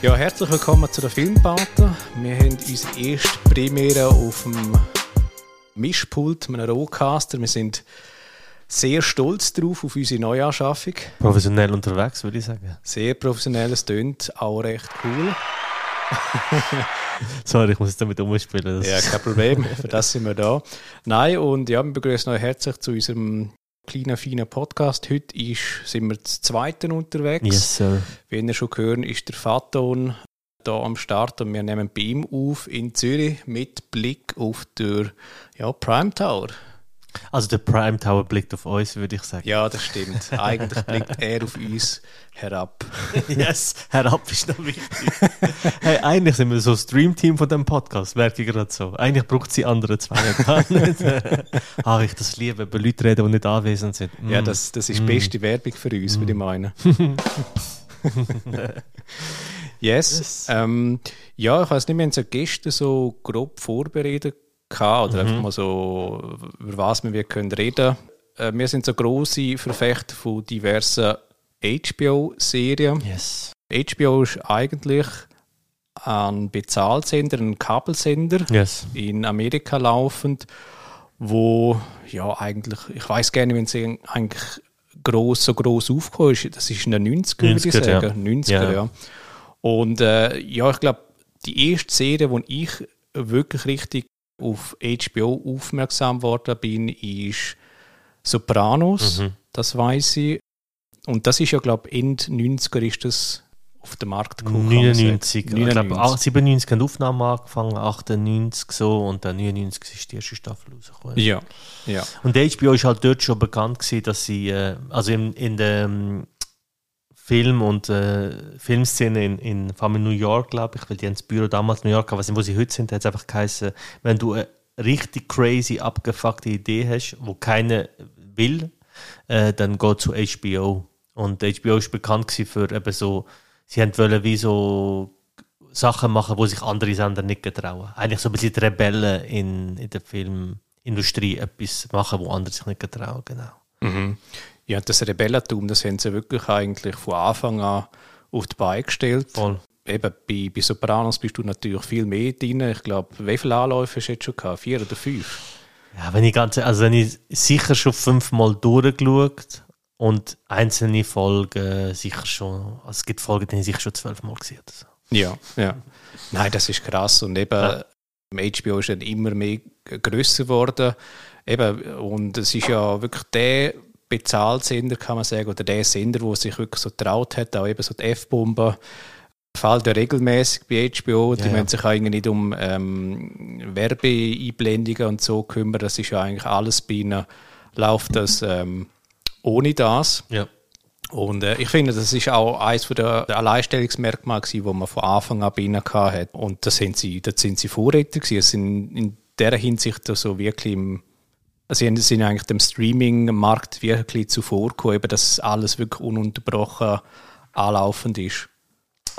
Ja, herzlich willkommen zu der Filmpate. Wir haben unsere erste Premiere auf dem Mischpult mit einem Rohcaster. Wir sind sehr stolz drauf auf unsere Neuanschaffung. Professionell unterwegs, würde ich sagen. Sehr professionell, es tönt auch recht cool. Sorry, ich muss jetzt damit umspielen. Ja, kein Problem, für das sind wir da. Nein, und ja, wir begrüßen euch herzlich zu unserem kleinen, feinen Podcast. Heute ist, sind wir zu zweiten unterwegs. Yes, sir. Wie ihr schon gehört, ist der Faton da am Start und wir nehmen bei ihm auf in Zürich mit Blick auf den ja, Prime Tower. Also der Prime Tower blickt auf uns, würde ich sagen. Ja, das stimmt. Eigentlich blickt er auf uns herab. yes, herab ist noch wichtig. hey, eigentlich sind wir so das Streamteam von dem Podcast, merke ich gerade so. Eigentlich braucht sie andere zwei gar nicht. ah, ich das liebe, wenn Leute reden, die nicht anwesend sind. Mm. Ja, das, das ist die beste mm. Werbung für uns, mm. würde ich meinen. yes. yes. Ähm, ja, ich weiß nicht, wir haben es ja gestern so grob vorbereitet gehabt, oder mhm. einfach mal so, über was wir können reden äh, Wir sind so große Verfechter von diversen HBO-Serien. Yes. HBO ist eigentlich ein Bezahlsender, ein Kabelsender yes. in Amerika laufend, wo ja eigentlich, ich weiß gerne, wenn sie eigentlich groß, so groß aufgekommen ist, das ist in den 90er, 90er würde ich sagen. Ja. 90er, ja. ja. Und äh, ja, ich glaube, die erste Serie, die ich wirklich richtig auf HBO aufmerksam worden bin, ist Sopranos. Mhm. Das weiß ich. Und das ist ja, glaube ich, Ende 90er ist das auf den Markt gekommen. 99. 99. Ich glaube, 97 haben Aufnahmen angefangen, 98 so und dann 99 ist die erste Staffel rausgekommen. Ja, ja. Und HBO ist halt dort schon bekannt gewesen, dass sie, äh, also in, in der Film- und äh, Filmszene in, in vor allem New York, glaube ich, weil die haben das Büro damals in New York, aber wo sie heute sind, hat es einfach geheißen, wenn du eine richtig crazy, abgefuckte Idee hast, wo keiner will, äh, dann geh zu HBO. Und HBO ist bekannt für eben so, sie wollen wie so Sachen machen, wo sich andere Sender nicht getrauen. Eigentlich so ein bisschen die Rebellen in, in der Filmindustrie etwas machen, wo andere sich nicht getrauen, genau. Mhm. Ja, das Rebellentum, das haben sie wirklich eigentlich von Anfang an auf die Beine gestellt. Voll. Eben bei, bei Sopranos bist du natürlich viel mehr drin. Ich glaube, wie viele Anläufe hast du jetzt schon gehabt? Vier oder fünf? Ja, wenn ich ganz, also wenn ich sicher schon fünfmal durchgeschaut und einzelne Folgen sicher schon, also es gibt Folgen, die ich sicher schon zwölfmal gesehen. Also. Ja, ja. Nein, das ist krass. Und eben, ja. HBO ist dann immer mehr grösser geworden. Eben, und es ist ja wirklich der Bezahlsender, kann man sagen, oder der Sender, der sich wirklich so traut hat, auch eben so die F-Bombe, fällt ja regelmäßig bei HBO. Die ja, müssen sich eigentlich nicht um ähm, Werbeeinblendungen und so kümmern. Das ist ja eigentlich alles bei ihnen, läuft das ähm, ohne das. Ja. Und äh, ich finde, das ist auch eines der Alleinstellungsmerkmale, die man von Anfang an bei ihnen hatte. Und da sind sie, das sind sie Vorreiter gewesen. Also in, in dieser Hinsicht so wirklich im also sie sind eigentlich dem Streaming-Markt wirklich zuvorgekommen, dass alles wirklich ununterbrochen anlaufend ist.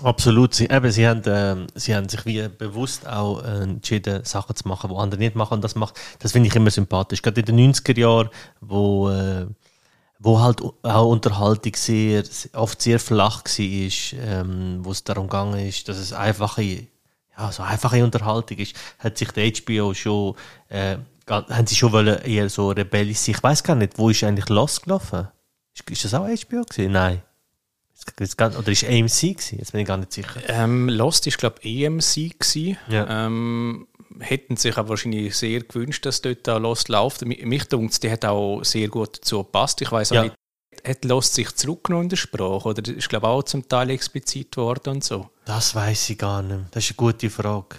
Absolut. Sie, eben, sie, haben, äh, sie haben sich wie bewusst auch äh, entschieden, Sachen zu machen, die andere nicht machen. Und das, macht, das finde ich immer sympathisch. Gerade in den 90er Jahren, wo, äh, wo halt auch Unterhaltung sehr, oft sehr flach war, ähm, wo es darum ist, dass es einfache, ja, so einfache Unterhaltung ist, hat sich der HBO schon äh, haben sie schon wollen eher so rebellisch sein? Ich weiß gar nicht, wo ist eigentlich Lost gelaufen? Ist, ist das auch HBO gewesen? Nein. Oder ist AMC gewesen? Jetzt bin ich gar nicht sicher. Ähm, Lost ist glaube ich AMC gewesen. Ja. Ähm, hätten sich aber wahrscheinlich sehr gewünscht, dass dort auch Lost läuft. Mich denkt, die hat auch sehr gut dazu gepasst. Ich weiß auch ja. nicht, hat Lost sich zurückgenommen in der Sprache oder ist glaube ich auch zum Teil explizit worden und so? Das weiß ich gar nicht. Das ist eine gute Frage.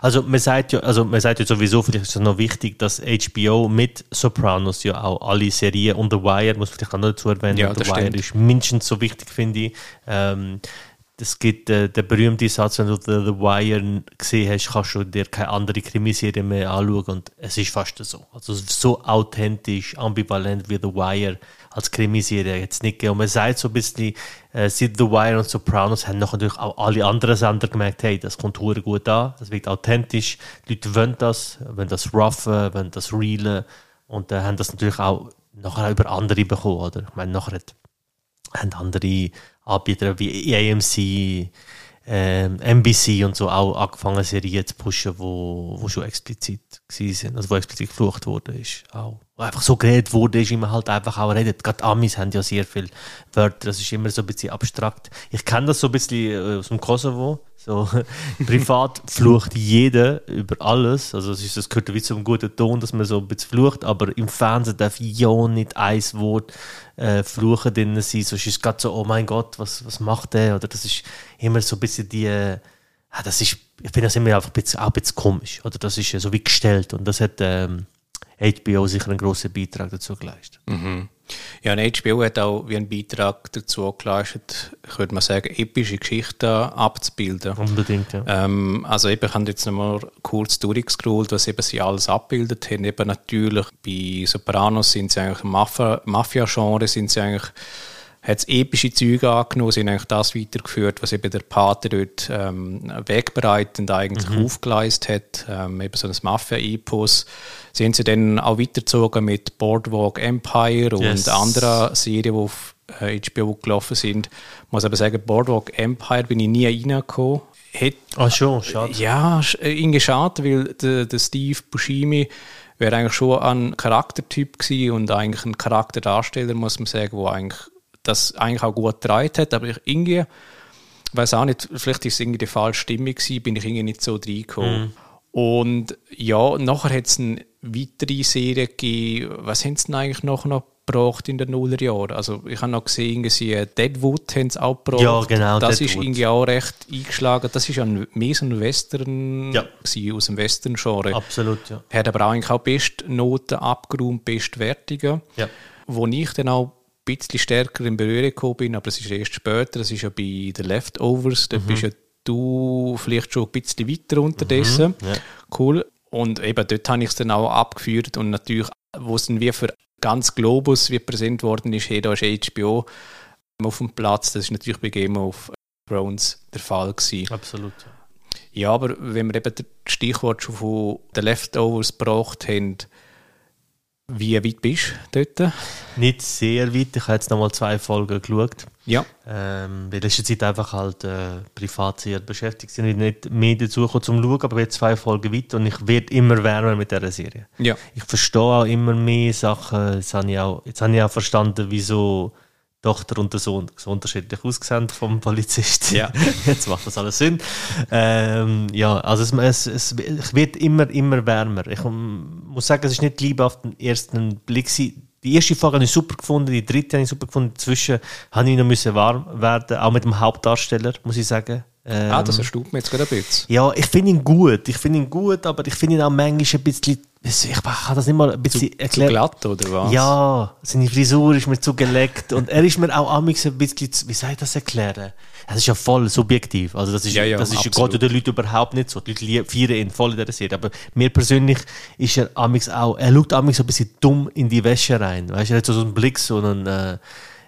Also man sagt ja, also man sagt ja sowieso, vielleicht ist es noch wichtig, dass HBO mit Sopranos ja auch alle Serien und The Wire, muss man vielleicht auch noch dazu erwähnen, ja, The Wire stimmt. ist mindestens so wichtig, finde ich. Ähm, es gibt äh, den berühmten Satz, wenn du The, The Wire gesehen hast, kannst du dir keine andere Krimiserie mehr anschauen und es ist fast so. Also so authentisch, ambivalent wie The Wire als Krimiserie jetzt nicht gegeben. Und man sagt so ein bisschen, äh, seit The Wire und Sopranos haben natürlich auch alle anderen Sender gemerkt, hey, das kommt gut an, das wirkt authentisch, die Leute wollen das, wollen das roughen, wollen das realen und äh, haben das natürlich auch nachher über andere bekommen, oder? Ich meine, nachher haben andere Anbieter wie AMC, ähm, NBC und so auch angefangen, Serien zu pushen, wo, wo schon explizit sind, also wo explizit geflucht wurde, ist auch wo einfach so geredet wurde, ist, man halt einfach auch redet. Gerade Amis haben ja sehr viele Wörter, das ist immer so ein bisschen abstrakt. Ich kenne das so ein bisschen äh, aus dem Kosovo, so privat flucht jeder über alles, also das, ist, das gehört wie zum guten Ton, dass man so ein bisschen flucht, aber im Fernsehen darf ja nicht ein Wort äh, fluchen drin sein, sonst ist es gerade so, oh mein Gott, was, was macht der? Oder das ist immer so ein bisschen die... Äh, das ist, ich finde das immer einfach ein bisschen, auch ein bisschen komisch. Oder das ist so wie gestellt. Und das hat ähm, HBO sicher einen grossen Beitrag dazu geleistet. Mhm. Ja, und HBO hat auch wie einen Beitrag dazu geleistet, ich würde mal sagen, epische Geschichten abzubilden. Unbedingt, ja. Ähm, also eben, ich habe jetzt nochmal kurz durchgescrollt, was eben sie alles abbildet haben. Eben natürlich bei Sopranos sind sie eigentlich Mafia-Genre, sind sie eigentlich hat es epische Züge angenommen, sind eigentlich das weitergeführt, was eben der Pater dort ähm, wegbereitend eigentlich mhm. aufgeleistet hat, ähm, eben so ein Mafia-Epos. Sind sie dann auch weitergezogen mit Boardwalk Empire und yes. anderen Serien, die auf äh, HBO gelaufen sind. Ich muss aber sagen, Boardwalk Empire bin ich nie reingekommen. Ach schon, schade. Ja, äh, irgendwie schade, weil der, der Steve Buscemi wäre eigentlich schon ein Charaktertyp gewesen und eigentlich ein Charakterdarsteller, muss man sagen, wo eigentlich das eigentlich auch gut getragen hat, aber ich irgendwie, weiß auch nicht, vielleicht ist es irgendwie die falsche Stimmung gewesen, bin ich irgendwie nicht so reingekommen. Mm. Und ja, nachher hat es eine weitere Serie gegeben, was haben sie denn eigentlich noch, noch gebracht in den Nullerjahren? Also ich habe noch gesehen, sie Deadwood haben sie auch gebracht. Ja, genau, Das Deadwood. ist irgendwie auch recht eingeschlagen. Das ist ja mehr so ein Western ja. aus dem Western-Genre. Absolut, ja. Hat aber auch eigentlich auch Bestnoten abgeräumt, Bestwertungen. Ja. Wo ich dann auch bisschen stärker in Berührung gekommen bin, aber es ist erst später, das ist ja bei den Leftovers, da mhm. bist ja du vielleicht schon ein bisschen weiter unterdessen. Mhm, ja. Cool. Und eben dort habe ich es dann auch abgeführt und natürlich, wo es dann wie für ganz Globus wie präsent worden ist, hey, da ist HBO auf dem Platz, das ist natürlich bei Game of Thrones der Fall gewesen. Absolut. Ja, aber wenn wir eben das Stichwort schon von den Leftovers gebracht haben, wie weit bist du dort? Nicht sehr weit. Ich habe jetzt noch mal zwei Folgen geschaut. Ja. Ähm, in letzter Zeit einfach halt äh, privat sehr beschäftigt sind und nicht mehr dazu gekommen zum Schauen, aber jetzt zwei Folgen weiter und ich werde immer wärmer mit dieser Serie. Ja. Ich verstehe auch immer mehr Sachen. Jetzt habe ich auch, jetzt habe ich auch verstanden, wieso Tochter und der Sohn so unterschiedlich ausgesehen vom Polizist. Ja. Jetzt macht das alles Sinn. Ähm, ja, also es, es, es wird immer, immer wärmer. Ich muss sagen, es ist nicht Liebe auf den ersten Blick. Die erste Folge habe ich super gefunden, die dritte habe ich super gefunden. Dazwischen habe ich noch müssen warm werden, auch mit dem Hauptdarsteller, muss ich sagen. Ähm, ah, das erstaunt mich jetzt gerade ein bisschen. Ja, ich finde ihn gut. Ich finde ihn gut, aber ich finde ihn auch manchmal ein bisschen ich kann das nicht mal ein bisschen zu, erklären. Zu glatt, oder was? Ja, seine Frisur ist mir zu geleckt und er ist mir auch ein bisschen, wie soll ich das erklären? Das ist ja voll subjektiv. Also das ist, ja, ja, das ist Gott oder Leute überhaupt nicht so. Die Leute feiern ihn voll in der Serie. Aber mir persönlich ist er amix auch, er schaut amix so ein bisschen dumm in die Wäsche rein. Weißt du, er hat so einen Blick, so einen, äh,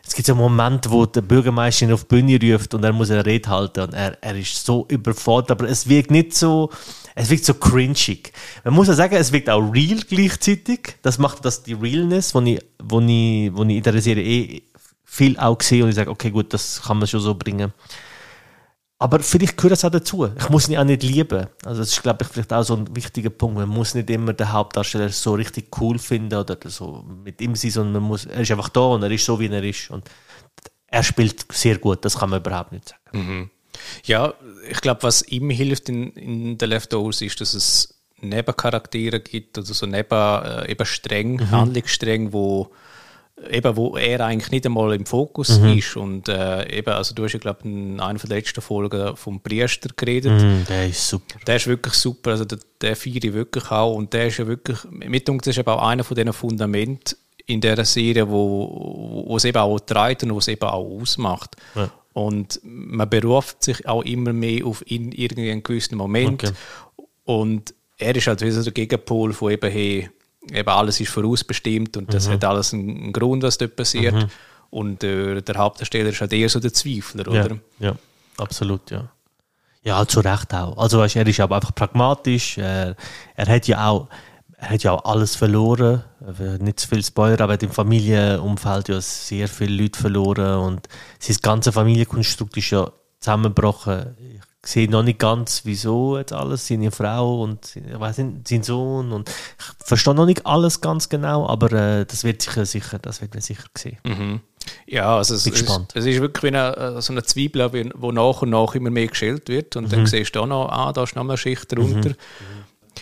es gibt so einen Moment, wo der Bürgermeister ihn auf die Bühne ruft und er muss eine Rede halten und er, er ist so überfordert, aber es wirkt nicht so, es wirkt so cringig. Man muss ja sagen, es wirkt auch real gleichzeitig. Das macht das die Realness, wo ich, wo ich, wo ich in der Serie eh viel auch sehe und ich sage, okay, gut, das kann man schon so bringen. Aber vielleicht gehört das auch dazu. Ich muss ihn auch nicht lieben. Also das ist, glaube ich, vielleicht auch so ein wichtiger Punkt. Man muss nicht immer den Hauptdarsteller so richtig cool finden oder so mit ihm sein, sondern man muss, er ist einfach da und er ist so, wie er ist. Und er spielt sehr gut, das kann man überhaupt nicht sagen. Mhm. Ja, ich glaube, was ihm hilft in, in The Leftovers ist, dass es Nebencharaktere gibt, also so neben äh, eben streng, mhm. Handlungsstreng, wo eben wo er eigentlich nicht einmal im Fokus mhm. ist und äh, eben, also du hast ja glaube in einer der letzten Folgen vom Priester geredet. Mhm, der ist super. Der ist wirklich super, also der, der feiere ich wirklich auch und der ist ja wirklich, mit uns ist eben auch einer von diesen Fundamenten in dieser Serie, wo, wo es eben auch treibt und wo es eben auch ausmacht. Ja. Und man beruft sich auch immer mehr auf in irgendeinen gewissen Moment. Okay. Und er ist halt wie so der Gegenpol von eben, hey, eben alles ist vorausbestimmt und das mhm. hat alles einen Grund, was dort passiert. Mhm. Und äh, der Hauptdarsteller ist halt eher so der Zweifler, oder? Ja, ja absolut, ja. Ja, zu Recht auch. Also weißt, er ist aber einfach pragmatisch. Er, er hat ja auch er hat ja auch alles verloren. Nicht zu viel Spoiler, aber er hat im Familienumfeld ja sehr viele Leute verloren und sein ganzes Familienkonstrukt ist ja zusammengebrochen. Ich sehe noch nicht ganz, wieso jetzt alles, seine Frau und ich weiß nicht, sein Sohn und ich verstehe noch nicht alles ganz genau, aber äh, das wird sicher, sicher, das wird man sicher sehen. Mhm. Ja, also es, ist, es ist wirklich wie eine, äh, so eine Zwiebel, wo nach und nach immer mehr geschält wird und mhm. dann siehst du auch noch, ah, da ist noch eine Schicht drunter. Mhm.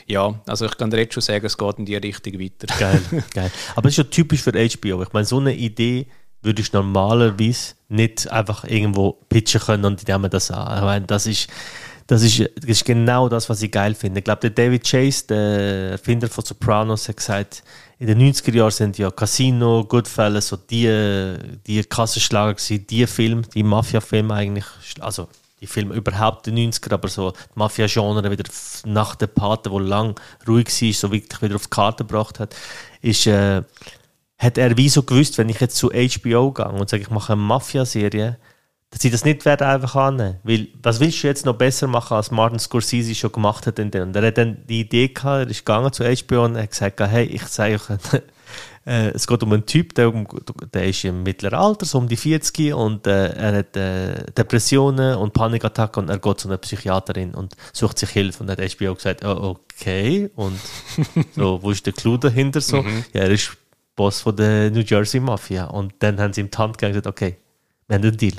Ja, also ich kann dir jetzt schon sagen, es geht in die Richtung weiter. Geil, geil. Aber es ist ja typisch für HBO. Ich meine, so eine Idee würde ich normalerweise nicht einfach irgendwo pitchen können und die nehmen das an. Ich meine, das ist, das ist, das ist genau das, was ich geil finde. Ich glaube, der David Chase, der Erfinder von Sopranos, hat gesagt, in den 90er Jahren sind ja Casino, Goodfellas, so die, die Kassenschlager gewesen, die Filme, die Mafia-Filme eigentlich, also die Filme überhaupt in den 90er, aber so die Mafia-Genre wieder nach der Pate, wo lang ruhig war, so wirklich wieder auf die Karte gebracht hat, ist, äh, hat er wie so gewusst, wenn ich jetzt zu HBO gehe und sage, ich mache eine Mafia-Serie, dass sie das nicht werden einfach annehmen. Weil, was willst du jetzt noch besser machen, als Martin Scorsese schon gemacht hat? Und er hat dann die Idee gehabt, er ist gegangen zu HBO und hat gesagt, hey, ich zeige euch äh, es geht um einen Typ, der, der ist im mittleren Alter, so um die 40 und äh, er hat äh, Depressionen und Panikattacken und er geht zu einer Psychiaterin und sucht sich Hilfe und hat HBO gesagt, oh, okay und so, wo ist der Clou dahinter so? Mhm. Ja, er ist Boss von der New Jersey Mafia und dann haben sie ihm die Hand gegeben und gesagt, okay, wir haben einen Deal.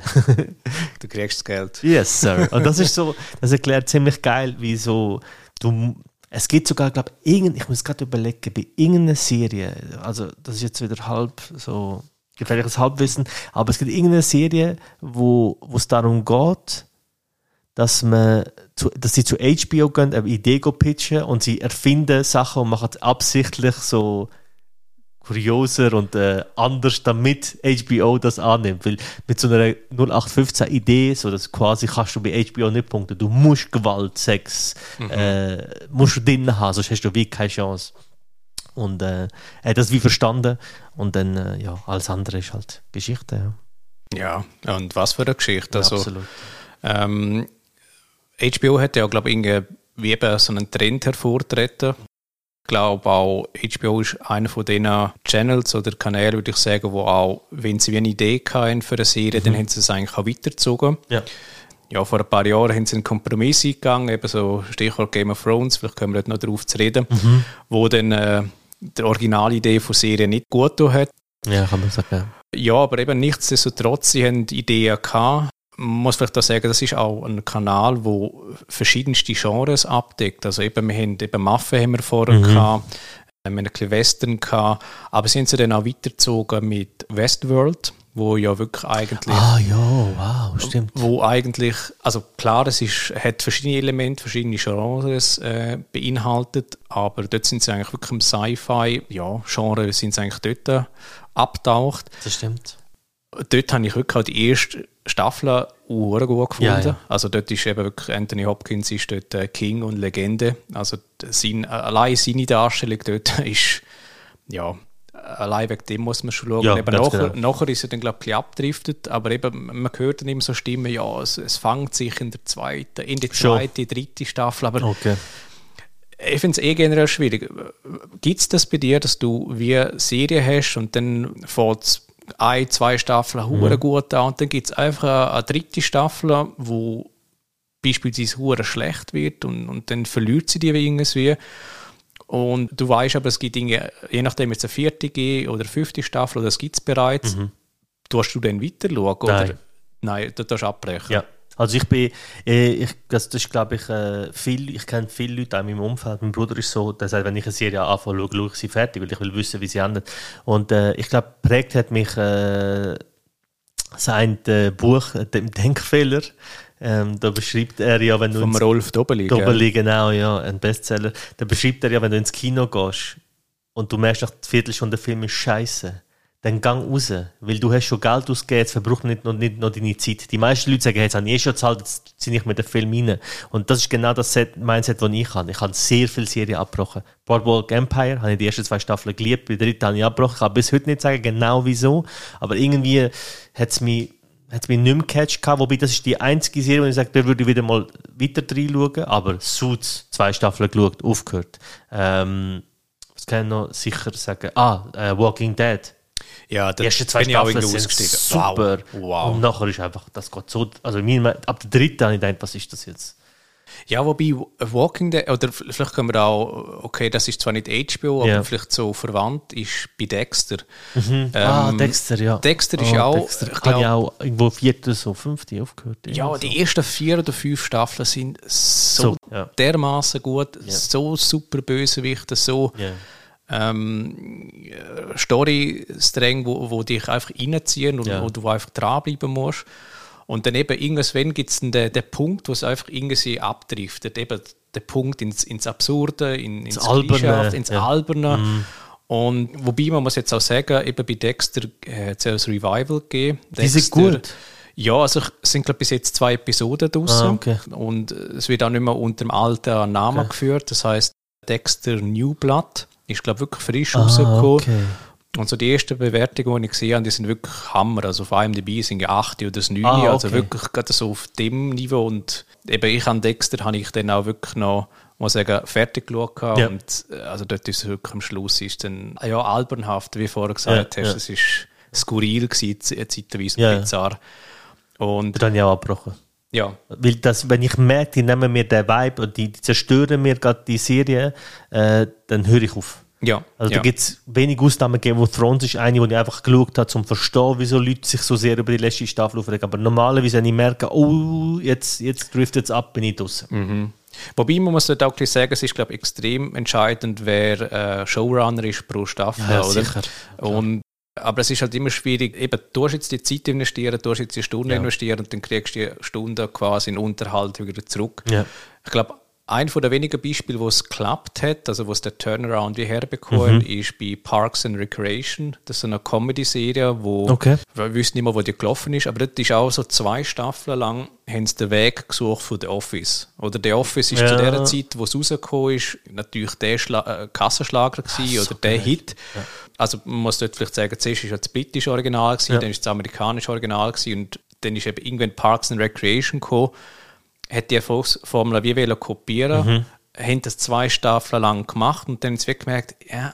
du kriegst das Geld. Yes, sir. Und das ist so, das erklärt ziemlich geil, wie so, du, es gibt sogar, glaube ich, ich muss gerade überlegen, bei irgendeiner Serie, also das ist jetzt wieder halb so gefährliches Halbwissen, aber es gibt irgendeine Serie, wo, es darum geht, dass, man zu, dass sie zu HBO gehen, eine Idee pitchen und sie erfinden Sachen und machen absichtlich so kurioser und äh, anders, damit HBO das annimmt. Weil mit so einer 0815 Idee, so dass quasi kannst du bei HBO nicht punkten. Du musst Gewalt, Sex, mhm. äh, musst du drin haben, sonst hast du wie keine Chance. Und äh, er hat das wie verstanden und dann, äh, ja, alles andere ist halt Geschichte. Ja, ja und was für eine Geschichte. Also, ja, absolut. Ähm, HBO hat ja, glaube ich, wie eben so einen Trend hervortreten glaube auch, HBO ist einer von den Channels oder Kanälen, würde ich sagen, wo auch, wenn sie eine Idee hatten für eine Serie, mhm. dann haben sie es eigentlich auch weitergezogen. Ja. Ja, vor ein paar Jahren haben sie einen Kompromiss eingegangen, eben so Stichwort Game of Thrones, vielleicht können wir dort noch darauf zu reden, mhm. wo dann äh, die Originalidee von Serie nicht gut hat. Ja, kann man sagen. Ja, aber eben nichtsdestotrotz, sie haben Ideen gehabt, muss vielleicht auch sagen, das ist auch ein Kanal, wo verschiedenste Genres abdeckt. Also eben, wir haben eben Maffe haben wir vorher mhm. gehabt, wir haben ein bisschen Western gehabt, aber sind sie dann auch weitergezogen mit Westworld, wo ja wirklich eigentlich... Ah ja, wow, stimmt. Wo eigentlich, also klar, es ist, hat verschiedene Elemente, verschiedene Genres äh, beinhaltet, aber dort sind sie eigentlich wirklich im Sci-Fi, ja, Genre sind sie eigentlich dort abtaucht. Das stimmt dort habe ich wirklich auch die erste Staffel gut gefunden. Ja, ja. Also dort ist eben wirklich Anthony Hopkins ist dort äh, King und Legende. Also sein, allein seine Darstellung dort ist, ja, allein wegen dem muss man schon schauen. Ja, eben nachher, genau. nachher ist er dann, glaube ich, abdriftet, aber eben, man hört dann immer so Stimmen, ja, es, es fängt sich in der zweiten, in der zweiten, dritte Staffel, aber okay. ich finde es eh generell schwierig. Gibt es das bei dir, dass du wie Serie hast und dann fährt es ein, zwei Staffeln hure mhm. gut an und dann gibt es einfach eine, eine, dritte Staffel, wo beispielsweise hure schlecht wird und, und dann verliert sie die irgendwie. Und du weißt aber, es gibt Dinge, je nachdem jetzt eine vierte oder eine fünfte Staffel, oder das gibt es bereits, mhm. tust du dann weiter schauen? Oder? Nein. Nein, du darfst abbrechen. Ja. Also ich bin, äh, ich, das, das ist glaube ich, äh, viel, ich kenne viele Leute auch in meinem Umfeld. Mein Bruder ist so, der sagt, wenn ich eine Serie anfange, schaue, schaue ich sie fertig, weil ich will wissen, wie sie endet. Und äh, ich glaube, prägt hat mich äh, sein Buch «Dem Denkfehler». Ähm, da beschreibt er ja, wenn du Vom Rolf Dobeli, Dobeli, genau, ja, ein Bestseller. Da beschreibt er ja, wenn du ins Kino gehst und du merkst nach einer Viertelstunde, der Film ist scheiße dann gang raus. Weil du hast schon Geld ausgegeben, jetzt verbraucht nicht noch, nicht noch deine Zeit. Die meisten Leute sagen, jetzt habe ich eh schon gezahlt, jetzt ziehe ich mir den Film rein. Und das ist genau das Set, Mindset, das ich habe. Ich habe sehr viele Serien abgebrochen. Boardwalk Empire habe ich die ersten zwei Staffeln geliebt, die dritte habe ich abgebrochen. Ich kann bis heute nicht sagen, genau wieso. Aber irgendwie hat es mich hat mich nicht mehr catch gehabt, wobei das ist die einzige Serie, wo ich sage, da würde ich wieder mal weiter reinschauen, aber Suits, zwei Staffeln geschaut, aufgehört. Ähm, was kann ich noch sicher sagen? Ah, äh, Walking Dead ja, die ersten zwei Staffeln sind super. Wow. wow. Und nachher ist einfach, das geht so, also ab der dritten habe ich gedacht, was ist das jetzt? Ja, wobei Walking Dead, oder vielleicht können wir auch, okay, das ist zwar nicht HBO, aber ja. vielleicht so verwandt ist bei Dexter. Mhm. Ähm, ah, Dexter, ja. Dexter ist oh, auch. Dexter ich glaube, auch irgendwo vierte, so fünfte aufgehört. Ja, so. die ersten vier oder fünf Staffeln sind so, so ja. dermaßen gut, ja. so super Bösewichte, so. Ja ähm, Story-Stränge, wo, wo dich einfach reinziehen und ja. wo du einfach dranbleiben musst. Und dann eben irgendwann gibt es den, den Punkt, wo es einfach irgendwie abdriftet. Eben der Punkt ins, ins Absurde, in, ins Alberne. ins ja. Alberne. Mm. Und wobei man muss jetzt auch sagen, eben bei Dexter äh, hat es ein Revival gegeben. Die sind gut. Ja, also es sind glaube bis jetzt zwei Episoden draussen. Ah, okay. Und es wird auch nicht mehr unter dem alten Namen okay. geführt. Das heißt Dexter New Blood ist, glaube wirklich frisch ah, rausgekommen. Okay. Und so die ersten Bewertungen, die ich gesehen habe, die sind wirklich Hammer. Also auf dabei sind ja 8 oder 9, ah, okay. also wirklich gerade so auf dem Niveau. Und eben ich an Dexter habe ich dann auch wirklich noch muss sagen, fertig geschaut ja. und äh, also dort ist es wirklich am Schluss ist dann, ja, albernhaft, wie du vorher gesagt ja, hast, ja. es ist skurril gewesen, zeitweise ja, bizarr. Und dann ja auch abgebrochen. Ja. Weil das, wenn ich merke, die nehmen mir den Vibe und die, die zerstören mir gerade die Serie, äh, dann höre ich auf. Ja. Also ja. da gibt es wenig Ausnahmen gegeben, wo Thrones ist eine, die ich einfach geschaut habe, um zu verstehen, wieso Leute sich so sehr über die letzte Staffel aufregen. Aber normalerweise, wenn ich merke, oh, jetzt, jetzt driftet es ab, bin ich draußen. Mhm. Wobei man muss dort auch sagen, es ist glaube ich, extrem entscheidend, wer äh, Showrunner ist pro Staffel. Ja, oder? Sicher. Und aber es ist halt immer schwierig, eben, du hast jetzt die Zeit investieren, du hast jetzt die Stunde ja. investieren und dann kriegst du die Stunde quasi in Unterhalt wieder zurück. Ja. Ich glaube, ein von der wenigen Beispiele, wo es geklappt hat, also wo es der Turnaround wie herbekommen, mhm. ist bei Parks and Recreation. Das ist eine Comedy-Serie, wo okay. wir wissen nicht mehr, wo die gelaufen ist, aber das ist auch so zwei Staffeln lang haben sie den Weg gesucht von The Office. Oder The Office ist ja. zu der Zeit, wo es rausgekommen ist, natürlich der Schla äh, Kassenschlager gewesen, Ach, oder der Hit. Ja. Also man muss dort vielleicht sagen, zuerst war das britische Original, gewesen, ja. dann ist das amerikanische Original gewesen, und dann ist eben irgendwann Parks and Recreation gekommen hat die Erfolgsformel wie wollen kopieren, mhm. haben das zwei Staffeln lang gemacht und dann haben sie gemerkt, ja,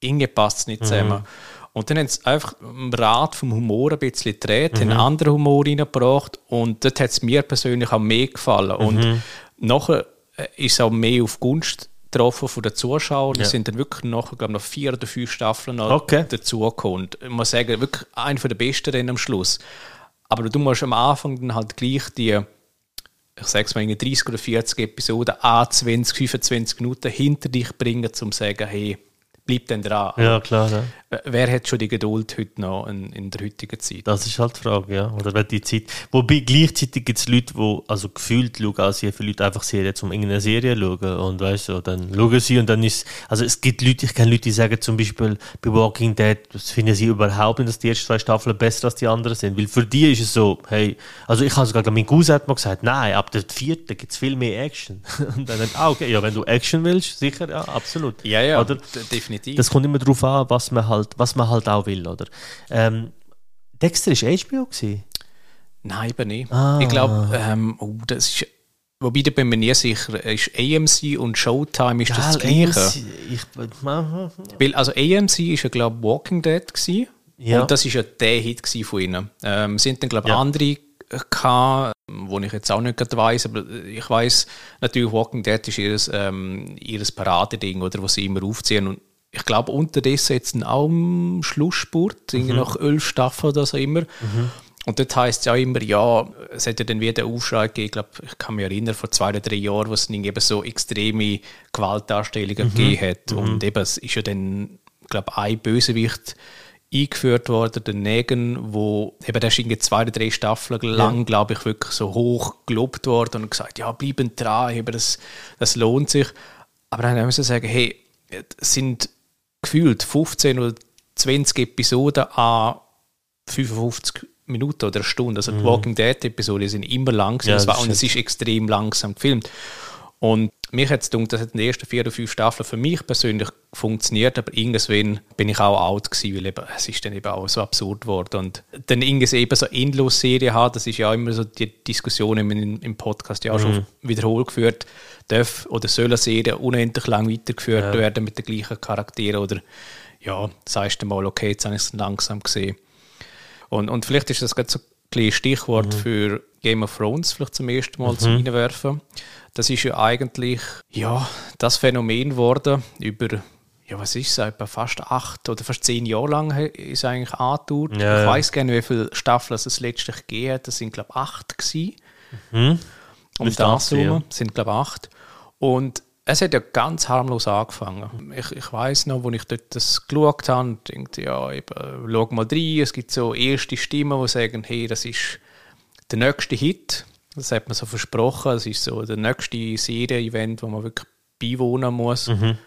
irgendwie passt es nicht mhm. zusammen. Und dann haben sie einfach im Rad vom Humor ein bisschen gedreht, mhm. haben einen anderen Humor reingebracht und dort hat es mir persönlich auch mehr gefallen. Mhm. Und nachher äh, ist es auch mehr auf Gunst getroffen von den Zuschauern. Es sind dann wirklich nachher, glaube noch vier oder fünf Staffeln noch okay. dazugekommen. Und ich muss sagen, wirklich einer der besten dann am Schluss. Aber du musst am Anfang dann halt gleich die ich sage es mal, 30 oder 40 Episoden, a 20, 25 Minuten hinter dich bringen, um zu sagen, hey, bleib dann dran. Ja, klar. Ja. Wer hat schon die Geduld heute noch in, in, der heutigen Zeit? Das ist halt die Frage, ja. Oder wer die Zeit. Wobei gleichzeitig gibt es Leute, die also gefühlt schauen, als sehr viele Leute einfach Serien, um irgendeine Serie schauen. Und weißt du, dann schauen sie und dann ist. Also es gibt Leute, ich kenne Leute, die sagen zum Beispiel bei Walking Dead, das finden sie überhaupt nicht, dass die ersten zwei Staffeln besser als die anderen sind. Weil für die ist es so, hey, also ich habe sogar, mein Cousin hat mal gesagt, nein, ab der vierten gibt es viel mehr Action. und dann, ah, okay, ja, wenn du Action willst, sicher, ja, absolut. Ja, ja, Oder, definitiv. Das kommt immer darauf an, was man halt, was man halt auch will, oder? Ähm, Dexter war HBO? Gewesen? Nein, eben nicht. Ah. Ich glaube, ähm, oh, das ist Wobei, da bin mir nie sicher, ist AMC und Showtime ist das, das Gleiche? Ich, Weil, also AMC ist ja, glaube Walking Dead gewesen. Ja. Und das ist ja der Hit von ihnen. Ähm, sind dann, glaube ich, ja. andere gehabt, wo ich jetzt auch nicht weiss, aber ich weiß natürlich, Walking Dead ist ihr, ähm, ihres Paradeding, oder, was sie immer aufziehen. Und ich glaube, unterdessen jetzt auch im Schlussspurt, mhm. nach elf Staffeln oder so immer. Mhm. Und dort heisst es ja immer, ja, es hätte dann wieder Aufschrei gegeben, ich glaube, ich kann mich erinnern, vor zwei oder drei Jahren, wo es eben so extreme Gewaltdarstellungen mhm. gegeben hat. Mhm. Und eben, es ist ja dann, ich glaube, ein Bösewicht eingeführt worden, der Negan, wo eben der ist irgendwie zwei oder drei Staffeln lang, ja. glaube ich, wirklich so hoch gelobt worden und gesagt, ja, bleiben dran, eben das, das lohnt sich. Aber dann müssen wir sagen, hey, es sind gefühlt 15 oder 20 Episoden an 55 Minuten oder eine Stunde. Also die mhm. Walking Dead-Episoden sind immer langsam. Ja, war, und es ist extrem langsam gefilmt. Und mich hat es gedacht, das hat in den ersten vier oder fünf Staffeln für mich persönlich funktioniert, aber irgendwann bin ich auch out gewesen, weil eben, es ist dann eben auch so absurd geworden. Und dann irgendwie eben so Endlos-Serie haben, das ist ja immer so die Diskussion im, im Podcast ja auch mhm. schon wiederholt geführt, darf oder soll eine Serie unendlich lang weitergeführt ja. werden mit den gleichen Charakteren oder ja, sagst du mal, okay, jetzt habe ich es langsam gesehen. Und, und vielleicht ist das gerade so ein Stichwort mhm. für Game of Thrones vielleicht zum ersten Mal mhm. zu reinwerfen. Das ist ja eigentlich ja, das Phänomen geworden über ja, was ist es, etwa fast acht oder fast zehn Jahre lang ist eigentlich angedauert. Ja, ich weiß gar nicht, wie viele Staffeln es letztlich gegeben hat. Das sind, glaube ich, acht gewesen. Mhm. Um das herum ja. sind, glaube ich, acht. Und es hat ja ganz harmlos angefangen. Ich, ich weiß noch, als ich dort das geschaut habe dachte, ja, eben, schau mal rein, es gibt so erste Stimmen, die sagen, hey, das ist der nächste Hit. Das hat man so versprochen. Das ist so der nächste Serie-Event, wo man wirklich beiwohnen muss. Mhm.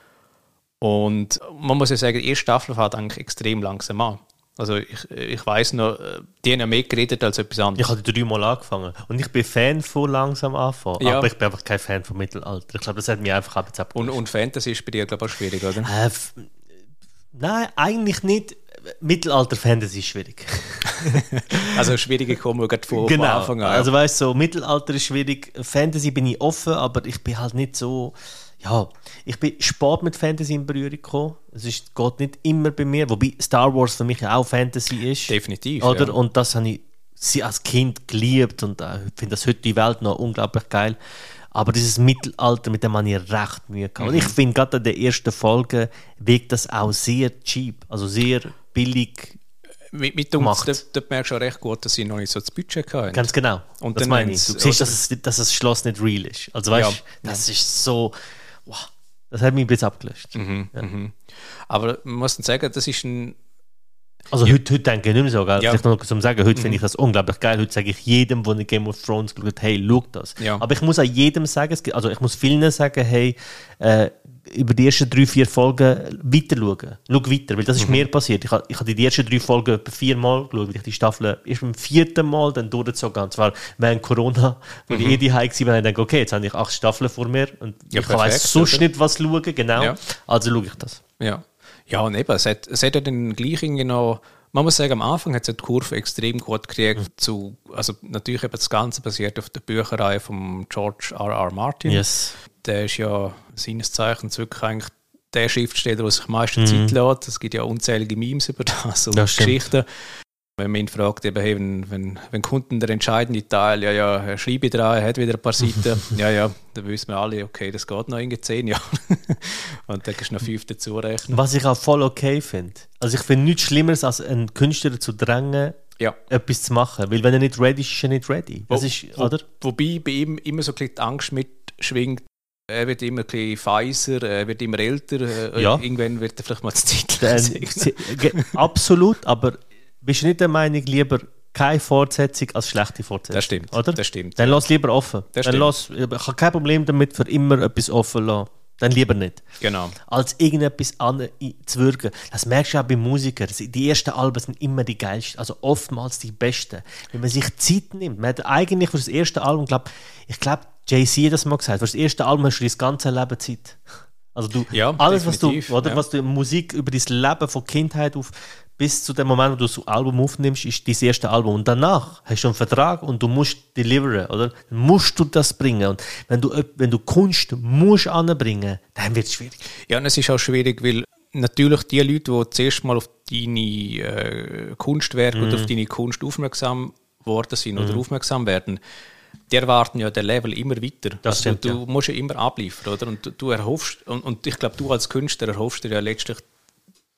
Und man muss ja sagen, die erste Staffel fährt eigentlich extrem langsam an. Also ich, ich weiß noch, die haben ja mehr geredet als etwas anderes. Ich habe dreimal angefangen. Und ich bin Fan von langsam anfangen. Ja. Aber ich bin einfach kein Fan von Mittelalter. Ich glaube, das hat mich einfach abgezappt. Und, und Fantasy ist bei dir, glaube ich, auch schwierig, oder? Äh, nein, eigentlich nicht. Mittelalter-Fantasy ist schwierig. also schwierige kommen gerade vor genau. Anfang an. Also weißt du, so, Mittelalter ist schwierig. Fantasy bin ich offen, aber ich bin halt nicht so ja, ich bin spät mit Fantasy in Berührung gekommen. Es ist, geht nicht immer bei mir, wobei Star Wars für mich auch Fantasy ist. Definitiv. Oder? Ja. Und das habe ich sie als Kind geliebt und äh, finde das heute die Welt noch unglaublich geil. Aber dieses Mittelalter, mit dem man ich recht Mühe gehabt. Mhm. Und ich finde, gerade in der ersten Folge wirkt das auch sehr cheap, also sehr billig mit, mit uns, dort, merkst du auch recht gut, dass sie noch nicht so das Budget hatten. Ganz genau. Und das meine ich. Du siehst, dass, es, dass das Schloss nicht real ist. Also weißt ja. das ist so wow, das hat mich ein bisschen abgelöscht. Mhm, ja. mhm. Aber man muss sagen, das ist ein. Also ja. heute, heute denke ich nicht mehr so, gell? Ja. Vielleicht noch zum Sagen, heute mhm. finde ich das unglaublich geil. Heute sage ich jedem, der in Game of Thrones geschaut hey, schau das. Ja. Aber ich muss auch jedem sagen, also ich muss vielen sagen, hey, äh, über die ersten drei, vier Folgen weiter schauen. Schau weiter, weil das ist mhm. mir passiert. Ich habe ich hab die ersten drei Folgen etwa viermal geschaut, weil ich die Staffel erst beim vierten Mal dann durchgezogen habe. Und zwar während Corona, wo mhm. ich eh die war, und ich denke, okay, jetzt habe ich acht Staffeln vor mir und ja, ich weiß sonst oder? nicht, was schauen, genau. Ja. Also schaue ich das. Ja, ja und eben, es hat, es hat ja dann gleich genau man muss sagen, am Anfang hat es die Kurve extrem gut gekriegt. Mhm. Zu, also natürlich eben das Ganze basiert auf der Bücherei von George R. R. Martin. Yes. Der ist ja seines Zeichens wirklich eigentlich der Schriftsteller, der sich am meisten mhm. Zeit lässt. Es gibt ja unzählige Memes über das und das Geschichten. Wenn man ihn fragt, eben, hey, wenn, wenn, wenn Kunden der entscheidende Teil, ja, ja, er schreibe dran, er hat wieder ein paar Seiten, ja, ja, dann wissen wir alle, okay, das geht noch in zehn Jahren. und dann kannst du noch fünf dazu rechnen. Was ich auch voll okay finde. Also ich finde nichts Schlimmeres, als einen Künstler zu drängen, ja. etwas zu machen. Weil wenn er nicht ready ist, ist er nicht ready. Das wo, ist, oder? wobei bei ihm immer so ein bisschen die Angst mitschwingt, er wird immer ein bisschen feiser, er wird immer älter, äh, ja. irgendwann wird er vielleicht mal das Titel Absolut, aber bist du nicht der Meinung, lieber keine Fortsetzung als schlechte Fortsetzung? Das stimmt. Oder? Das stimmt. Dann lass lieber offen. Das Dann lass, ich habe kein Problem damit, für immer etwas offen zu lassen. Dann lieber nicht. Genau. Als irgendetwas an zu wirken. Das merkst du auch bei Musikern. Die ersten Alben sind immer die geilsten, also oftmals die besten. Wenn man sich Zeit nimmt, man hat eigentlich für das erste Album, glaub, ich glaube, Jay-Z hat das mal gesagt, für das erste Album hast du das ganze Leben Zeit. Also du, ja, alles, was du, oder, ja. was du Musik über dein Leben von Kindheit auf bis zu dem Moment, wo du das Album aufnimmst, ist dein erste Album. Und danach hast du einen Vertrag und du musst deliveren, oder? Dann musst du das bringen. Und wenn du, wenn du Kunst musst anbringen, dann wird es schwierig. Ja, und es ist auch schwierig, weil natürlich die Leute, die zuerst mal auf deine äh, Kunstwerke mm. oder auf deine Kunst aufmerksam worden sind mm. oder mhm. aufmerksam werden, die erwarten ja der Level immer weiter. Das also, stimmt, du ja. musst ja immer abliefern, oder? Und du, du erhoffst, und, und ich glaube, du als Künstler erhoffst dir ja letztlich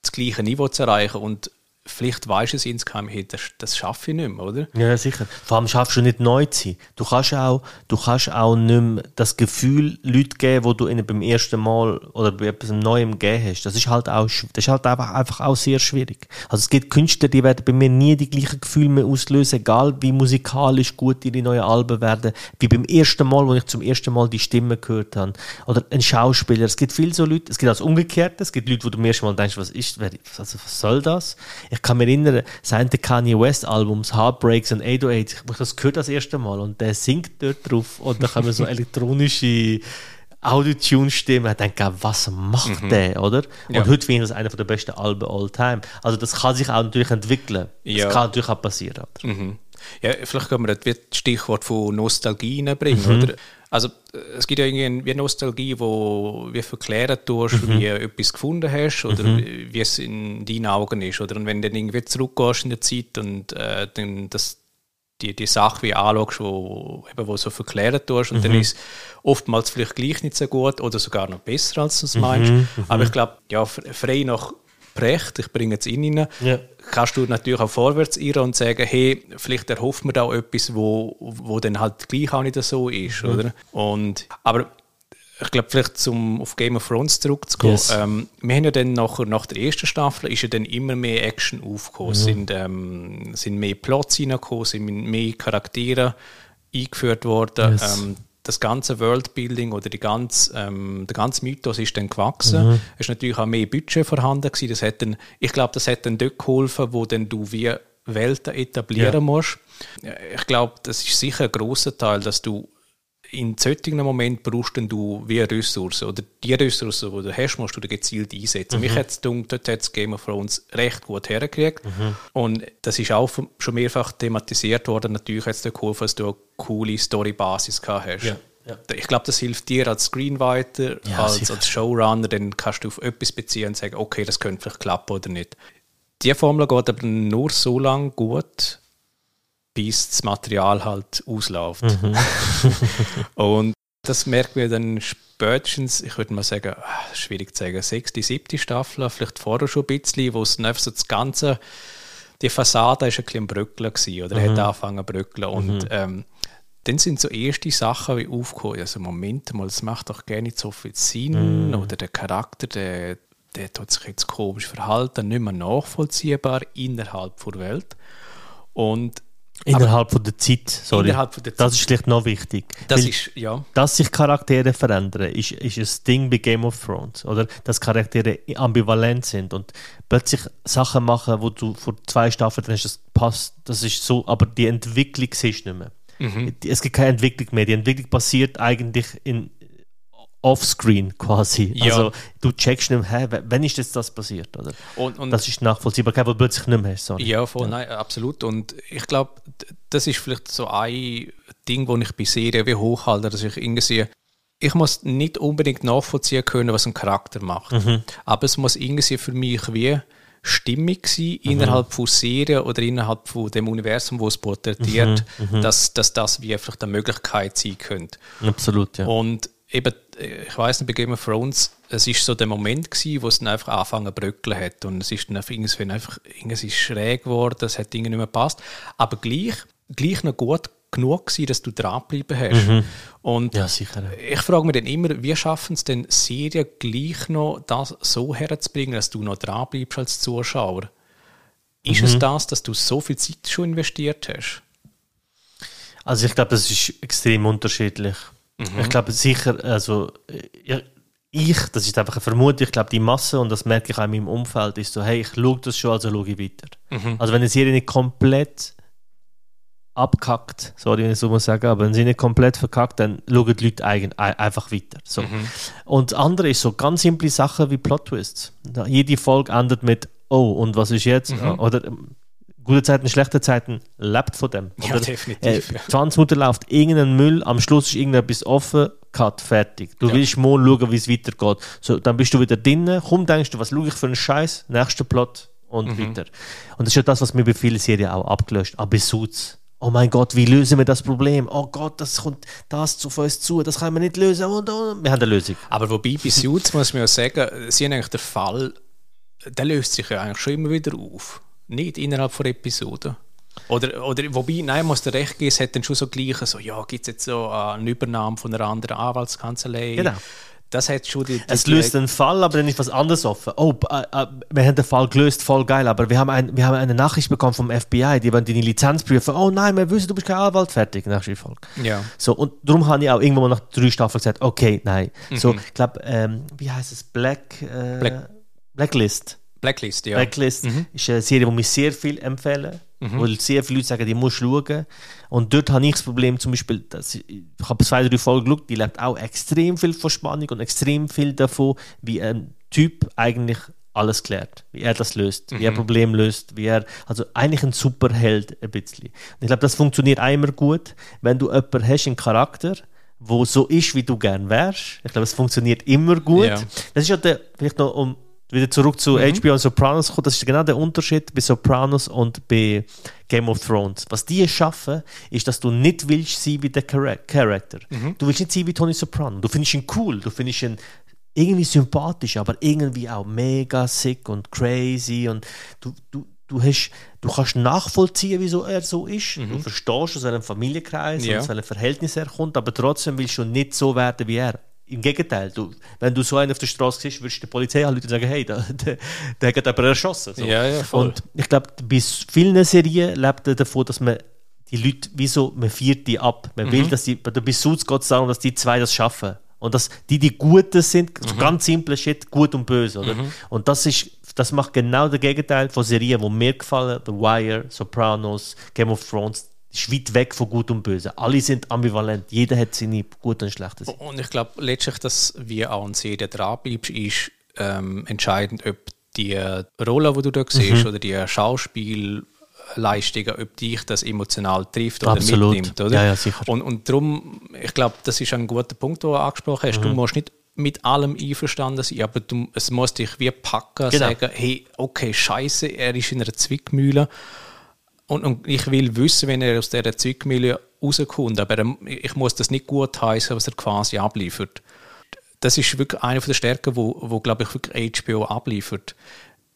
das gleiche Niveau zu erreichen. Und vielleicht weißt du es insgeheim, hey, das, das schaffe ich nicht mehr, oder? Ja, sicher. Vor allem schaffst du nicht neu zu sein. Du kannst auch, du kannst auch nicht mehr das Gefühl Leute geben, wo du ihnen beim ersten Mal oder bei etwas Neuem gegeben hast. Das ist halt auch, das ist halt einfach, einfach auch sehr schwierig. Also es gibt Künstler, die werden bei mir nie die gleichen Gefühle mehr auslösen, egal wie musikalisch gut ihre neuen Alben werden, wie beim ersten Mal, wo ich zum ersten Mal die Stimme gehört habe. Oder ein Schauspieler. Es gibt viele so Leute, es gibt auch das Umgekehrte, es gibt Leute, wo du zum ersten Mal denkst, was ist, also was soll das? Ich kann mich erinnern, sein Kanye West Albums, Heartbreaks und 808, ich habe das gehört das erste Mal und der singt dort drauf und dann kommen so elektronische Audio-Tune-Stimmen, ich denke, was macht mhm. der, oder? Und ja. heute finde ich das einer der besten Alben all time. Also das kann sich auch natürlich entwickeln. Ja. Das kann natürlich auch passieren. Mhm. Ja, vielleicht können wir das Stichwort von Nostalgie bringen, mhm. oder? Also es gibt ja irgendwie eine Nostalgie, wo wie verklären tust, mhm. wie du etwas gefunden hast oder mhm. wie es in deinen Augen ist. Oder und wenn du dann irgendwie zurückgehst in der Zeit und äh, dann das, die, die Sache wie anschaust, wo, eben, wo so verklären tust und mhm. dann ist oftmals vielleicht gleich nicht so gut oder sogar noch besser, als du es meinst. Mhm. Mhm. Aber ich glaube, ja, frei nach Brecht, ich bringe jetzt ihn rein, ja. kannst du natürlich auch vorwärts irren und sagen, hey, vielleicht erhofft man da auch etwas, wo, wo dann halt gleich auch nicht so ist, mhm. oder? Und, aber ich glaube, vielleicht zum auf Game of Thrones zurückzukommen. Yes. Ähm, wir haben ja dann nach, nach der ersten Staffel ist ja dann immer mehr Action aufgekommen, mhm. sind, ähm, sind mehr Plots reingekommen, sind mehr Charaktere eingeführt worden. Yes. Ähm, das ganze Worldbuilding oder die ganze, ähm, der ganze Mythos ist dann gewachsen. Mhm. Es ist natürlich auch mehr Budget vorhanden gewesen. Das hat dann, ich glaube, das hat dann dort geholfen, wo dann du wie Welten etablieren ja. musst. Ich glaube, das ist sicher ein großer Teil, dass du in solchen Moment brauchst du wie Ressourcen oder die Ressourcen, die du hast, musst du gezielt einsetzen. Mhm. Mich hat es dort hat Game of Thrones recht gut hergekriegt mhm. und das ist auch schon mehrfach thematisiert worden. Natürlich hat es dir geholfen, dass du eine coole Story-Basis hast. Ja. Ja. Ich glaube, das hilft dir als Screenwriter, ja, als, als, Showrunner, dann kannst du auf etwas beziehen und sagen, okay, das könnte vielleicht klappen oder nicht. Die Formel geht aber nur so lange gut, bis das Material halt ausläuft. Mhm. und das merken wir dann spätestens, ich würde mal sagen, ah, schwierig zu sagen, sechste, siebte Staffel, vielleicht vorher schon ein bisschen, wo es dann einfach so das Ganze, die Fassade ist ein bisschen bröckeln gewesen, oder mhm. hat angefangen zu bröckeln und mhm. ähm, dann sind so erste Sachen wie aufgekommen, also Moment mal, das macht doch gar nicht so viel Sinn, mm. oder der Charakter, der, der tut sich jetzt komisch verhalten, nicht mehr nachvollziehbar innerhalb der Welt. Und Innerhalb von der Zeit, sorry. Innerhalb von der Zeit. Das ist vielleicht noch wichtig. Das ist, ja. Dass sich Charaktere verändern, ist, ist ein Ding bei Game of Thrones. Oder? Dass Charaktere ambivalent sind und plötzlich Sachen machen, wo du vor zwei Staffeln hast, das passt, das ist so, aber die Entwicklung siehst du nicht mehr. Mhm. Es gibt keine Entwicklung mehr. Die Entwicklung passiert eigentlich in offscreen quasi. Ja. Also du checkst nicht mehr, hä, wenn ist jetzt das passiert? Oder? Und, und das ist nachvollziehbar, weil du plötzlich nicht mehr hast. Sorry. Ja, voll, ja. nein, absolut. Und ich glaube, das ist vielleicht so ein Ding, wo ich bei Serien wie hochhalte, dass ich irgendwie ich muss nicht unbedingt nachvollziehen können, was ein Charakter macht. Mhm. Aber es muss irgendwie für mich wie stimmig sein mhm. innerhalb von Serien oder innerhalb von dem Universum, wo es porträtiert, mhm. mhm. dass, dass das wie einfach eine Möglichkeit sein könnte. Absolut, ja. Und eben, ich weiß nicht, bei Game of Thrones, es ist so der Moment gewesen, wo es dann einfach angefangen zu bröckeln hat und es ist dann einfach, einfach irgendwas ist schräg geworden, es hat irgendwie nicht mehr gepasst, aber gleich, gleich noch gut genug gewesen, dass du dranbleiben hast. Mhm. Und ja, sicher. ich frage mich dann immer, wie schaffen es denn Serien gleich noch, das so herzubringen, dass du noch dranbleibst als Zuschauer? Ist mhm. es das, dass du so viel Zeit schon investiert hast? Also ich glaube, das ist extrem unterschiedlich. Mhm. Ich glaube sicher, also ich, das ist einfach eine Vermutung, ich glaube die Masse, und das merke ich auch in meinem Umfeld, ist so, hey, ich schaue das schon, also schaue ich weiter. Mhm. Also wenn eine Serie nicht komplett abkackt, sorry, wenn ich so muss sagen, aber wenn sie nicht komplett verkackt, dann schauen die Leute einfach weiter. So. Mhm. Und das andere ist so ganz simple Sachen wie Plot-Twists. Jede Folge endet mit Oh, und was ist jetzt? Mhm. Oder gute Zeiten, schlechte Zeiten, lebt von dem. Ja, oder? definitiv. Äh, ja. Zwangsmutter läuft irgendein Müll, am Schluss ist irgendetwas offen, cut, fertig. Du ja. willst mal schauen, wie es weitergeht. So, dann bist du wieder drinnen, komm, denkst du, was schaue ich für einen Scheiß? Nächster Plot und mhm. weiter. Und das ist ja das, was mir bei vielen Serien auch abgelöst. Aber Suits oh mein Gott, wie lösen wir das Problem? Oh Gott, das kommt das zu uns zu, das können wir nicht lösen. Und, und. Wir haben eine Lösung. Aber wobei bei Suits muss man ja sagen, sie haben eigentlich den Fall, der löst sich ja eigentlich schon immer wieder auf. Nicht innerhalb von Episoden. Oder, oder wobei, nein, muss der recht geben, es hat dann schon so gleich so, ja, gibt es jetzt so eine Übernahme von einer anderen Anwaltskanzlei? Genau. Das hat schon die, die es löst einen Fall, aber dann ist was anderes offen. Oh, äh, äh, wir haben den Fall gelöst, voll geil, aber wir haben, ein, wir haben eine Nachricht bekommen vom FBI, die wollen deine Lizenz prüfen. Oh nein, wir wissen, du bist kein Anwalt, fertig, Folge. Ja. So, und darum habe ich auch irgendwann mal nach drei Staffeln gesagt, okay, nein. Mhm. So, ich glaube, ähm, wie heißt es? Black, äh, Black- Blacklist. Blacklist, ja. Blacklist ist eine Serie, die mir sehr viel empfehlen. Weil sehr viele Leute sagen, die musst du schauen. Und dort habe ich das Problem, zum Beispiel, dass ich, ich habe zwei, drei Folgen geschaut, die lebt auch extrem viel von Spannung und extrem viel davon, wie ein Typ eigentlich alles klärt, wie er das löst, wie er Problem löst, wie er, also eigentlich ein Superheld ein bisschen. Und ich glaube, das funktioniert immer gut, wenn du jemanden hast, einen Charakter, wo so ist, wie du gern wärst. Ich glaube, es funktioniert immer gut. Ja. Das ist ja der, vielleicht noch um wieder zurück zu HBO und Sopranos zu kommen, das ist genau der Unterschied bei Sopranos und bei Game of Thrones. Was die schaffen, ist, dass du nicht willst sein wie der Chara- Charakter. Du willst nicht sein wie Tony Soprano. Du findest ihn cool, du findest ihn irgendwie sympathisch, aber irgendwie auch mega sick und crazy und du, du, du, hast, du kannst nachvollziehen, wieso er so ist. Du verstehst aus welchem Familienkreis Ja. und aus welchem Verhältnis er kommt, aber trotzdem willst du nicht so werden wie er. Im Gegenteil, du, wenn du so einen auf der Straße siehst, würdest du der Polizei anrufen und sagen, hey, der, der, der hat aber erschossen. So. Ja, ja, voll. Und ich glaube, bei vielen Serien lebt er davon, dass man die Leute, wieso, man feiert die ab. Man Mhm. will, dass die, bei der Suits es darum, dass die zwei das schaffen. Und dass die, die Guten sind, Mhm. so ganz simple Shit, gut und böse, oder? Und das ist, das macht genau das Gegenteil von Serien, die mir gefallen, The Wire, Sopranos, Game of Thrones, ist weit weg von gut und böse. Alle sind ambivalent, jeder hat seine guten und schlechten Seiten. Und ich glaube, letztlich, dass wir auch an Serie dranbleibst, ist ähm, entscheidend, ob die Rolle, die du da siehst, oder die Schauspielleistungen, ob dich das emotional trifft oder Absolut. mitnimmt. Oder? Ja, ja, sicher. Und, und darum, ich glaube, das ist ein guter Punkt, den du angesprochen hast. Du musst nicht mit allem einverstanden sein, aber du, es muss dich wie packen, Genau. sagen, hey, okay, scheiße, er ist in einer Zwickmühle. Und, und ich will wissen, wenn er aus dieser Zwickmühle rauskommt, aber er, ich muss das nicht gut heißen, was er quasi abliefert. Das ist wirklich eine der Stärken, wo, wo glaube ich, wirklich HBO abliefert.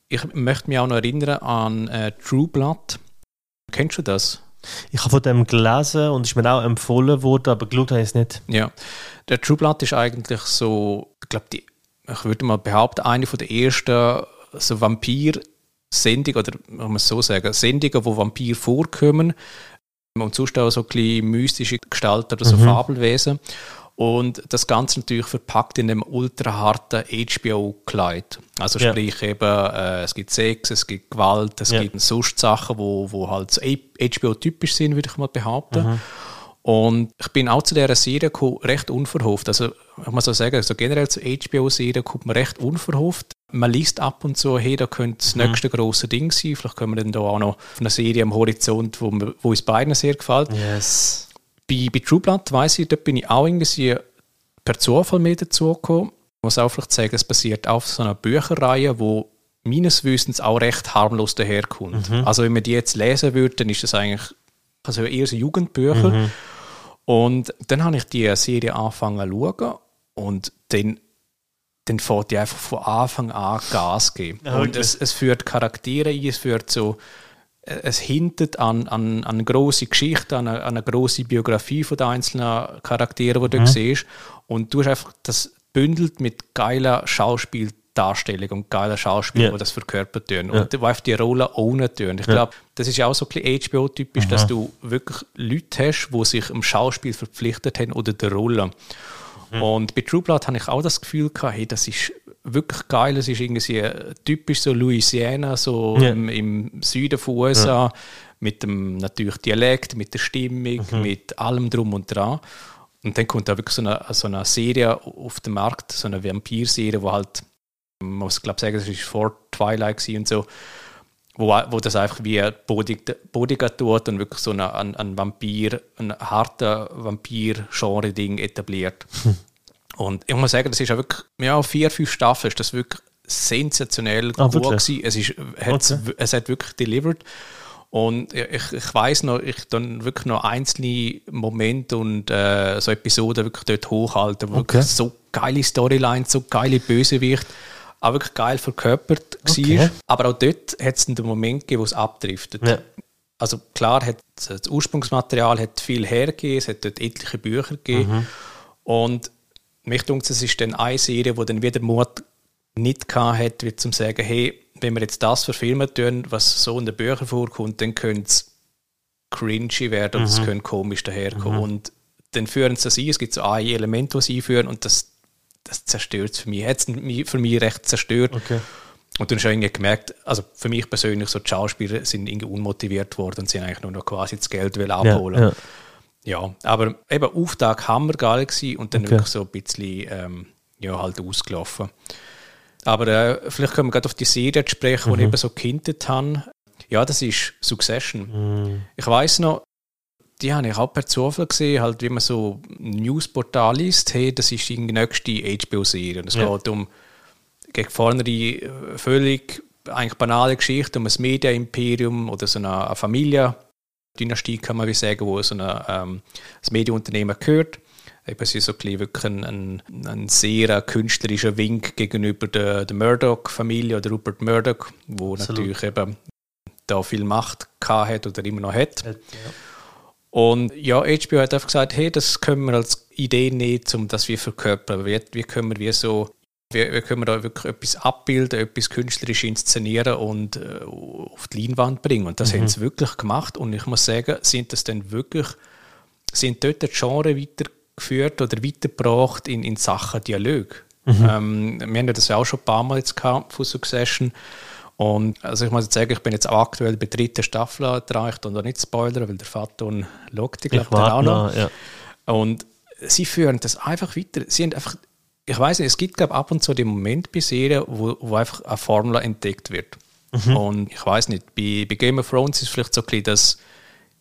Ich möchte mich auch noch erinnern an äh, True Blood. Kennst du das? Ich habe von dem gelesen und ist mir auch empfohlen worden, aber geschaut habe ich es nicht. Ja. Der True Blood ist eigentlich so, ich glaube, die, ich würde mal behaupten, eine von der ersten so Vampir-Sendungen, oder muss man es so sagen, Sendungen, wo Vampir vorkommen und sonst auch so ein bisschen mystische Gestalten oder so Mhm. Fabelwesen. Und das Ganze natürlich verpackt in einem ultraharten HBO-Kleid. Also Ja. sprich eben, äh, es gibt Sex, es gibt Gewalt, es Ja. gibt sonst Sachen, wo, wo halt so HBO-typisch sind, würde ich mal behaupten. Mhm. Und ich bin auch zu dieser Serie gekommen, recht unverhofft. Also ich muss auch sagen, also generell zu HBO-Serien kommt man recht unverhofft. Man liest ab und zu, hey, da könnte das nächste große Ding sein. Vielleicht können wir dann da auch noch auf eine Serie am Horizont, wo, wo uns beiden sehr gefällt. Yes. Bei, bei True Blood weiss ich, dort bin ich auch irgendwie per Zufall mehr dazu gekommen. Ich muss auch vielleicht sagen, es basiert auf so einer Bücherreihe, wo meines Wissens auch recht harmlos daherkommt. Also wenn man die jetzt lesen würde, dann ist das eigentlich also eher so Jugendbücher. Und dann habe ich die Serie angefangen zu schauen und dann, dann fährt die einfach von Anfang an Gas geben. Ja, und es, es führt Charaktere ein, es führt so äh, es hintet an, an, an eine grosse Geschichte, an eine, an eine grosse Biografie von den einzelnen Charakteren, die du siehst. Und du hast einfach das bündelt mit geiler Schauspieldarstellung und geiler Schauspiel, Ja. die das verkörpert tun. Ja. Und die einfach die Rolle ohne tun. Ich glaube, das ist ja auch so ein bisschen HBO-typisch, dass du wirklich Leute hast, die sich im Schauspiel verpflichtet haben oder der Rolle. Und bei True Blood habe ich auch das Gefühl gehabt, hey, das ist wirklich geil. Es ist irgendwie typisch so Louisiana, so Ja. im, im Süden von USA, mit dem natürlich Dialekt, mit der Stimmung, mit allem drum und dran. Und dann kommt da wirklich so eine, so eine Serie auf den Markt, so eine Vampir-Serie, wo halt, man muss glaube sagen, das war vor Twilight und so, wo, wo das einfach wie Bodyguard tut und wirklich so eine, ein, ein Vampir, ein harter Vampir-Genre-Ding etabliert. Und ich muss sagen, das ist ja wirklich, ja, vier, fünf Staffeln ist das wirklich sensationell Ah, gut gewesen. Es, ist, hat, Okay. es hat wirklich delivered. Und ich, ich weiß noch, ich dann wirklich noch einzelne Momente und äh, so Episoden wirklich dort hochhalten, wo Okay. wirklich so geile Storylines, so geile Bösewicht. Auch wirklich geil verkörpert okay. war. Aber auch dort hat es einen Moment gegeben, wo es abdriftet. Ja. Also klar, hat das Ursprungsmaterial hat viel hergegeben, es hat dort etliche Bücher gegeben. Mhm. Und mich denkt, es ist dann eine Serie, die dann wieder Mut nicht hat, wie zum sagen, hey, wenn wir jetzt das verfilmen tun, was so in den Büchern vorkommt, dann könnte es cringy werden und es mhm. könnte komisch daherkommen. Mhm. Und dann führen sie das ein, es gibt so ein Element, das sie einführen und das, das zerstört es für mich. Hat es für mich recht zerstört. Okay. Und dann hast du irgendwie gemerkt, also für mich persönlich, so die Schauspieler sind irgendwie unmotiviert worden und sind eigentlich nur noch quasi das Geld abholen. Ja, ja. ja, aber eben Auftag hammergeil gewesen und dann okay. wirklich so ein bisschen ähm, ja, halt ausgelaufen. Aber äh, vielleicht können wir gerade auf die Serie sprechen, mhm. die ich eben so gehintet habe. Ja, das ist Succession. Mhm. Ich weiß noch, die habe ich auch per Zufall gesehen, halt wie man so ein Newsportal liest, hey, das ist die nächste HBO-Serie. Und es ja. geht um gegen vorne die äh, völlig eigentlich banale Geschichte um ein Medienimperium oder so eine, eine Familiendynastie, kann man wie sagen, wo so eine, ähm, das Medienunternehmen gehört. Eben, es ist so ein wirklich ein, ein, ein sehr künstlerischer Wink gegenüber der, der Murdoch-Familie oder Rupert Murdoch, wo Absolut. natürlich eben da viel Macht hat oder immer noch hat. hat ja. Und ja, HBO hat einfach gesagt, hey, das können wir als Idee nehmen, um das wir verkörpern. Wie, wie können wir wie so, wie, wie, können wir da wirklich etwas abbilden, etwas künstlerisch inszenieren und äh, auf die Leinwand bringen. Und das mhm. haben sie wirklich gemacht. Und ich muss sagen, sind das dann wirklich, sind dort die Genre weitergeführt oder weitergebracht in, in Sachen Dialog. Mhm. Ähm, wir haben das ja auch schon ein paar Mal jetzt gehabt von Succession. Und also ich muss jetzt sagen, ich bin jetzt auch aktuell bei der dritten Staffel erreicht und auch nicht Spoiler, weil der Faton schaut, ich glaube, auch noch. noch ja. Und sie führen das einfach weiter. Sie haben einfach, ich weiß nicht, es gibt glaube ab und zu den Moment bei Serien, wo, wo einfach eine Formel entdeckt wird. Mhm. Und ich weiß nicht, bei, bei, Game of Thrones ist es vielleicht so ein bisschen das,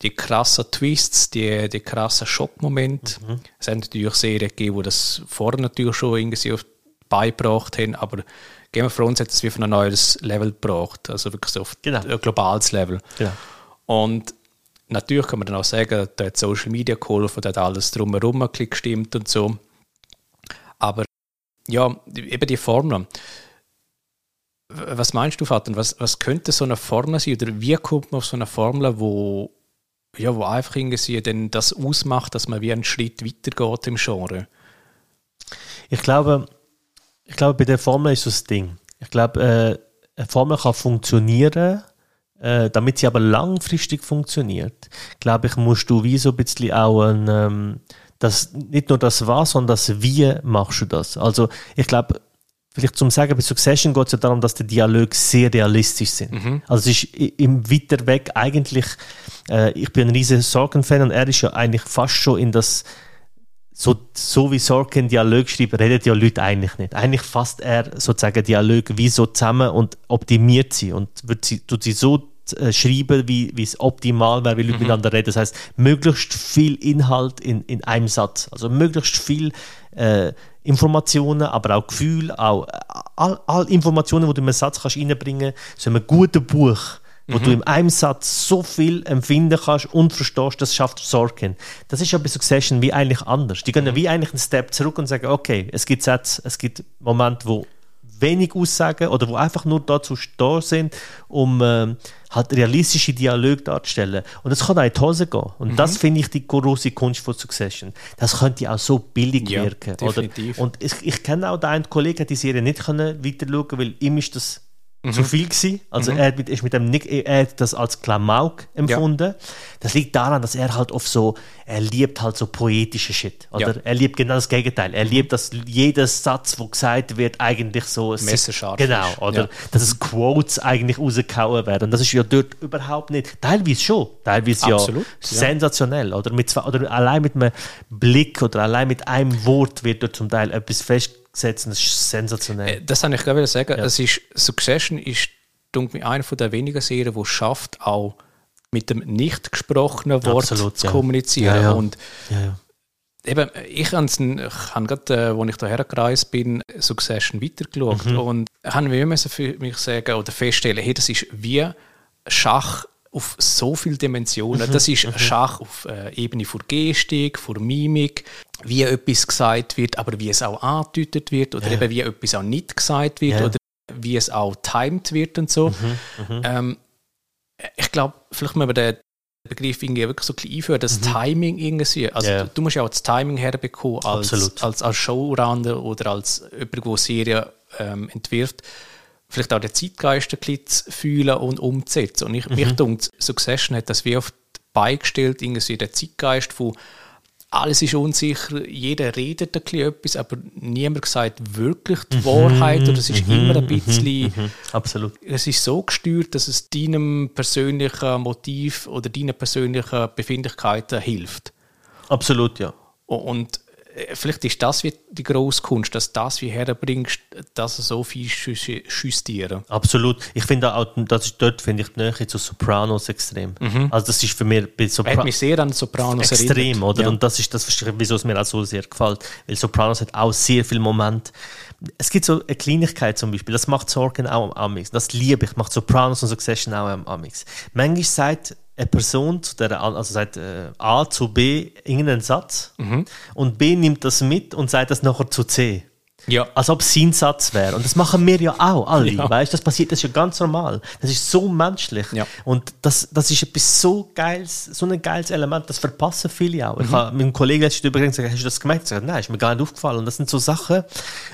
die krassen Twists, die, die krassen Schockmomente. Mhm. Es hat natürlich Serien gegeben, die das vorher natürlich schon irgendwie auf beigebracht haben, aber Game of Thrones hat es wie von ein neues Level gebracht, also wirklich so auf genau. ein globales Level. Genau. Und natürlich kann man dann auch sagen, da hat Social Media geholfen, da hat alles drumherum gestimmt und so. Aber ja, eben die Formel. Was meinst du, Vater? Was, was könnte so eine Formel sein? Oder wie kommt man auf so eine Formel, wo, ja, wo einfach irgendwie denn das ausmacht, dass man wie einen Schritt weitergeht im Genre? Ich glaube, ich glaube, bei der Formel ist das Ding. Ich glaube, äh, eine Formel kann funktionieren, äh, damit sie aber langfristig funktioniert. Glaube ich, musst du wie so ein bisschen auch ein, ähm, das, nicht nur das Was, sondern das Wie machst du das. Also ich glaube, vielleicht zum Sagen, bei Succession geht es ja darum, dass die Dialoge sehr realistisch sind. Mhm. Also es ist im weiter weg eigentlich, äh, ich bin ein riesiger Sorgen-Fan und er ist ja eigentlich fast schon in das so, so wie Sorkin Dialog schreibt, redet ja Leute eigentlich nicht. Eigentlich fasst er sozusagen Dialog wie so zusammen und optimiert sie und wird sie, tut sie so äh, schreiben, wie, wie es optimal wäre, wie Leute mhm. miteinander reden. Das heißt, möglichst viel Inhalt in, in einem Satz. Also möglichst viel äh, Informationen, aber auch Gefühl, auch äh, all, all Informationen, die du in einen Satz kannst reinbringen kannst. So ein gutes Buch wo mhm. du in einem Satz so viel empfinden kannst und verstehst, das schafft Sorgen. Das ist ja bei Succession wie eigentlich anders. Die gehen mhm. wie eigentlich einen Step zurück und sagen, okay, es gibt Sätze, es gibt Momente, wo wenig aussagen oder wo einfach nur dazu da sind, um äh, halt realistische Dialoge darzustellen. Und das kann auch in die Hose gehen. Und mhm. das finde ich die große Kunst von Succession. Das könnte auch so billig ja, wirken. Definitiv. Oder? Und ich, ich kenne auch den Kollegen, der die Serie nicht weiter schauen weil ihm ist das mhm. zu viel gewesen. Also mhm. er ist mit dem nicht, er hat das als Klamauk empfunden. Ja. Das liegt daran, dass er halt oft so, er liebt halt so poetische Shit. Oder ja. er liebt genau das Gegenteil. Er liebt, dass jeder Satz, wo gesagt wird, eigentlich so messerscharf Genau, oder ja. dass es Quotes eigentlich rausgehauen werden. Und das ist ja dort überhaupt nicht. Teilweise schon, teilweise Absolut, ja sensationell. Oder, mit zwei, oder allein mit einem Blick oder allein mit einem Wort wird dort zum Teil etwas fest gesetzt das ist sensationell. Äh, das kann ich gerade sagen. Ja. Es ist, Succession ist denke einer der wenigen Serien, die es schafft, auch mit dem nicht gesprochenen Wort Absolut, zu kommunizieren. Ja, ja. Und eben, ich habe gerade, äh, als ich hierher gereist bin, Succession weitergeschaut mhm. und habe mir für mich sagen oder feststellen, hey, das ist wie Schach auf so viele Dimensionen. Das ist mhm. Schach auf äh, Ebene von Gestik, von Mimik, wie etwas gesagt wird, aber wie es auch angedeutet wird oder ja. eben wie etwas auch nicht gesagt wird ja. oder wie es auch timed wird und so. Mhm, mhm. ähm, ich glaube, vielleicht müssen wir den Begriff irgendwie wirklich so ein bisschen einführen, das mhm. Timing irgendwie. Also yeah. du, du, musst ja auch das Timing herbekommen als, als, als Showrunner oder als jemand, der Serien ähm, entwirft vielleicht auch den Zeitgeist ein bisschen zu fühlen und umzusetzen. Und ich, mhm. mich denke, Succession hat das wie oft beigestellt, irgendwie der Zeitgeist von alles ist unsicher, jeder redet ein bisschen etwas, aber niemand sagt wirklich die mhm, Wahrheit oder es ist mhm, immer ein bisschen. Mhm, mhm, absolut. Es ist so gesteuert, dass es deinem persönlichen Motiv oder deinen persönlichen Befindlichkeiten hilft. Absolut, ja. Und vielleicht ist das wie die grosse Kunst, dass das wie herbringst, dass so viel justieren. Absolut. Ich finde auch, das ist dort finde ich die Nähe zu Sopranos extrem. Mhm. Also das ist für mich bei Sopranos hat mich sehr an Sopranos extrem, erinnert. oder? Ja. Und das ist das, wieso es mir auch so sehr gefällt, weil Sopranos hat auch sehr viele Momente. Es gibt so eine Kleinigkeit zum Beispiel, das macht Sorgen auch am Amix. Das liebe ich, macht Sopranos und Succession auch am Amix. Manchmal sagt eine Person zu der, also sagt äh, A zu B irgendeinen Satz mhm. und B nimmt das mit und sagt das nachher zu C. Ja. Als ob es sein Satz wäre. Und das machen wir ja auch alle. Ja. Weißt? Das passiert, das ist ja ganz normal. Das ist so menschlich. Ja. Und das, das ist etwas so geiles, so ein geiles Element, das verpassen viele auch. Mhm. Ich habe mit einem Kollegen letztens übrigens gesagt, hast du das gemerkt? Ich gesagt, nein, ist mir gar nicht aufgefallen. Und das sind so Sachen,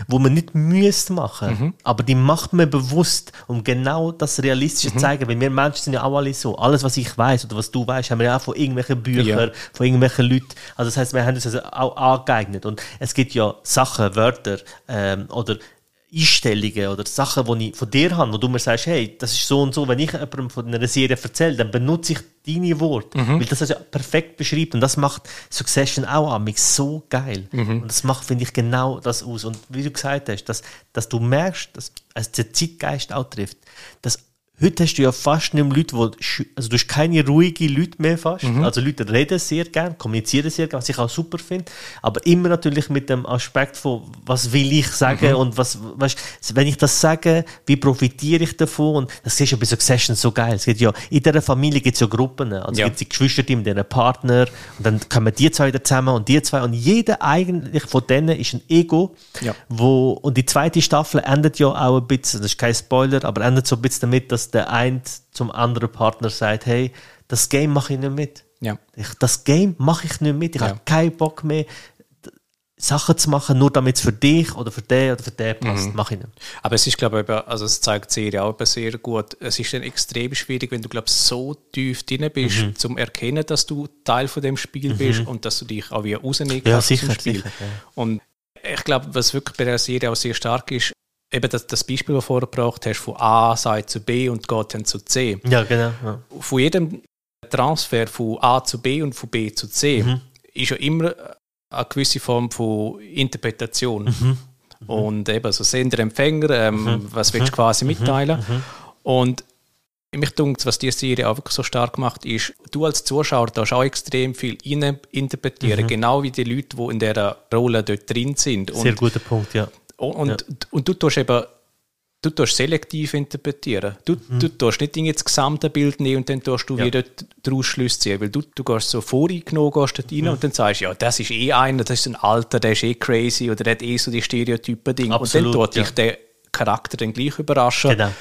wo man nicht müsste machen, mhm. aber die macht man bewusst, um genau das Realistische mhm. zu zeigen. Weil wir Menschen sind ja auch alle so. Alles, was ich weiß oder was du weißt, haben wir ja auch von irgendwelchen Büchern, ja. von irgendwelchen Leuten. Also das heißt, wir haben uns also auch angeeignet. Und es gibt ja Sachen, Wörter, ähm, oder Einstellungen oder Sachen, die ich von dir habe, wo du mir sagst, hey, das ist so und so, wenn ich jemandem von einer Serie erzähle, dann benutze ich deine Worte, mhm. weil das ja perfekt beschreibt und das macht Succession auch an mich so geil mhm. und das macht, finde ich, genau das aus und wie du gesagt hast, dass, dass du merkst, dass es der Zeitgeist auch trifft, dass Heute hast du ja fast nicht mehr Leute, die, also du hast keine ruhigen Leute mehr fast. Mhm. Also Leute reden sehr gern, kommunizieren sehr gern, was ich auch super finde. Aber immer natürlich mit dem Aspekt von, was will ich sagen mhm. und was, weißt, wenn ich das sage, wie profitiere ich davon? Und das ist ja bei Succession so geil. Es gibt ja, in dieser Familie gibt es ja Gruppen. Also ja. gibt es die Geschwister mit ihren Partner und dann kommen die zwei wieder zusammen und die zwei und jeder eigentlich von denen ist ein Ego, ja. wo, und die zweite Staffel endet ja auch ein bisschen, das ist kein Spoiler, aber endet so ein bisschen damit, dass der eine zum anderen Partner sagt, hey, das Game mache ich nicht mit. Ja. Ich, das Game mache ich nicht mit. Ich ja. habe keinen Bock mehr, Sachen zu machen, nur damit es für dich oder für den oder für den passt, mhm. mache ich nicht. Aber es ist, glaube ich, also es zeigt die Serie auch sehr gut. Es ist dann extrem schwierig, wenn du, glaube so tief drin bist, mhm. zum erkennen, dass du Teil von dem Spiel mhm. bist und dass du dich auch wieder rausnehmen kannst ja, sicher, Spiel. Sicher, ja. Und ich glaube, was wirklich bei der Serie auch sehr stark ist, eben das, das Beispiel, das du vorher gebracht hast, von A sei zu B und geht dann zu C. Ja, genau. Ja. Von jedem Transfer von A zu B und von B zu C mhm. ist ja immer eine gewisse Form von Interpretation. Mhm. Mhm. Und eben so Sender, Empfänger, ähm, mhm. was willst du quasi mhm. mitteilen? Mhm. Und mich denkt, was diese Serie auch wirklich so stark macht, ist, du als Zuschauer darfst auch extrem viel interpretieren, genau wie die Leute, die in dieser Rolle dort drin sind. Sehr guter Punkt, ja. Und, ja. und du tust eben du tust selektiv interpretieren. Du, mhm. du tust nicht das gesamte Bild nehmen und dann tust du ja. wieder daraus Schluss ziehen. Weil du, du gehst so voreingenommen, gehst dort rein mhm. und dann sagst, ja, das ist eh einer, das ist ein Alter, der ist eh crazy oder der hat eh so die Stereotypen-Ding. Und dann tut ja. dich der Charakter dann gleich überraschen. Genau.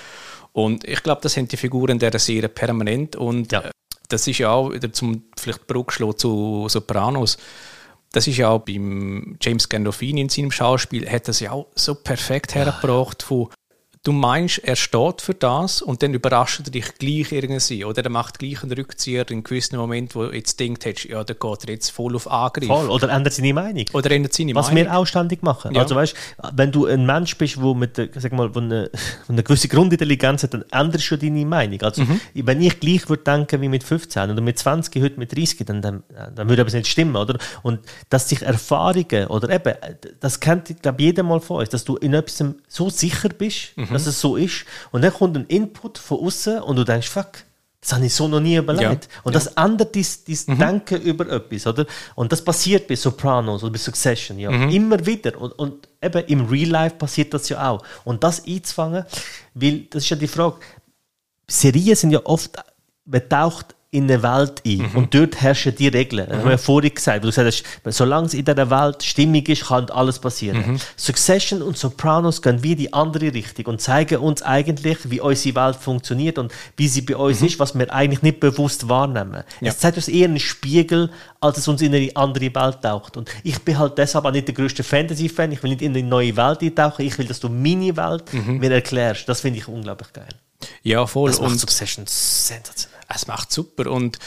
Und ich glaube, das haben die Figuren der Serie permanent und ja. das ist ja auch wieder zum vielleicht Bruchschlag zu Sopranos das ist ja auch beim James Gandolfini in seinem Schauspiel, hat das ja auch so perfekt hergebracht von du meinst, er steht für das und dann überrascht er dich gleich irgendwie. Oder er macht gleich einen Rückzieher in gewissen Moment, wo du jetzt denkst, ja, da geht er jetzt voll auf Angriff. Voll. Oder ändert seine Meinung. Oder ändert seine Was Meinung. wir auch ständig machen. Ja. Also weißt, wenn du ein Mensch bist, wo mit sag mal, wo eine, eine gewisse Grundintelligenz hat, dann änderst du deine Meinung. Also mhm. wenn ich gleich würde denken wie mit 15 oder mit 20, heute mit 30, dann, dann, dann würde etwas nicht stimmen, oder? Und dass sich Erfahrungen oder eben, das kennt, glaube jeder mal von uns, dass du in etwas so sicher bist, mhm dass es so ist. Und dann kommt ein Input von außen und du denkst, fuck, das habe ich so noch nie überlegt. Ja, und ja. das ändert dein, dein mhm. Denken über etwas, oder? Und das passiert bei Sopranos oder bei Succession, ja. Mhm. Immer wieder. Und, und eben im Real Life passiert das ja auch. Und das einzufangen, weil, das ist ja die Frage, Serien sind ja oft, man taucht in eine Welt ein mhm. und dort herrschen die Regeln. Das mhm. haben wir ja vorhin gesagt, du gesagt hast, solange es in dieser Welt stimmig ist, kann alles passieren. Mhm. Succession und Sopranos gehen wie die andere Richtung und zeigen uns eigentlich, wie unsere Welt funktioniert und wie sie bei uns mhm. ist, was wir eigentlich nicht bewusst wahrnehmen. Ja. Es zeigt uns eher einen Spiegel, als es uns in eine andere Welt taucht. Und ich bin halt deshalb auch nicht der größte Fantasy-Fan, ich will nicht in eine neue Welt eintauchen, ich will, dass du meine Welt mhm. mir erklärst. Das finde ich unglaublich geil. Ja, voll. Das macht und Succession sensationell. Es macht super und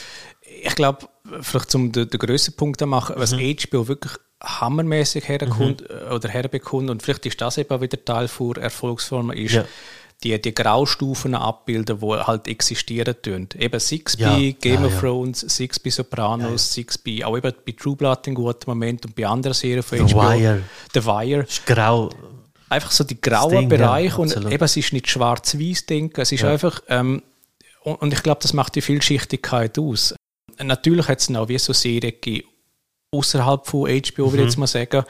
ich glaube, vielleicht zum den, den grössten Punkt zu machen, was mhm. HBO wirklich hammermäßig herkommt mhm. Äh, oder herbekommt und vielleicht ist das eben wieder Teil von Erfolgsformen ist, ja. die, die Graustufen abbilden, die halt existieren tun. Eben Six ja. bei Game ja, of Thrones, Six bei Sopranos, Six bei, auch eben bei True Blood in gutem Moment und bei anderen Serien von The HBO. Wire. The Wire. Ist grau einfach so die grauen Bereiche und eben es ist nicht schwarz-weiß denken, es ist einfach ähm, und ich glaube, das macht die Vielschichtigkeit aus. Natürlich hat es noch wie so Serien gegeben, außerhalb von HBO, mhm. würde ich jetzt mal sagen.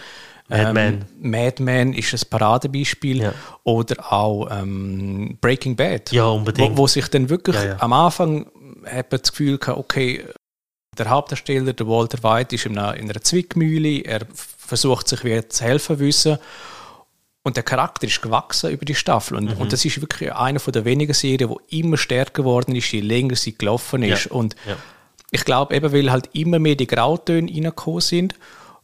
Mad ähm, Mad Men ist ein Paradebeispiel. Ja. Oder auch ähm, Breaking Bad. Ja, unbedingt. Wo, wo sich dann wirklich ja, ja. am Anfang hat das Gefühl gehabt, okay, der Hauptdarsteller, der Walter White, ist in einer, in einer Zwickmühle, er versucht sich wie zu helfen wissen und der Charakter ist gewachsen über die Staffel. Und, mhm. und das ist wirklich eine von der wenigen Serien, die immer stärker geworden ist, je länger sie gelaufen ist. Ja. Und ja. ich glaube, eben weil halt immer mehr die Grautöne reingekommen sind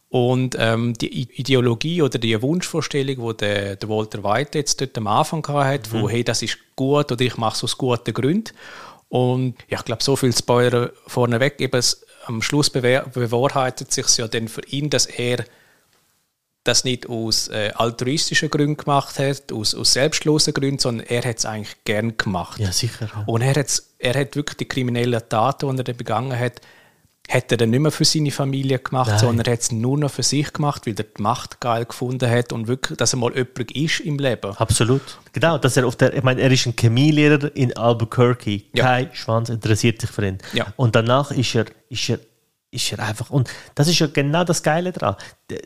und ähm, die Ideologie oder die Wunschvorstellung, die der, der Walter White jetzt dort am Anfang hatte, mhm. wo hey, das ist gut oder ich mache es aus guten Gründen. Und ja, ich glaube, so viel Spoiler vorneweg. Eben, am Schluss bewahrheitet sich ja dann für ihn, dass er das nicht aus äh, altruistischen Gründen gemacht hat, aus, aus selbstlosen Gründen, sondern er hat es eigentlich gern gemacht. Ja, sicher. Ja. Und er, er hat wirklich die kriminellen Taten, die er dann begangen hat, hat er dann nicht mehr für seine Familie gemacht, Nein. sondern er hat es nur noch für sich gemacht, weil er die Macht geil gefunden hat und wirklich, dass er mal jemand ist im Leben. Absolut. Genau, dass er auf der, ich meine, er ist ein Chemielehrer in Albuquerque. Ja. Kein Schwanz interessiert sich für ihn. Ja. Und danach ist er, ist er ist er einfach. Und das ist ja genau das Geile daran.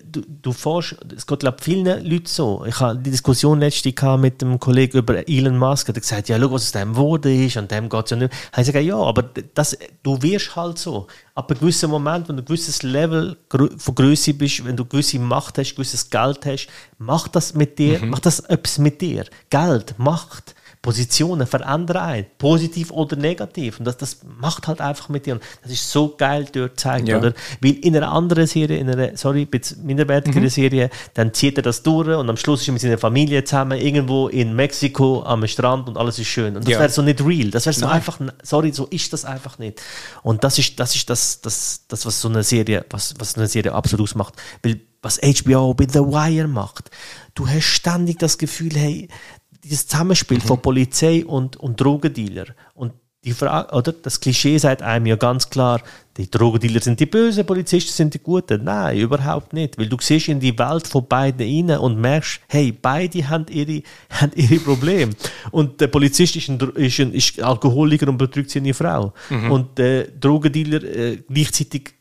Du, du forschst, es geht, glaube ich, vielen Leuten so. Ich hatte die Diskussion letzte mit einem Kollegen über Elon Musk. Er hat gesagt, ja, schau, was aus dem geworden ist, und dem geht es ja nicht. Ich gesagt, ja, aber das, du wirst halt so. Ab einem gewissen Moment, wenn du ein gewisses Level von Größe bist, wenn du gewisse Macht hast, gewisses Geld hast, macht das mit dir, mhm. macht das etwas mit dir. Geld, Macht Positionen verändern ein, positiv oder negativ. Und das, das macht halt einfach mit dir. Und das ist so geil dort gezeigt, ja. oder? Weil in einer anderen Serie, in einer, sorry, minderwertigeren mhm. Serie, dann zieht er das durch und am Schluss ist er mit seiner Familie zusammen irgendwo in Mexiko am Strand und alles ist schön. Und das ja. wäre so nicht real. Das wäre so Nein. einfach, sorry, so ist das einfach nicht. Und das ist, das ist das, das, das, was so eine Serie, was, was eine Serie absolut ausmacht. Weil was HBO bei The Wire macht. Du hast ständig das Gefühl, hey, dieses Zusammenspiel mhm. von Polizei und, und Drogendealer. Und die Frage, oder? Das Klischee sagt einem ja ganz klar, die Drogendealer sind die Bösen, Polizisten sind die Guten. Nein, überhaupt nicht. Weil du siehst in die Welt von beiden rein und merkst, hey, beide haben ihre, haben ihre Probleme. Und der Polizist ist, ein, ist, ein, ist Alkoholiker und betrügt seine Frau. Mhm. Und der Drogendealer äh, gleichzeitig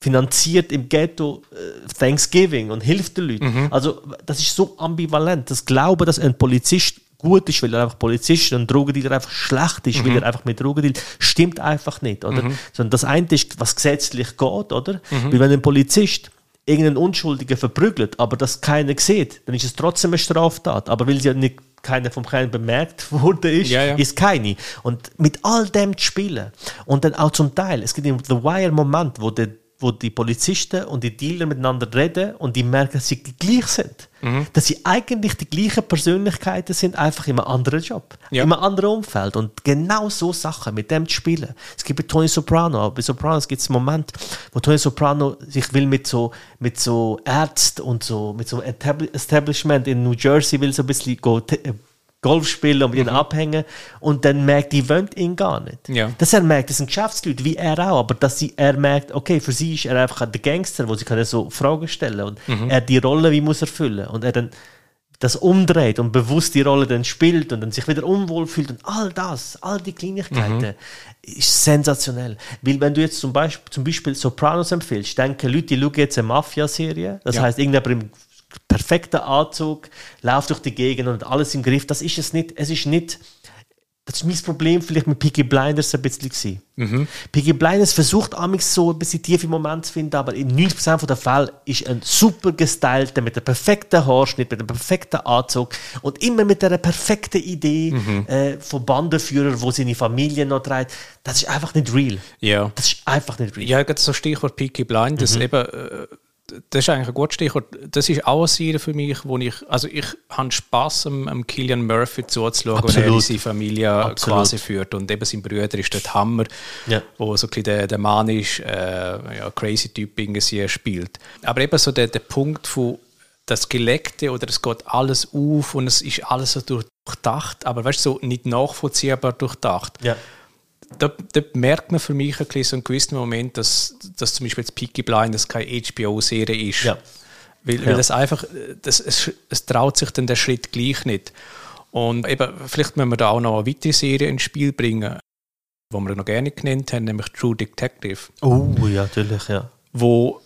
finanziert im Ghetto äh, Thanksgiving und hilft den Leuten. Mhm. Also das ist so ambivalent. Das Glaube, dass ein Polizist gut ist, weil er einfach Polizist ist und ein Drogendealer einfach schlecht ist, mhm. weil er einfach mit Drogen dealt, stimmt einfach nicht, oder? Mhm. Sondern das eine ist, was gesetzlich geht, oder? Mhm. Weil wenn ein Polizist irgendeinen Unschuldigen verprügelt, aber das keiner sieht, dann ist es trotzdem eine Straftat. Aber weil sie ja nicht keiner vom Kleinen bemerkt wurde ist, ja, ja. ist keine. Und mit all dem zu spielen und dann auch zum Teil, es gibt im The Wire Moment, wo der wo die Polizisten und die Dealer miteinander reden und die merken, dass sie gleich sind. Mhm. Dass sie eigentlich die gleichen Persönlichkeiten sind, einfach in einem anderen Job, ja. in einem anderen Umfeld. Und genau so Sachen mit dem zu spielen. Es gibt bei Tony Soprano, bei Sopranos gibt es einen Moment, wo Tony Soprano sich will mit so, mit so Ärzten und so, mit so Establishment in New Jersey will so ein bisschen go, Golf spielen und mit ihnen mhm. abhängen und dann merkt die wollen ihn gar nicht. Ja. Dass er merkt, das sind Geschäftsleute, wie er auch, aber dass sie, er merkt, okay, für sie ist er einfach der Gangster, wo sie kann so Fragen stellen und mhm. er die Rolle wie muss erfüllen und er dann das umdreht und bewusst die Rolle dann spielt und dann sich wieder unwohl fühlt und all das, all die Kleinigkeiten mhm. ist sensationell. Weil wenn du jetzt zum Beispiel, zum Beispiel Sopranos empfiehlst, denken Leute, die schauen jetzt eine Mafia-Serie, das ja. heißt irgendjemand im perfekter Anzug, läuft durch die Gegend und alles im Griff. Das ist es nicht. Es ist nicht das ist mein Problem vielleicht mit Peaky Blinders ein bisschen Mhm. Peaky Blinders versucht amigs so ein bisschen tiefe Momente zu finden, aber in 90% der Fälle ist ein super gestylter, mit einem perfekten Haarschnitt, mit einem perfekten Anzug und immer mit einer perfekten Idee mhm. äh, von Bandenführer, wo seine Familie noch trägt. Das ist einfach nicht real. Ja. Das ist einfach nicht real. Ja, so Stichwort Peaky Blinders, mhm. eben... Äh, das ist eigentlich ein gutes Stichwort. Das ist auch eine Serie für mich, wo ich, also ich habe Spass am, am Killian Murphy zuzuschauen, wenn er seine Familie Absolut. quasi führt. Und eben sein Bruder ist dort Hammer, ja. wo so ein bisschen der, der Mann ist, äh, ja, crazy Typ irgendwie spielt. Aber eben so der, der Punkt von das Geleckte oder es geht alles auf und es ist alles so durchdacht, aber weißt du, so nicht nachvollziehbar durchdacht. Ja da, da, merkt man für mich ein bisschen so einen gewissen Moment, dass, dass zum Beispiel jetzt Peaky Blinders keine HBO-Serie ist. Ja. Weil, ja. weil das einfach, das, es, es traut sich dann der Schritt gleich nicht. Und eben, vielleicht müssen wir da auch noch eine weitere Serie ins Spiel bringen, die wir noch gerne genannt haben, nämlich True Detective. Oh, ja, natürlich, ja. Wo,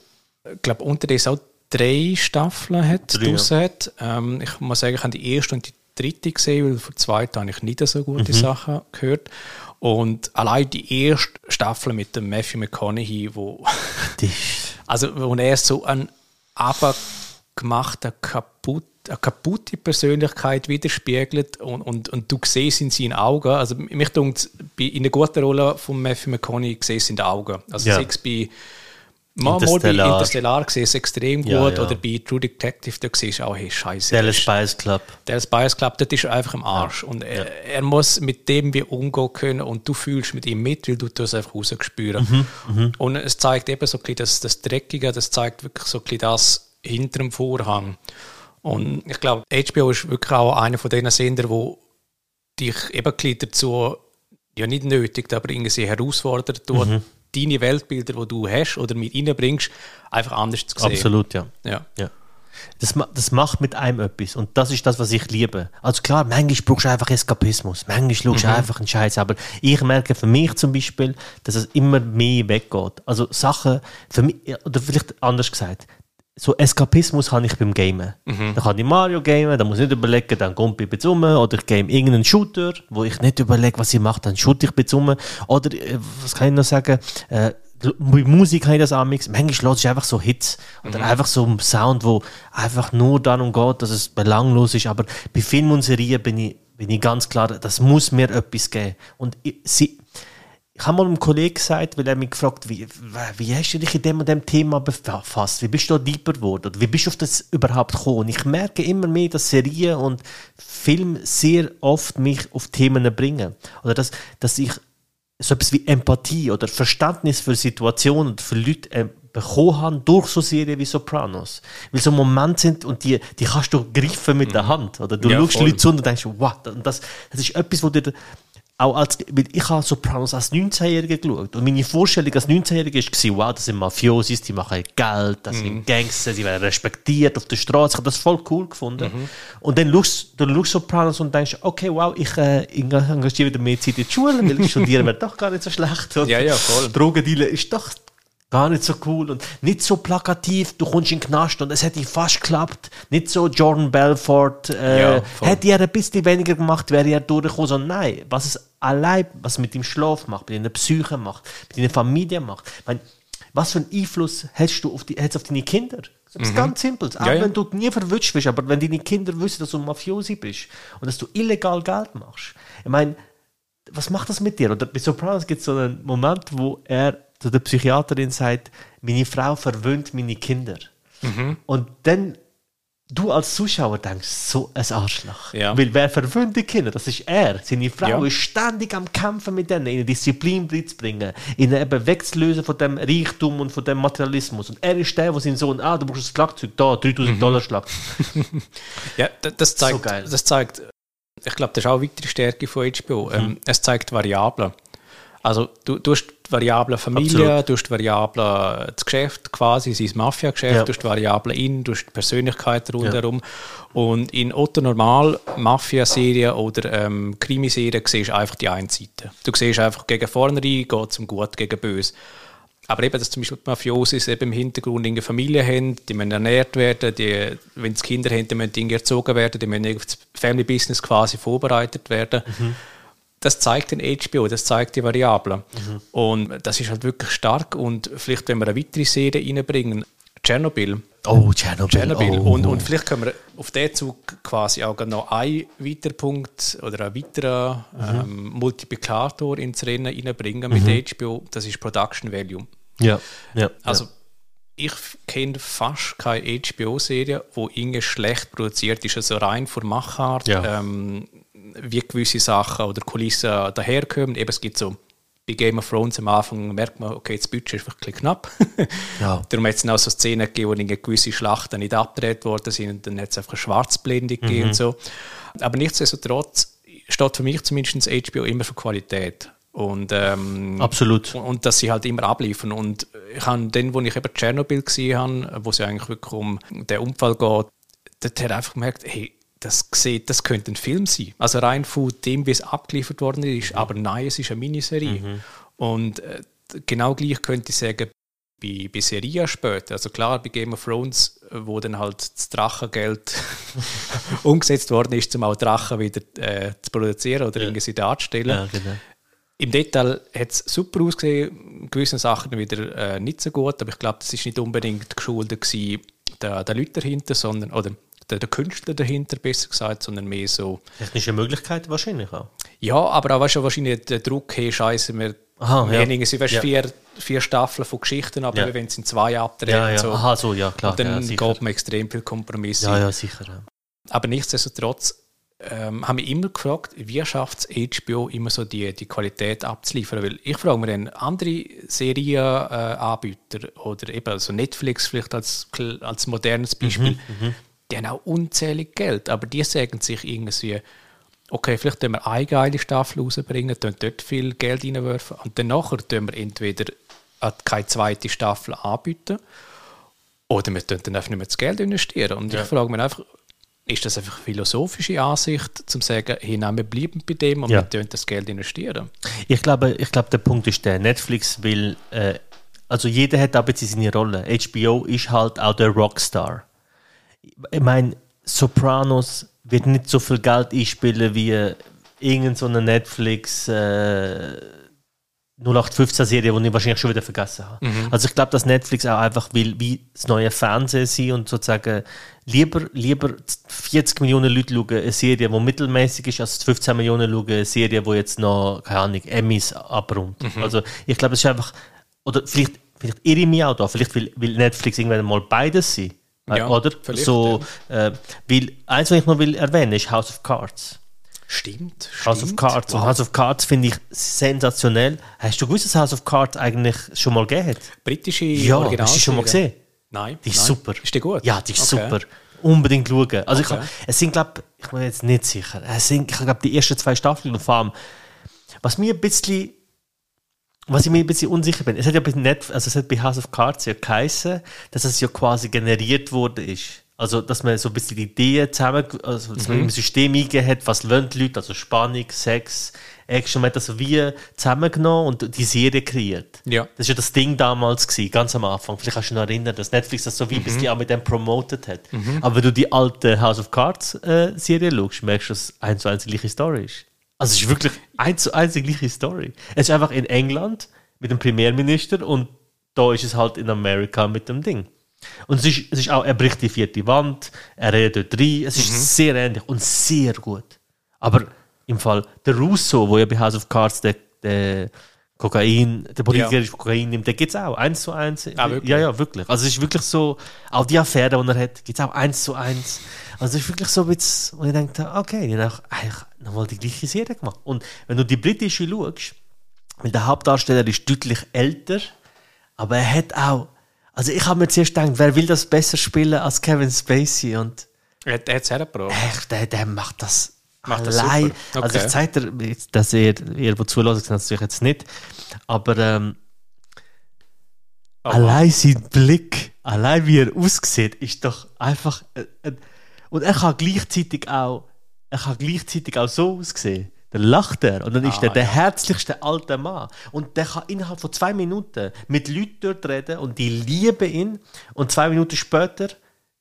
ich glaube, unterdessen auch drei Staffeln hat, drei, ja. hat. Ähm, ich muss sagen, ich habe die erste und die dritte gesehen, weil von der zweiten habe ich nicht so gute mhm. Sachen gehört. Und allein die erste Staffel mit dem Matthew McConaughey, wo, also, wo er so ein abgemachter, kaputt, eine kaputte Persönlichkeit widerspiegelt und, und, und du siehst in seinen Augen, also mich denkt, in einer guten Rolle von Matthew McConaughey siehst in den Augen. Also ja. bei Mal, mal bei Interstellar gesehen es extrem gut ja, ja. oder bei True Detective, da siehst du auch, hey, scheiße. Dallas Spice Club. Dallas Spice Club, das ist einfach im Arsch. Ja. Und er, er, muss mit dem wie umgehen können und du fühlst mit ihm mit, weil du das einfach rausgespüren. Mhm, mhm. Und es zeigt eben so ein bisschen das, das Dreckige, das zeigt wirklich so ein bisschen das hinter dem Vorhang. Und ich glaube, HBO ist wirklich auch einer von diesen Sendern, wo dich eben ein dazu, ja nicht nötig, aber irgendwie herausfordert, mhm deine Weltbilder, die du hast oder mit reinbringst, einfach anders zu sehen. Absolut, ja. ja. ja. Das, das macht mit einem etwas und das ist das, was ich liebe. Also klar, manchmal brauchst du einfach Eskapismus, manchmal schaust du mhm. einfach einen Scheiß, aber ich merke für mich zum Beispiel, dass es immer mehr weggeht. Also Sachen, für mich, oder vielleicht anders gesagt, so Eskapismus habe ich beim Gamen. Mhm. Dann kann ich Mario gamen, dann muss ich nicht überlegen, dann kommt ich jetzt um, oder ich game irgendeinen Shooter, wo ich nicht überlege, was ich mache, dann shoot ich jetzt um. Oder, äh, was kann ich noch sagen, äh, bei Musik habe ich das auch mix. Manchmal lasse ich einfach so Hits oder mhm. einfach so einen Sound, wo einfach nur darum geht, dass es belanglos ist. Aber bei Film und Serien bin ich, bin ich ganz klar, das muss mir etwas geben. Und ich, sie, ich habe mal einem Kollegen gesagt, weil er mich gefragt wie, wie hast du dich in dem und dem Thema befasst? Wie bist du da deeper geworden? Oder wie bist du auf das überhaupt gekommen? Und ich merke immer mehr, dass Serien und Film sehr oft mich auf Themen bringen. Oder dass, dass ich so etwas wie Empathie oder Verständnis für Situationen und für Leute äh, bekommen habe durch so Serien wie Sopranos. Weil so Momente sind und die, die kannst du greifen mit der mhm. Hand. Oder du ja, schaust voll. Leute zu und denkst, wow, das, das ist etwas, wo dir auch als, weil ich habe Sopranos als 19-Jähriger geschaut und meine Vorstellung als 19-Jähriger war, wow, das sind Mafiosis, die machen Geld, das sind mhm. Gangster, sie werden respektiert auf der Straße. Ich habe das voll cool gefunden. Mhm. Und dann schaust du schaust Sopranos und denkst, okay, wow, ich äh, engagiere wieder mehr Zeit in die Schule, weil ich studieren wäre doch gar nicht so schlecht. Und ja, ja, voll. Drogendealer ist doch gar nicht so cool und nicht so plakativ, du kommst in den Knast und es hätte fast geklappt. Nicht so Jordan Belfort, äh, ja, hätte er ein bisschen weniger gemacht, wäre er durchgekommen. So, nein, was es allein, was mit dem Schlaf macht, mit deiner Psyche macht, mit deiner Familie macht. Ich meine, was für einen Einfluss hast du auf, die, hast auf deine Kinder? Das ist mhm. ganz simpel. Auch ja, ja. wenn du nie verwünscht wirst, aber wenn deine Kinder wissen, dass du ein Mafiosi bist und dass du illegal Geld machst. Ich meine, was macht das mit dir? Oder bei Sopranos gibt es so einen Moment, wo er zu der Psychiaterin sagt, meine Frau verwöhnt meine Kinder. Mhm. Und dann du als Zuschauer denkst, so ein Arschloch. Ja. Weil wer verwöhnt die Kinder? Das ist er. Seine Frau ja. ist ständig am Kämpfen mit denen, ihnen Disziplin zu bringen, ihnen eben wegzulösen von dem Reichtum und von dem Materialismus. Und er ist der, der seinen Sohn, ah, du brauchst das Schlagzeug, da, 3000 mhm. Dollar Schlagzeug. ja, das zeigt, so das zeigt, ich glaube, das ist auch eine weitere Stärke von HBO. Mhm. Ähm, es zeigt Variablen. Also du, du hast die Variable Familie, Absolut. du hast die Variable das Geschäft quasi, sein Mafia-Geschäft, ja. du hast die Variable in, du hast die Persönlichkeit rundherum. Ja. Und in Otto Normal Mafia-Serien oder ähm, Krimiserien siehst du einfach die eine Seite. Du siehst einfach gegen vorne rein, geht zum Gut gegen Böse. Aber eben, dass zum Beispiel die Mafiosis eben im Hintergrund eine Familie haben, die müssen ernährt werden, die, wenn es Kinder haben, die müssen erzogen werden, die müssen auf das Family Business quasi vorbereitet werden. Mhm das zeigt den HBO, das zeigt die Variablen. Mhm. Und das ist halt wirklich stark. Und vielleicht, wenn wir eine weitere Serie reinbringen, Tschernobyl. Oh, Tschernobyl. Tschernobyl. Oh. Und, und vielleicht können wir auf diesen Zug quasi auch noch einen weiteren Punkt oder einen weiteren mhm. ähm, Multiplikator ins Rennen reinbringen mit mhm. HBO. Das ist Production Value. Ja, ja. Also, ja. ich kenne fast keine HBO-Serie, die irgendwie schlecht produziert ist, also rein von Machart. Ja. Ähm, wie gewisse Sachen oder Kulissen daherkommen. Eben, es gibt so bei Game of Thrones am Anfang merkt man, okay, das Budget ist wirklich knapp. ja. Darum hat es auch so Szenen gegeben, wo gewisse Schlachten nicht abgedreht worden sind und dann hat es einfach eine Schwarzblende gegeben mhm. und so. Aber nichtsdestotrotz steht für mich zumindest HBO immer für Qualität. Und, ähm, Absolut. Und, und, dass sie halt immer abliefern. Und ich habe dann, wo ich eben Tschernobyl gesehen habe, wo es ja eigentlich wirklich um den Unfall geht, dort hat einfach gemerkt, hey, das sieht, das könnte ein Film sein. Also rein von dem, wie es abgeliefert worden ist. Mhm. Aber nein, es ist eine Miniserie. Mhm. Und äh, genau gleich könnte ich sagen, bei, bei Serie später, also klar, bei Game of Thrones, wo dann halt das Drachengeld umgesetzt worden ist, um auch Drachen wieder äh, zu produzieren oder ja. irgendwie darzustellen. Ja, genau. Im Detail hat es super ausgesehen, gewisse Sachen wieder äh, nicht so gut, aber ich glaube, das ist nicht unbedingt geschuldet gewesen, der, der Leute dahinter, sondern, oder der, der, Künstler dahinter, besser gesagt, sondern mehr so. Technische Möglichkeiten wahrscheinlich auch. Ja, aber auch weißt du, wahrscheinlich der Druck, hey, scheiße, wir Aha, ja. Weniger, sie weißt, ja. vier, vier Staffeln von Geschichten, aber ja. wenn es in zwei abdrehen. Ja, ja. So, Aha, so, ja, klar. Dann ja, geht man extrem viel Kompromisse. Ja, ja, sicher. Aber nichtsdestotrotz ähm, haben wir immer gefragt, wie schafft es HBO immer so die, die Qualität abzuliefern? Weil ich frage mir dann, andere Serienanbieter äh, oder eben also Netflix vielleicht als, als modernes Beispiel, mhm, mhm die haben auch unzählig Geld, aber die sagen sich irgendwie, okay, vielleicht können wir eine geile Staffel rausbringen, dann dort viel Geld reinwerfen und dann nachher können wir entweder keine zweite Staffel anbieten oder wir können dann einfach nicht mehr das Geld investieren. Und ja. ich frage mich einfach, ist das einfach eine philosophische Ansicht, zum sagen, hey, nein, wir bleiben bei dem und ja. wir das Geld investieren? Ich glaube, ich glaube, der Punkt ist der, Netflix will, äh, also jeder hat aber seine Rolle. HBO ist halt auch der Rockstar ich meine, Sopranos wird nicht so viel Geld einspielen wie irgendeine so Netflix äh, 0815-Serie, die ich wahrscheinlich schon wieder vergessen habe. Mhm. Also ich glaube, dass Netflix auch einfach will, wie das neue Fernsehen sein und sozusagen lieber, lieber 40 Millionen Leute schauen eine Serie, die mittelmäßig ist, als 15 Millionen schauen eine Serie, die jetzt noch, keine Ahnung, Emmys abrundet. Mhm. Also ich glaube, es ist einfach, oder vielleicht, vielleicht irre ich mich auch da, vielleicht will, will Netflix irgendwann mal beides sein. Ja, oder? So, ja. äh, weil, eins, was ich noch will erwähnen, ist House of Cards. Stimmt. House stimmt. of Cards. Wow. Und House of Cards finde ich sensationell. Hast du gewusst, dass House of Cards eigentlich schon mal gegeben hat? Britische Ja, Original hast du schon mal gesehen? Nein. Die ist nein. super. Ist die gut? Ja, die ist okay. super. Unbedingt schauen. Also okay. ich, es sind, glaube ich, bin jetzt nicht sicher. Es sind, ich glaube, die ersten zwei Staffeln und vor allem, was mir ein bisschen was ich mir ein bisschen unsicher bin, es hat ja bei Netflix, also es hat bei House of Cards ja geheißen, dass es ja quasi generiert worden ist. Also, dass man so ein bisschen die Ideen zusammen, also, dass mhm. man im System eingegeben hat, was wollen die Leute, also Spannung, Sex, Action, man hat das wie zusammengenommen und die Serie kreiert. Ja. Das war ja das Ding damals, gewesen, ganz am Anfang. Vielleicht kannst du dich noch erinnern, dass Netflix das so wie mhm. bis die auch mit dem promoted hat. Mhm. Aber wenn du die alte House of Cards äh, Serie schaust, merkst du, dass es eins zu eins die gleiche Story ist. Also es ist wirklich eins zu eins die gleiche Story. Es ist einfach in England mit dem Premierminister und da ist es halt in Amerika mit dem Ding. Und es ist, es ist auch, er bricht die vierte Wand, er redet dort rein, es ist mhm. sehr ähnlich und sehr gut. Aber im Fall der Russo, wo ja bei House of Cards der, der Kokain, der Politiker ja. Kokain nimmt, der geht es auch eins zu eins. Ah, ja, ja, wirklich. Also es ist wirklich so, auch die Affäre, die er hat, geht es auch eins zu eins. Also es ist wirklich so ein bisschen, wo ich denke, okay, die haben eigentlich nochmal die gleiche Serie gemacht. Und wenn du die britische schaust, weil der Hauptdarsteller ist deutlich älter, aber er hat auch, also ich habe mir zuerst gedacht, wer will das besser spielen als Kevin Spacey und er, hat es hergebracht. Echt, der, der macht das Macht das allein. Okay. Also ich zeige dir, dass ihr, ihr wo zulässt, natürlich jetzt nicht, aber ähm, oh, allein sein Blick, allein wie er aussieht, ist doch einfach äh, äh, und er kann gleichzeitig auch, er kann gleichzeitig auch so aussehen. Dann lacht er und dann ist ah, er der ja. herzlichste alte Mann. Und der kann innerhalb von zwei Minuten mit Leuten dort reden und die lieben ihn. Und zwei Minuten später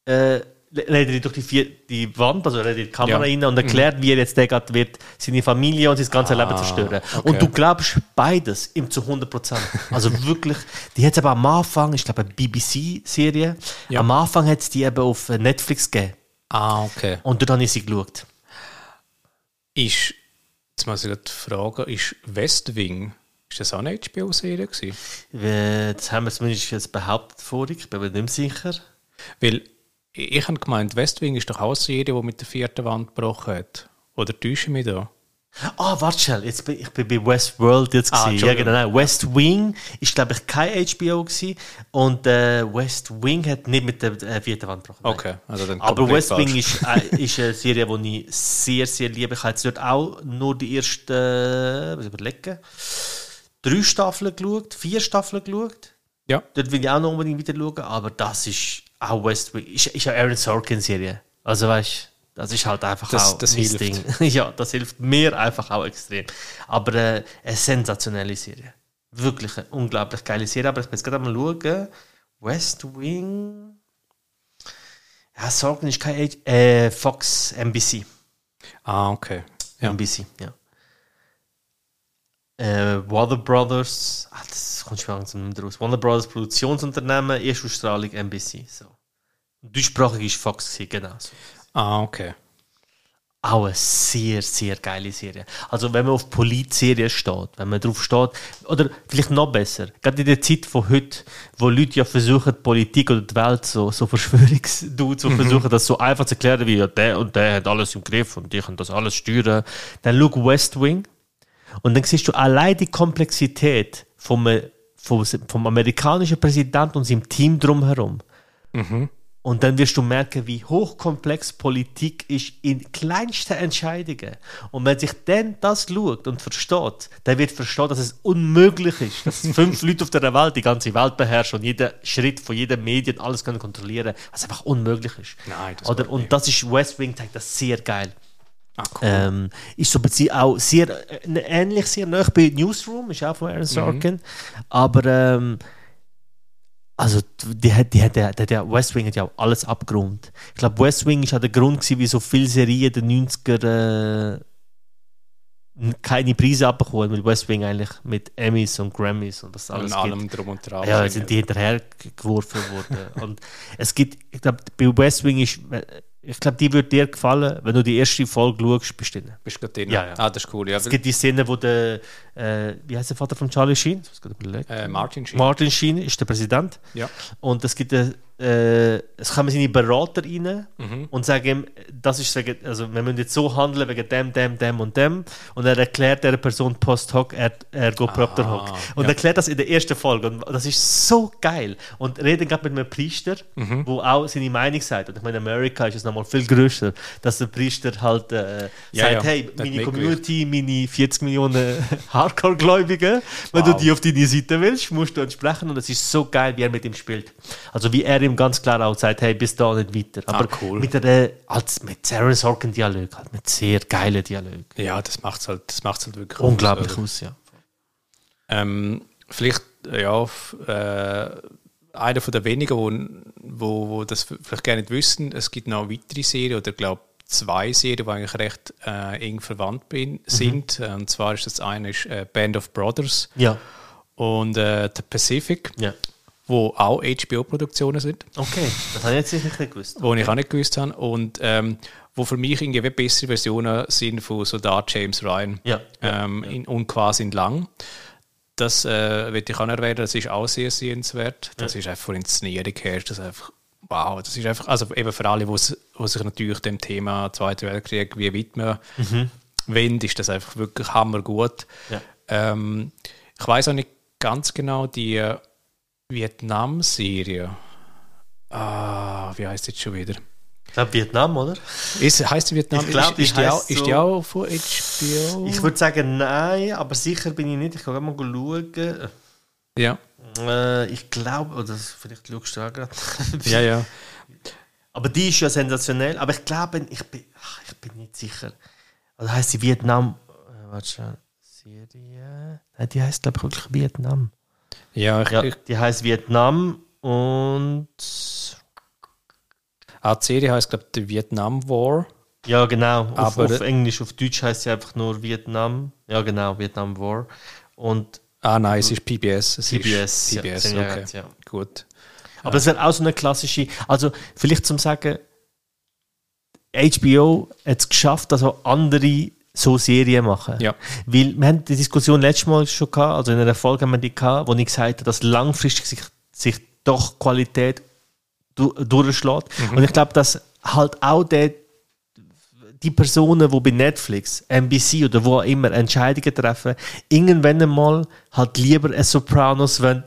äh, redet er durch die, vier, die Wand, also redet die Kamera ja. rein und erklärt, mhm. wie er jetzt der gerade wird, seine Familie und sein ganzes ah, Leben zerstören. Okay. Und du glaubst beides ihm zu 100 Prozent. Also wirklich, die hat es aber am Anfang, ich glaube, eine BBC-Serie, ja. am Anfang hat es die eben auf Netflix gegeben. Ah, okay. Und dort habe ich sie geschaut. Ist, jetzt muss ich gerade fragen, ist West Wing ist das auch eine HBO-Serie gewesen? Das haben wir zumindest jetzt behauptet vorhin, ich bin mir nicht sicher. Weil ich, ich habe gemeint, West Wing ist doch auch eine Serie, die mit der vierten Wand gebrochen hat. Oder täusche ich mich da? Ah, oh, warte schnell, jetzt bin, ich bin bei Westworld jetzt ah, Ja, genau. Nein, West Wing ist, glaube ich, kein HBO gewesen. Und äh, West Wing hat nicht mit der äh, vierten Wand gebrochen. Okay, also dann Aber West falsch. Wing ist, äh, ist eine Serie, die ich sehr, sehr liebe. Ich habe jetzt dort auch nur die ersten, äh, was überlegen, drei Staffeln geschaut, vier Staffeln geschaut. Ja. Dort will ich auch noch unbedingt wieder schauen, aber das ist auch West Wing. Ist, ist eine Aaron Sorkin-Serie. Also weißt du. Das ist halt einfach das, auch das hilft. Ding. ja, das hilft mir einfach auch extrem. Aber äh, eine sensationelle Serie. Wirklich eine unglaublich geile Serie. Aber ich muss jetzt gerade mal schauen. West Wing. Ja, Sorgen ist kein äh, Fox NBC. Ah, okay. Ja. NBC, ja. Äh, Warner Brothers, ah, das kommt schon langsam nicht raus. Warner Brothers Produktionsunternehmen, Erstausstrahlung NBC. So. Deutschsprachig ist Fox, genau. So. Ah, okay. Auch eine sehr, sehr geile Serie. Also, wenn man auf Politserien steht, wenn man drauf steht, oder vielleicht noch besser, gerade in der Zeit von heute, wo Leute ja versuchen, die Politik oder die Welt so, so Verschwörungsdudes, so mhm. versuchen, das so einfach zu erklären, wie ja, der und der hat alles im Griff und die können das alles steuern, dann schau West Wing und dann siehst du allein die Komplexität vom, vom, vom amerikanischen Präsidenten und seinem Team drumherum. Mhm. Und dann wirst du merken, wie hochkomplex Politik ist in kleinsten Entscheidungen. Und wenn sich dann das schaut und versteht, dann wird verstehen, dass es unmöglich ist, dass fünf Leute auf der Welt die ganze Welt beherrschen und jeden Schritt von jedem Medien alles können kontrollieren, was einfach unmöglich ist. Nein, das Oder, Und das ist West Wing, zeigt das sehr geil. Ah, cool. ähm, ist so auch sehr äh, ähnlich sehr nah bei Newsroom, ist auch von Aaron Sorkin. Mhm. Aber ähm, also die, die, die, der, der West Wing hat ja auch alles abgerundet. Ich glaube, West Wing ist auch der Grund, gewesen, wie so viele Serien der 90er äh, keine Preise abbekommen, weil West Wing eigentlich mit Emmys und Grammys und was alles und allem drum und dran. Ja, sind die hinterher geworfen worden. und es gibt, ich glaube, bei West Wing ist ich glaube, die würde dir gefallen, wenn du die erste Folge schaust, bist du drin. Bist du drin? Ja, ja. Ah, das ist cool. Ja, es gibt die Szene, wo der, äh, wie heißt der Vater von Charlie Sheen? Äh, Martin Sheen. Martin Sheen ist der Präsident. Ja. Und es gibt eine äh, es kommen seine Berater rein mhm. und sagen ihm, das ist, also wir müssen jetzt so handeln wegen dem, dem, dem und dem. Und er erklärt der Person post hoc, er, geht propter hoc. Und ja. erklärt das in der ersten Folge. Und das ist so geil. Und redet gerade mit einem Priester, mhm. wo auch seine Meinung sagt. Und ich meine, in Amerika ist es nochmal viel größer, dass der Priester halt äh, ja, sagt, ja. hey, meine Community, meine 40 Millionen Hardcore-Gläubigen, wenn wow. du die auf deine Seite willst, musst du entsprechen. Und es ist so geil, wie er mit ihm spielt. Also wie er ihm ganz klar auch gesagt, hey, bis da nicht weiter. Aber ah, cool. mit, der, als, mit Sarah Sorkin Dialog, halt mit sehr geilen Dialog. Ja, das macht es halt, halt wirklich unglaublich aus, aus ja. Ähm, vielleicht, ja, äh, einer von der wenigen, wo, wo, wo das vielleicht gerne nicht wissen, es gibt noch weitere Serien oder glaube zwei Serien, die eigentlich recht äh, eng verwandt bin, mhm. sind. Mhm. Und zwar ist das eine ist, äh, Band of Brothers ja. und äh, The Pacific. Ja wo auch HBO-Produktionen sind. Okay, das habe ich jetzt nicht gewusst. Wo ich auch nicht gewusst habe. Und ähm, wo für mich irgendwie bessere Versionen sind von Soldat James Ryan. Ja. Ähm, in, und quasi in lang. Das äh, ich auch erwähnen, das ist auch sehr sehenswert. Das ja. ist einfach von Inszenierung her, das ist einfach, wow, das ist einfach, also eben für alle, die sich natürlich dem Thema Zweiter Weltkrieg wie widmen mhm. wollen, ist das einfach wirklich hammergut. Ja. Ähm, ich weiß auch nicht ganz genau, die Vietnam-Serie. Ah, wie heißt das schon wieder? Ich glaube Vietnam, oder? Ist, heißt die Vietnam? Ich glaube, ist, ist, die auch, so, ist die auch von HBO? Ich würde sagen nein, aber sicher bin ich nicht. Ich kann mal schauen. Ja. Äh, ich glaube, oder vielleicht schaust du auch gerade. ja, ja. Aber die ist ja sensationell. Aber ich glaube, ich bin, ach, ich bin nicht sicher. Also heißt sie Vietnam? Äh, warte schon. Serie? Nein, die heißt glaube ich wirklich Vietnam. Ja, ich, ja, die heißt Vietnam und. Ah, die Serie heißt, glaube ich, The Vietnam War. Ja, genau. Auf, auf Englisch, auf Deutsch heißt sie einfach nur Vietnam. Ja, genau, Vietnam War. Und ah, nein, es ist PBS. Es PBS, ist PBS, ja, okay. Ja. Gut. Aber es wäre auch so eine klassische, also vielleicht zum Sagen, HBO hat es geschafft, auch andere so Serien machen. Ja. Weil wir haben die Diskussion letztes Mal schon gehabt, also in einer Folge haben wir die gehabt, wo ich gesagt habe, dass langfristig sich, sich doch Qualität du, durchschlägt. Mhm. Und ich glaube, dass halt auch der, die Personen, die bei Netflix, NBC oder wo auch immer Entscheidungen treffen, irgendwann einmal halt lieber ein Sopranos wollen,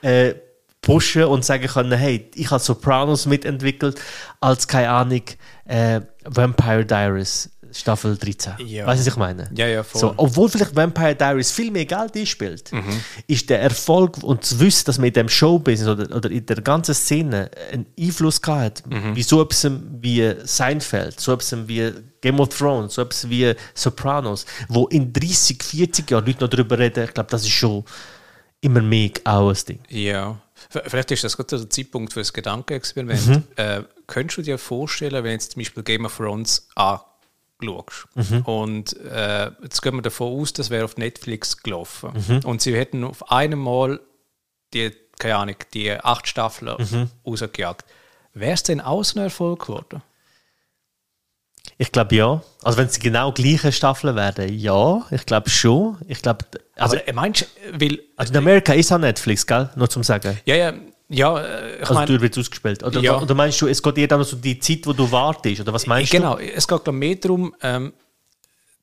äh, pushen und sagen können, hey, ich habe Sopranos mitentwickelt, als, keine Ahnung, äh, Vampire Diaries Staffel 13. Ja. Weißt du, was ich meine? Ja, ja, voll. So, obwohl vielleicht Vampire Diaries viel mehr Geld einspielt, mhm. ist der Erfolg und zu wissen, dass man in dem Showbusiness oder, oder in der ganzen Szene einen Einfluss gehabt hat, mhm. wie so etwas wie Seinfeld, so etwas wie Game of Thrones, so etwas wie Sopranos, wo in 30, 40 Jahren Leute noch darüber reden, ich glaube, das ist schon immer mehr auch ein Ding. Ja. Vielleicht ist das gerade der Zeitpunkt für das Gedankenexperiment. Mhm. Äh, könntest du dir vorstellen, wenn jetzt zum Beispiel Game of Thrones anschaust mhm. und äh, jetzt gehen wir davon aus, das wäre auf Netflix gelaufen mhm. und sie hätten auf einmal die, keine Ahnung, die acht Staffeln mhm. rausgejagt, wäre es denn auch so ein Erfolg geworden? Ich glaube ja. Also wenn es die genau gleichen Staffeln werden, ja. Ich glaube schon. Ich glaube, also, aber meinst weil also in Amerika ist auch Netflix, gell? Nur zum sagen. Ja, ja. Ja, äh, ich also mein, du wird ausgespielt. Oder, ja. oder meinst du, es geht eher dann so die Zeit, wo du wartest? Oder was meinst genau, du? Genau, es geht mehr darum, ähm,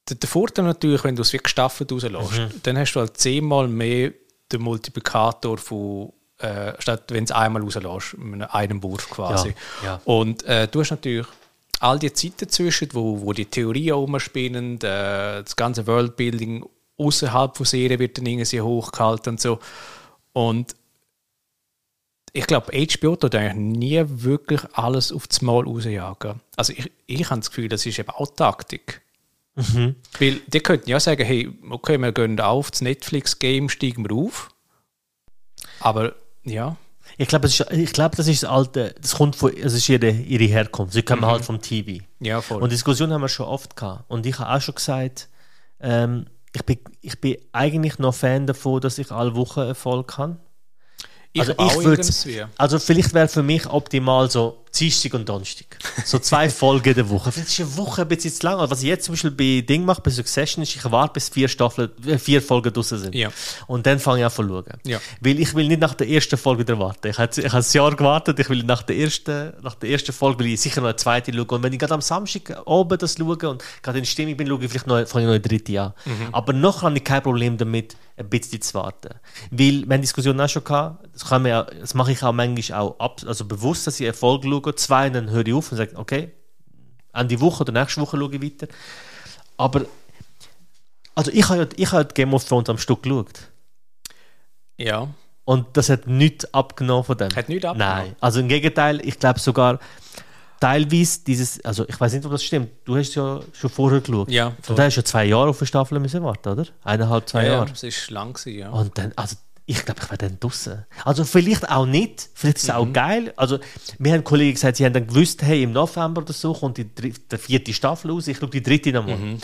der, der, Vorteil natürlich, wenn du es wirklich gestaffelt rauslässt, mhm. dann hast du halt zehnmal mehr den Multiplikator von äh, statt wenn es einmal rauslässt, mit einem Wurf quasi. Ja, ja. Und äh, du hast natürlich all die Zeit dazwischen, wo, wo die Theorien rumspinnen, äh, das ganze Worldbuilding außerhalb von Serien wird dann irgendwie hochgehalten und so. Und ich glaube, HBO tut eigentlich nie wirklich alles auf das Mal rausjagen. Also ich, ich habe das Gefühl, das ist eben auch Taktik. Mhm. Weil die könnten ja sagen, hey, okay, wir gehen auf das Netflix-Game, steigen wir auf. Aber ja. Ich glaube, das, ist, glaub, das ist das alte, das kommt von, das ist ihre, ihre Herkunft. Sie kommen mhm. halt vom TV. Ja, voll. Und Diskussionen haben wir schon oft gehabt. Und ich habe auch schon gesagt, ähm, ich, bin, ich bin eigentlich noch Fan davon, dass ich alle Wochen Erfolg habe. Ich also, ich würde, also vielleicht wäre für mich optimal so Dienstag und Donnerstag. So zwei Folgen der Woche. Vielleicht ist eine Woche ein bisschen zu lang. Was ich jetzt zum Beispiel bei Ding mache, bei Succession, ist, ich warte, bis vier Staffeln, äh, vier Folgen draußen sind. Ja. Und dann fange ich an zu schauen. Ja. Weil ich will nicht nach der ersten Folge wieder warten. Ich habe, ich habe ein Jahr gewartet, ich will nach der ersten, nach der ersten Folge will ich sicher noch eine zweite schauen. Und wenn ich gerade am Samstag oben das schaue und gerade in Stimmung bin, schaue ich vielleicht noch, fange ich noch eine dritte an. Mhm. Aber noch habe ich kein Problem damit, ein bisschen zu warten. Weil, wir haben Diskussionen auch schon gehabt, das, kann man ja, das mache ich auch manchmal auch ab, also bewusst, dass ich Erfolg schaue. Zwei, dann höre ich auf und sage, okay, Ende Woche oder nächste Woche schaue ich weiter. Aber, also ich habe ja, ich habe Game of Thrones am Stück geschaut. Ja. Und das hat nichts abgenommen von dem. Hat nichts abgenommen? Nein. Also im Gegenteil, ich glaube sogar, teilweise dieses, also ich weiß nicht, ob das stimmt, du hast ja schon vorher geschaut. Ja. Voll. Und da hast ja zwei Jahre auf eine Staffel müssen warten, oder? Eineinhalb, zwei ja, Jahre. Ja, es ist lang gewesen, ja. Und dann, also ich glaube, ich wäre dann draußen. Also vielleicht auch nicht, vielleicht ist es mhm. auch geil. Also wir haben Kollegen gesagt, sie haben dann gewusst, hey, im November oder so kommt die, die vierte Staffel aus, ich schaue die dritte nochmal. Mhm.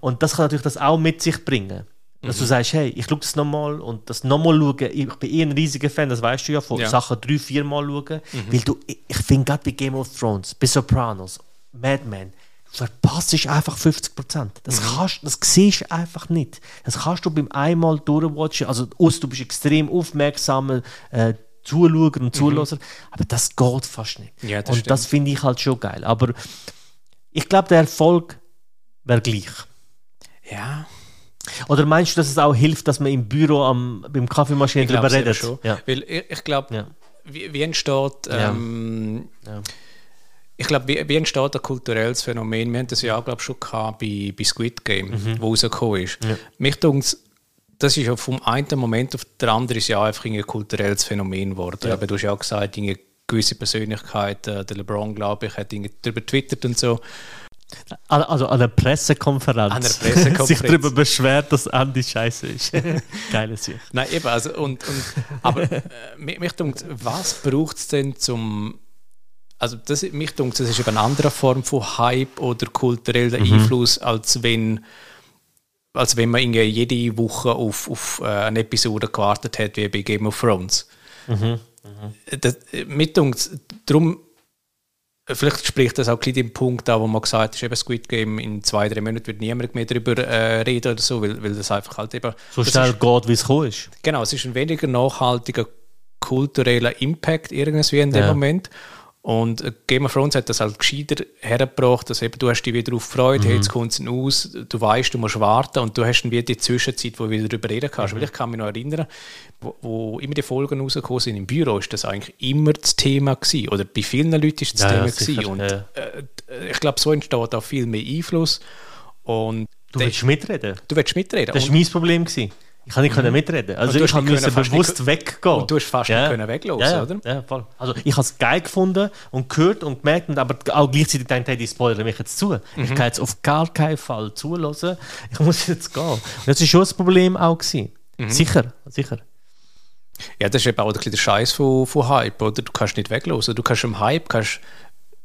Und das kann natürlich das auch mit sich bringen. Dass mhm. du sagst, hey, ich schaue das nochmal und das nochmal schauen. Ich bin eh ein riesiger Fan, das weißt du ja, von ja. Sachen drei, vier Mal schauen. Mhm. Weil du, ich finde gerade bei Game of Thrones, bei Sopranos, Mad Men, verpasst einfach 50 Prozent. Das, mhm. kannst, das siehst du einfach nicht. Das kannst du beim einmal durchwatchen. Also, aus, du bist extrem aufmerksamer äh, Zuschauer und Zuhörer, mhm. aber das geht fast nicht. Ja, das und stimmt. das finde ich halt schon geil. Aber ich glaube, der Erfolg wäre gleich. Ja. Oder meinst du, dass es auch hilft, dass man im Büro am, beim Kaffeemaschine darüber redet? Schon. Ja. Weil ich, ich glaube, ja. wie, wie, entsteht. Ähm, ja. Ich glaube, wie, wie, entsteht ein kulturelles Phänomen? Wir haben das ja auch, glaube schon gehabt bei, bei Squid Game, mhm. wo rausgekommen ist. Ja. Mich denkt, das ist ja vom einen Moment auf den anderen Jahr einfach ein kulturelles Phänomen geworden. Ja. Aber du hast ja auch gesagt, eine gewisse Persönlichkeit, der LeBron, glaube ich, hat darüber twittert und so. Also an einer Pressekonferenz, an einer Pressekonferenz. sich darüber beschwert, dass Andy scheiße ist. Geiles Sicht. Nein, eben, also und, und aber äh, mich, mich denkt, was braucht es denn zum also das, mich denkt, das ist eben eine andere Form von Hype oder kultureller mhm. Einfluss, als wenn, als wenn man jede Woche auf, auf äh, eine Episode gewartet hat, wie bei Game of Thrones. Mhm. Mhm. Das, mit uns, darum, vielleicht spricht das auch ein den Punkt an, wo man gesagt hat, eben Squid Game in zwei, drei Monaten wird niemand mehr darüber äh, reden oder so, weil, weil das einfach halt eben... So schnell ist, geht, wie es gekommen ist. Genau, es ist ein weniger nachhaltiger kultureller Impact irgendwie in dem ja. Moment. Und Game of Thrones hat das halt gescheiter hergebracht, dass eben, du hast dich wieder darauf gefreut, mhm. jetzt kommt es aus, du weißt, du musst warten und du hast dann wieder die Zwischenzeit, wo du wieder darüber reden kannst. Mhm. Weil ich kann mich noch erinnern, wo, wo, immer die Folgen rausgekommen sind im Büro, ist das eigentlich immer das Thema gewesen. Oder bei vielen Leuten ist das ja, Thema ja, gewesen. Und äh, ich glaube, so entsteht auch viel mehr Einfluss. Und du willst mitreden? Du willst mitreden. Das war mein Problem. Gewesen. Ich kann nicht mhm. mitreden. Also ich musste bewusst weggehen. Und du hast fast ja. nicht können ja, ja. oder? Ja, voll. Also ich habe es geil gefunden und gehört und gemerkt, aber auch gleichzeitig gedacht, hey, die spoilern mich jetzt zu. Mhm. Ich kann jetzt auf gar keinen Fall zulassen. Ich muss jetzt gehen. Und das war schon das Problem auch. Gewesen. Mhm. Sicher, sicher. Ja, das ist eben auch ein bisschen der Scheiß von, von Hype, oder? Du kannst nicht weglosen. Du kannst im Hype kannst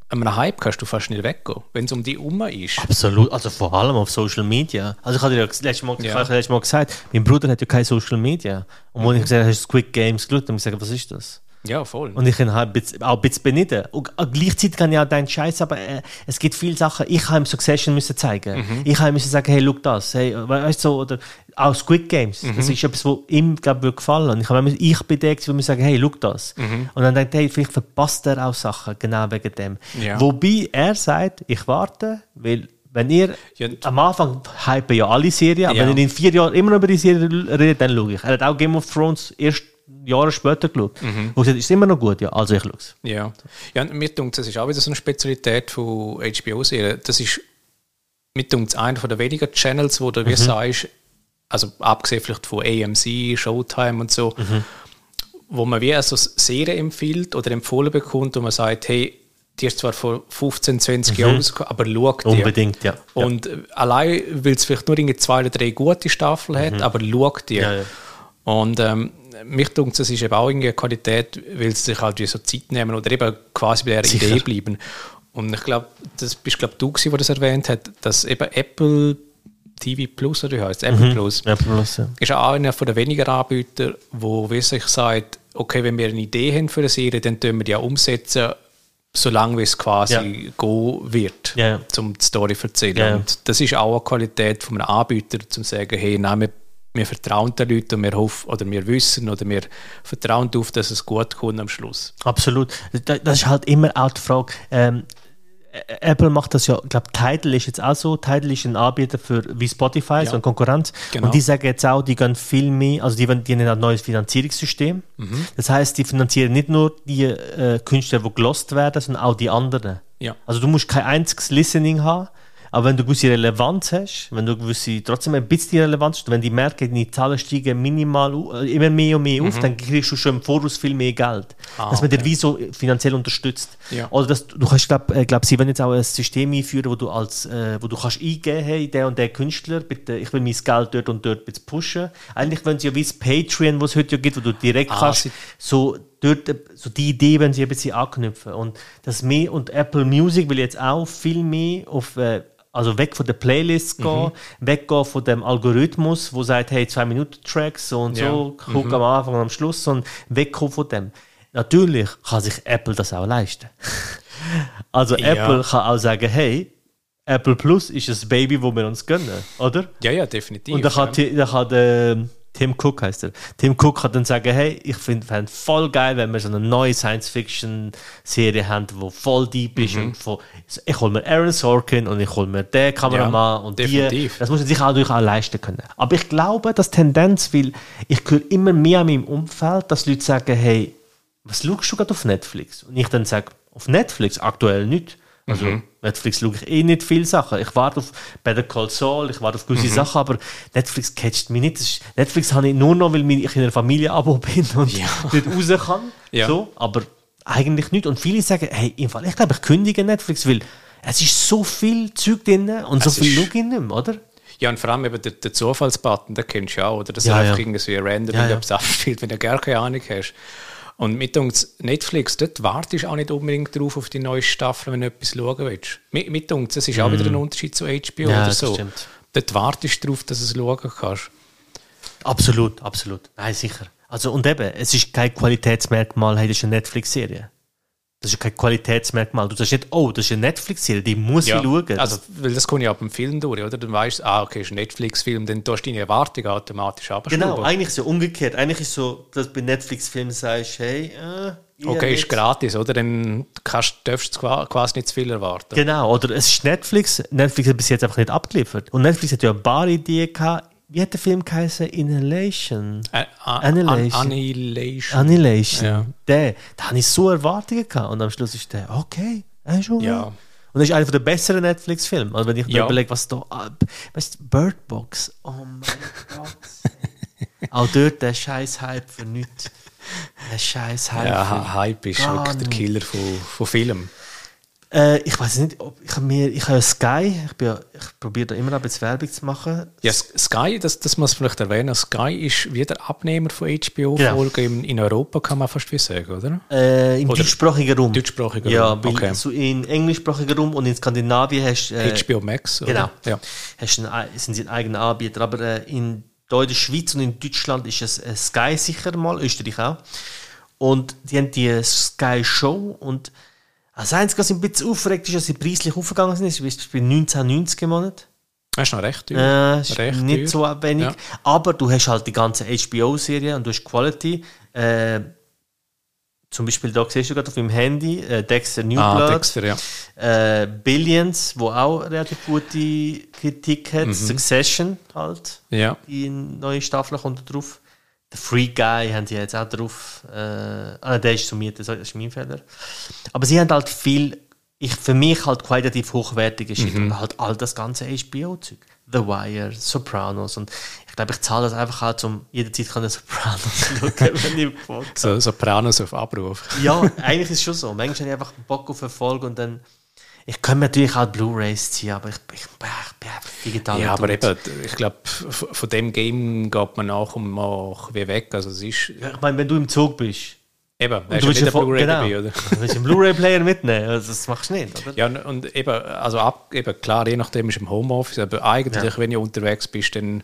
einem Hype kannst du fast nicht weggehen, wenn es um die Umme ist. Absolut, also vor allem auf Social Media. Also ich habe dir ja letztes Mal, ja. letztes Mal gesagt, mein Bruder hat ja kein Social Media. Und wenn ich gesagt habe, hast du Squid Games geschaut, dann habe ich gesagt, was ist das? Ja, voll. Und ich kann halt auch ein bisschen beniden. Und gleichzeitig kann ich auch deinen Scheiß, aber äh, es gibt viele Sachen, ich habe ihm Succession müssen zeigen. Mhm. Ich habe ihm müssen sagen, hey, look das, hey, weißt du, so, oder auch Squid Games. Mhm. Das ist etwas, was ihm, glaube ich, gefallen. Und ich habe ich bin der, wo mir sagen, hey, look das. Mhm. Und dann denkt er, hey, vielleicht verpasst er auch Sachen, genau wegen dem. Ja. Wobei er sagt, ich warte, weil wenn ihr ja. am Anfang hypen ja alle Serien, aber ja. wenn ihr in vier Jahren immer noch über die Serie redet, dann schaue ich. Er hat auch Game of Thrones erst Jahre später geschaut. Mhm. Wo gesagt, ist immer noch gut, ja, also ich schaue es. Ja, ja mir denkt, das ist auch wieder so eine Spezialität von HBO-Serien. Das ist mit uns einer der wenigen Channels, wo du, wie mhm. sagst, also abgesehen vielleicht von AMC, Showtime und so, mhm. wo man wie also Serien empfiehlt oder empfohlen bekommt, wo man sagt, hey, die ist zwar vor 15, 20 mhm. Jahren aber schau dir. Unbedingt, ja. Und ja. allein, weil es vielleicht nur in zwei oder drei gute Staffeln hat, mhm. aber schau dir. Ja, ja. Und ähm, mich denkt, das ist eben auch eine Qualität, weil sie sich halt wie so Zeit nehmen oder eben quasi bei der Sicher. Idee bleiben. Und ich glaube, das bist glaube du, der das erwähnt hat, dass eben Apple TV Plus oder wie heißt es? Apple mhm. Plus. Apple Plus, ja. Ist auch einer der wenigen Anbieter, wo sich sagt, okay, wenn wir eine Idee haben für eine Serie, dann tun wir die auch umsetzen, solange es quasi ja. gehen wird, ja. um die Story zu erzählen. Ja. Und das ist auch eine Qualität von einem Anbieter, um zu sagen, hey, nein, wir, wir vertrauen den Leuten und wir hoffen, oder wir wissen oder wir vertrauen darauf, dass es gut kommt am Schluss. Absolut. Das ist halt immer auch die Frage, ähm, Apple macht das ja, ich glaube, Tidal ist jetzt auch so. Tidal ist ein Anbieter für wie Spotify, ja. so ein Konkurrent. Genau. Und die sagen jetzt auch, die gehen viel mehr, also die, die haben ein neues Finanzierungssystem. Mhm. Das heißt, die finanzieren nicht nur die äh, Künstler, die gelost werden, sondern auch die anderen. Ja. Also du musst kein einziges Listening haben, aber wenn du gewisse Relevanz hast, wenn du gewisse, trotzdem ein bisschen Relevanz hast, wenn die Märkte, die Zahlen steigen minimal äh, immer mehr und mehr mhm. auf, dann kriegst du schon im Voraus viel mehr Geld. Ah, dass man okay. dir wie so finanziell unterstützt. Ja. Oder dass, du kannst, glaube äh, glaub, sie wollen jetzt auch ein System einführen, wo du als, äh, wo du kannst eingeben, hey, der und der Künstler, bitte, ich will mein Geld dort und dort pushen. Eigentlich wollen sie ja wie das Patreon, was es heute ja gibt, wo du direkt ah, kannst, so dort äh, so die Idee wenn sie ein bisschen anknüpfen und das mehr und Apple Music will jetzt auch viel mehr auf äh, also weg von der Playlist gehen, mhm. weggehen von dem Algorithmus, wo sagt, hey, zwei Minuten Tracks so und ja. so, guck mhm. am Anfang und am Schluss und wegkommen von dem. Natürlich kann sich Apple das auch leisten. also ja. Apple kann auch sagen, hey, Apple Plus ist ein Baby, wo wir uns gönnen, oder? Ja, ja, definitiv. Und da kann, ja. da kann der Tim Cook heißt er. Tim Cook hat dann sagen, hey, ich finde es voll geil, wenn wir so eine neue Science-Fiction-Serie haben, die voll deep ist mhm. und von, ich hole mir Aaron Sorkin und ich hole mir den Kameramann ja, und definitiv. die. Das muss man sich auch, auch leisten können. Aber ich glaube, dass Tendenz, weil ich höre immer mehr in meinem Umfeld, dass Leute sagen, hey, was schaust du gerade auf Netflix? Und ich dann sage, auf Netflix aktuell nicht. Also mhm. Netflix schaue ich eh nicht viele Sachen. Ich warte auf Better Call Saul, ich warte auf gewisse mhm. Sachen, aber Netflix catcht mich nicht. Ist, Netflix habe ich nur noch, weil ich in einer Familie-Abo bin und ja. nicht raus kann. Ja. So, aber eigentlich nicht. Und viele sagen, hey, im Fall, ich glaube, ich kündige Netflix, weil es ist so viel Zeug drin und es so viel Login nicht mehr, oder? Ja, und vor allem eben der, der Zufallsbutton, den kennst du ja auch, oder? Das ja, ist einfach ja. irgendwie random, ja, ja. wenn du abspielt, wenn du gar keine Ahnung hast. Und mit uns Netflix, dort wartest du auch nicht unbedingt drauf auf die neue Staffel, wenn du etwas schauen willst. Mit, mit uns, das ist auch mm. wieder ein Unterschied zu HBO ja, oder so. Stimmt. Dort wartest du darauf, dass du es schauen kannst. Absolut, absolut. Nein, sicher. Also, und eben, es ist kein Qualitätsmerkmal, hey, das ist eine Netflix-Serie. Das ist kein Qualitätsmerkmal. Du sagst nicht, oh, das ist eine Netflix-Serie, die muss ja, ich schauen. Also, weil das kommt ja ab dem Film durch, oder? Dann weißt du, ah, okay, ist ein Netflix-Film, dann tust du deine Erwartungen automatisch abschreiben. Genau, eigentlich so umgekehrt. Eigentlich ist so, dass du bei Netflix-Filmen sagst, hey, äh, Okay, ist gratis, oder? Dann kannst, darfst du quasi nicht zu viel erwarten. Genau, oder es ist Netflix. Netflix hat bis jetzt einfach nicht abgeliefert. Und Netflix hat ja eine paar Ideen gehabt, wie hat der Film geheißen? Inhalation. Äh, Annihilation. Annihilation. Annihilation. Ja. Der, da hatte ich so Erwartungen gehabt. Und am Schluss ist der, okay, äh, schon. Ja. Und das ist einer der besseren Netflix-Filme. Also wenn ich mir ja. überlege, was da. Weißt du, Bird Box. Oh mein Gott. Auch dort der scheiß Hype für nichts. Der scheiß Hype. Ja, Hype ist wirklich der Killer von, von Filmen. Äh, ich weiß nicht, ob ich habe mir, ich habe Sky, ich, ich probiere da immer ein bisschen Werbung zu machen. Ja, Sky, das, das muss man vielleicht erwähnen, Sky ist wieder Abnehmer von HBO-Folgen ja. in, in Europa, kann man fast wie sagen, oder? Äh, Im oder deutschsprachigen Raum. Deutschsprachigen ja, Raum, okay. So in englischsprachigen Raum und in Skandinavien hast du... Äh, HBO Max, oder? Genau. Ja. Hast einen, sind sie ein eigener Anbieter, aber äh, in der Schweiz und in Deutschland ist es äh, Sky sicher mal, Österreich auch. Und die haben die Sky Show und das Einzige, was ein bisschen aufregt, ist, dass sie preislich aufgegangen sind. Das ist bei 1990 im Monat. Das ist noch recht teuer. Äh, ist recht nicht teuer. so wenig. Ja. Aber du hast halt die ganze HBO-Serie und du hast Quality. Äh, zum Beispiel, da siehst du gerade auf dem Handy äh, Dexter New ah, Dexter, ja. Äh, Billions, wo auch relativ gute Kritik hat. Mhm. Succession halt. Ja. Die neue Staffel kommt da drauf. The Free Guy haben sie jetzt auch drauf. Äh, ah, der ist summiert, das ist mein Fehler. Aber sie haben halt viel, ich, für mich halt qualitativ hochwertige Shit mhm. halt all das ganze HBO-Zeug. The Wire, Sopranos und ich glaube, ich zahle das einfach halt, um jederzeit kann Sopranos schauen, wenn ich Bock So Sopranos auf Abruf. ja, eigentlich ist es schon so. Manchmal habe ich einfach Bock auf Erfolg und dann ich kann natürlich auch Blu-rays ziehen, aber ich, ich, ich bin einfach digital. Ja, aber eben, ich glaube, von dem Game geht man auch um wie weg. Also es ist, ja, ich meine, wenn du im Zug bist. Eben, du willst ja Blu-ray genau. dabei, oder? Du willst einen Blu-ray-Player mitnehmen, also das machst du nicht, oder? Ja, und eben, also ab, eben, klar, je nachdem ist im Homeoffice, aber eigentlich, ja. wenn du unterwegs bist, dann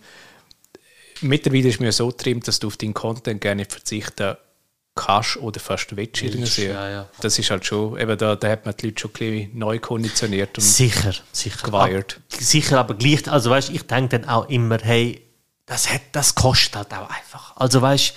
mittlerweile ist mir so trimmt, dass du auf deinen Content gerne nicht verzichten kannst oder fast willst in ja, ja. Das ist halt schon, eben da, da hat man die Leute schon ein bisschen neu konditioniert und sicher, sicher. gewired. Ab, sicher, aber gleich, also weißt ich denke dann auch immer, hey, das, hat, das kostet halt auch einfach. Also weißt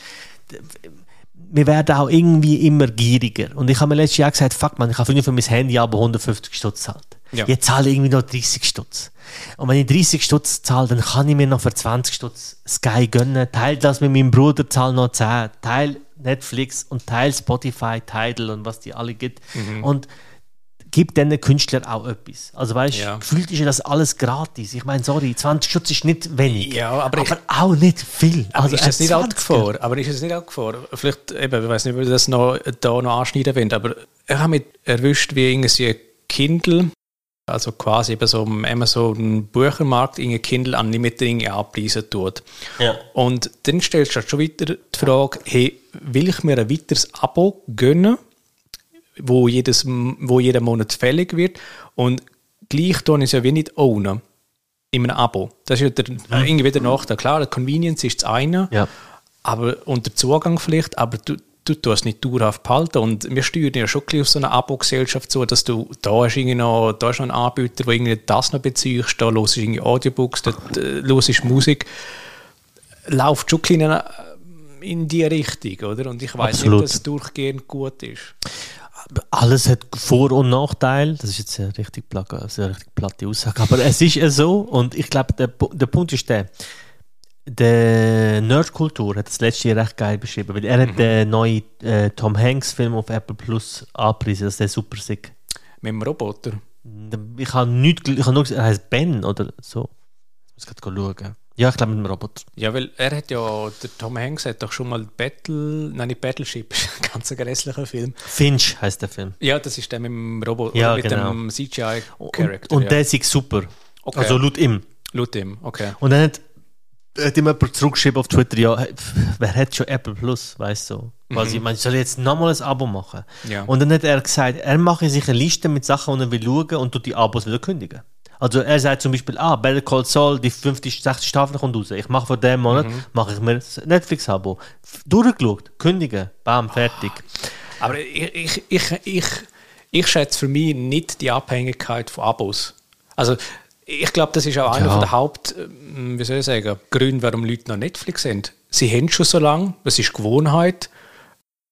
wir werden auch irgendwie immer gieriger. Und ich habe mir letztes Jahr gesagt, fuck man, ich habe für mein Handy aber 150 Stutz zahlt. Ja. Jetzt zahle ich irgendwie noch 30 Stutz. Und wenn ich 30 Stutz zahle, dann kann ich mir noch für 20 Stutz Sky gönnen. Teil das mit meinem Bruder, zahle noch 10. Teil Netflix und Teil Spotify, Tidal und was die alle gibt. Mhm. Und gibt diesen Künstlern auch etwas. Also weißt du, ja. gefühlt ist ja das alles gratis. Ich meine, sorry, 20 Schutz ist nicht wenig, ja, aber, aber ich, auch nicht viel. Also ist es nicht auch Gefahr? Aber ist es nicht auch Gefahr? Vielleicht, eben, ich weiß nicht, ob ich das noch, da noch anschneiden will, aber ich habe mich erwischt, wie irgendwie Kindle also quasi eben so am Amazon Buchermarkt in Kindle Unlimited abpreisen tut. Ja. Und dann stellst du halt schon wieder die Frage, hey, will ich mir ein weiteres Abo gönnen, wo, jedes, wo jeden Monat fällig wird und gleich tun ich es ja wie nicht ohne in einem Abo. Das ist ja der, mhm. irgendwie der Nachteil. Klar, die Convenience ist das eine, ja. aber, und der Zugang vielleicht, aber du, du tust nicht dauerhaft behalten. Und wir steuern ja schon auf so eine Abo-Gesellschaft zu, dass du, da hast irgendwie noch, da ist noch ein Anbieter, der irgendwie das noch beziehst, da hörst du irgendwie Audiobooks, da äh, hörst Musik. Läuft schon ein in die Richtung, oder? Und ich weiß nicht, dass es durchgehend gut ist. Alles hat Vor- und Nachteile. Das ist jetzt eine richtig, platte, eine richtig platte Aussage, aber es ist ja so. Und ich glaube, der, der Punkt ist der, der Nerdkultur hat das letzte Jahr recht geil beschrieben, weil er mhm. hat den neuen äh, Tom Hanks Film auf Apple Plus angepriesen, das ist der super sick. Mit dem Roboter? Ich habe nichts, ich habe nur gesagt, er heißt Ben oder so. Ich muss gerade schauen. Ja, ich glaube mit dem Roboter. Ja, weil er hat ja, der Tom Hanks hat doch schon mal Battle, nein nicht Battleship, ein ganz grässlicher Film. Finch heißt der Film. Ja, das ist der mit dem Roboter, ja, mit genau. dem CGI-Charakter. Und, und ja. der ist super. Okay. Also laut ihm. Laut ihm, okay. Und dann hat hat immer jemand zurückgeschrieben auf Twitter, ja, wer hat schon Apple Plus, weißt du? Quasi, mhm. man soll jetzt nochmal ein Abo machen. Ja. Und dann hat er gesagt, er mache sich eine Liste mit Sachen, die er will schauen und tut die Abos wieder kündigen. Also er sagt zum Beispiel, ah, Better Call Saul, die fünfte, sechste Staffel kommt raus. Ich mache vor dem Monat, mhm. mache ich mir ein Netflix-Abo. Durchgeschaut, kündigen, bam, fertig. Aber ich, ich, ich, ich, ich schätze für mich nicht die Abhängigkeit von Abos. Also ich glaube, das ist auch einer ja. der Haupt, ähm, wie soll ich sagen, Gründe, warum Leute noch Netflix sind. Sie haben schon so lange, das ist Gewohnheit,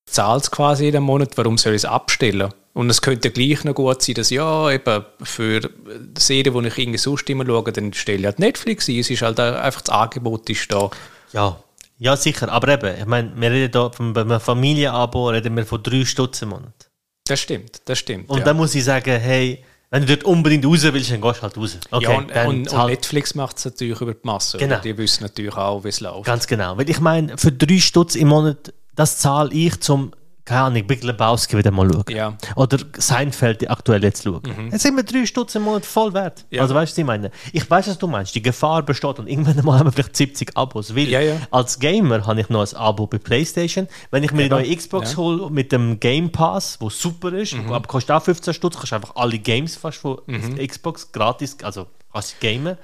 zahlt es quasi jeden Monat, warum soll ich es abstellen? Und es könnte gleich noch gut sein, dass ja, eben für Serien, die ich irgendwie sonst immer schaue, dann stelle ich halt Netflix ein. Es ist halt einfach das Angebot ist da. Ja, ja sicher. Aber eben, ich meine, wir reden hier von einem Familienabo, reden wir von drei Stutz im Monat. Das stimmt, das stimmt. Und ja. dann muss ich sagen, hey, wenn du dort unbedingt raus willst, dann gehst du halt raus. Okay, ja, und, und, und Netflix macht es natürlich über die Masse. Genau. Die wissen natürlich auch, wie es läuft. Ganz genau. Weil ich meine, für drei Stutz im Monat, das zahle ich zum keine Ahnung, Big Lebowski wieder mal schauen. Ja. Oder Seinfeld aktuell jetzt schauen. Mhm. Jetzt sind wir drei Stutz im Monat voll wert. Ja. Also weißt du, ich meine? Ich weiß, was du meinst. Die Gefahr besteht und irgendwann mal haben wir vielleicht 70 Abos. Weil ja, als Gamer habe ich noch ein Abo bei Playstation. Wenn ich mir die neue Xbox hole mit dem Game Pass, wo super ist, mhm. aber kostet auch 15 Stutz, kannst du einfach alle Games fast von mhm. Xbox gratis, also kannst du gamen.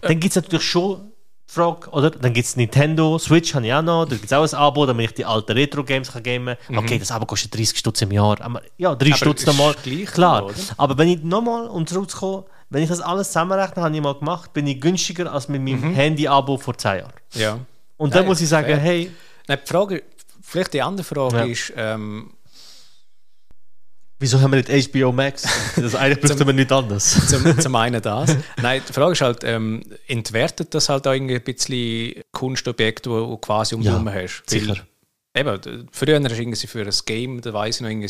Dann gibt es natürlich schon Frage, oder? Dann gibt es Nintendo, Switch habe ich auch noch, da gibt es auch ein Abo, damit ich die alten Retro-Games gamen kann. Mhm. Okay, das Abo kostet 30 Stutz im Jahr. Aber, ja, 3 Stutz nochmal. Klar. Oder? Aber wenn ich nochmal, um zurückzukommen, wenn ich das alles zusammenrechne, habe ich mal gemacht, bin ich günstiger als mit meinem mhm. Handy-Abo vor 10 Jahren. Ja. Und dann muss ich sagen, fair. hey. Nein, die Frage, vielleicht die andere Frage ja. ist, ähm, Wieso haben wir nicht HBO Max? Das eigentlich bräuchten wir nicht anders. Zum, zum einen das. Nein, die Frage ist halt, ähm, entwertet das halt auch irgendwie ein bisschen Kunstobjekt, wo du quasi um ja, hast? sicher. eben, früher hast irgendwie für ein Game, da weiß ich noch irgendwie,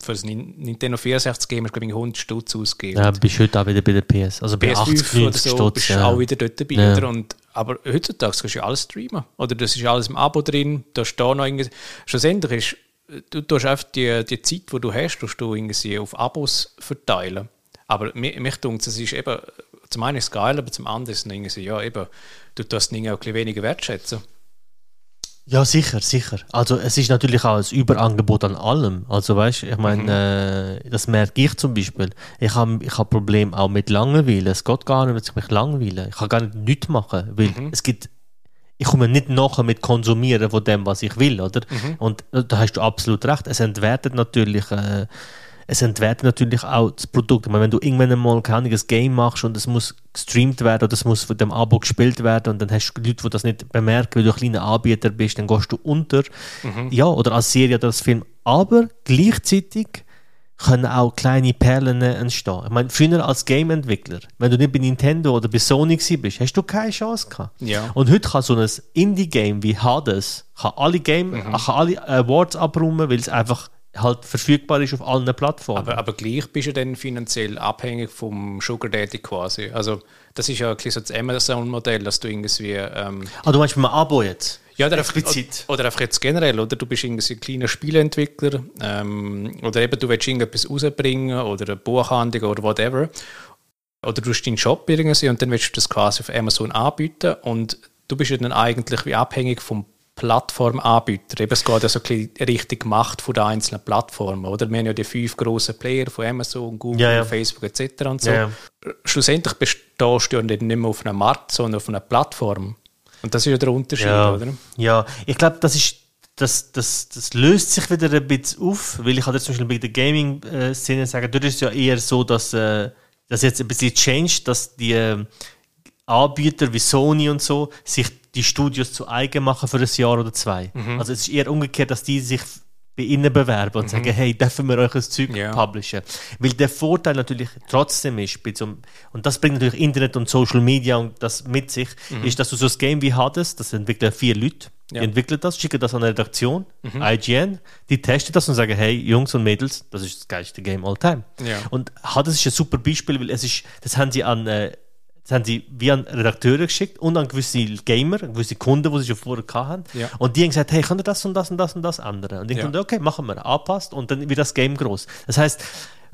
für das Nintendo 64 Game hast du 100 Stutz ausgegeben. Ja, bist heute auch wieder bei der PS. Also bei PS5 80, oder so Stutz, bist du ja. auch wieder dort dabei. Ja. Und, aber heutzutage kannst du ja alles streamen. Oder das ist alles im Abo drin, da steht noch irgendwie... Schlussendlich ist du tust einfach die, die Zeit, die du hast, tust du irgendwie auf Abos verteilen. Aber mich, mich denkt, es ist eben, zum einen ist es geil, aber zum anderen ist es irgendwie, ja, eben, du tust Dinge auch ein bisschen weniger wertschätzen. Ja, sicher, sicher. Also es ist natürlich auch ein Überangebot an allem. Also weißt ich meine, mhm. äh, das merke ich zum Beispiel. Ich habe ich hab Probleme auch mit Langeweile. Es geht gar nicht, dass ich mich langweile. Ich kann gar nicht nichts machen, weil mhm. es gibt ich komme nicht nachher mit Konsumieren von dem, was ich will, oder? Mhm. Und äh, da hast du absolut recht. Es entwertet natürlich, äh, es entwertet natürlich auch das Produkt. Ich meine, wenn du irgendwann einmal ein Game machst und es muss gestreamt werden oder es muss von dem Abo gespielt werden und dann hast du Leute, die das nicht bemerken, weil du ein kleiner Anbieter bist, dann gehst du unter. Mhm. Ja, oder als Serie oder als Film. Aber gleichzeitig können auch kleine Perlen entstehen. Ich meine, früher als Game-Entwickler, wenn du nicht bei Nintendo oder bei Sony bist, hast du keine Chance gehabt. Ja. Und heute kann so ein Indie-Game wie Hades kann alle, Game, mhm. kann alle Awards abräumen, weil es einfach halt verfügbar ist auf allen Plattformen. Aber, aber gleich bist du dann finanziell abhängig vom Sugar Daddy quasi. Also das ist ja ein bisschen so das Amazon-Modell, dass du irgendwie... Ähm ah, du meinst mit einem Abo jetzt? Ja, oder, Explizit. Oder, oder einfach jetzt generell, oder? Du bist irgendwie ein kleiner Spieleentwickler ähm, oder eben du willst irgendetwas rausbringen oder eine Buchhandlung oder whatever. Oder du hast deinen Shop irgendwie und dann willst du das quasi auf Amazon anbieten und du bist ja dann eigentlich wie abhängig vom Plattformanbieter. Eben, es geht ja so ein bisschen richtig gemacht von den einzelnen Plattformen, oder? Wir haben ja die fünf grossen Player von Amazon, Google, ja, ja. Facebook etc. und so. Ja, Schlussendlich bestehst du ja nicht mehr auf einem Markt, sondern auf einer Plattform. Und das ist ja der Unterschied, ja. oder? Ja, ich glaube, das ist das, das, das löst sich wieder ein bisschen auf, weil ich hatte zum Beispiel bei der Gaming-Szene sagen, dort ist es ja eher so, dass äh, das jetzt ein bisschen changed, dass die äh, Anbieter wie Sony und so sich die Studios zu eigen machen für ein Jahr oder zwei. Mhm. Also es ist eher umgekehrt, dass die sich bei ihnen bewerben und mhm. sagen, hey, dürfen wir euch ein Zeug ja. publishen? Weil der Vorteil natürlich trotzdem ist, zum, und das bringt natürlich Internet und Social Media und das mit sich, mhm. ist, dass du so ein Game wie Hades, das entwickeln vier Leute, die entwickeln das, schicken das an eine Redaktion, mhm. IGN, die testen das und sagen, hey, Jungs und Mädels, das ist das geilste Game all time. Ja. Und Hades ist ein super Beispiel, weil es ist, das haben sie an äh, das haben sie wie an Redakteure geschickt und an gewisse Gamer, gewisse Kunden, die sie schon vorher hatten. Ja. Und die haben gesagt, hey, könnt ihr das und das und das und das ändern? Und ich ja. dachte, okay, machen wir, anpasst und dann wird das Game groß. Das heißt,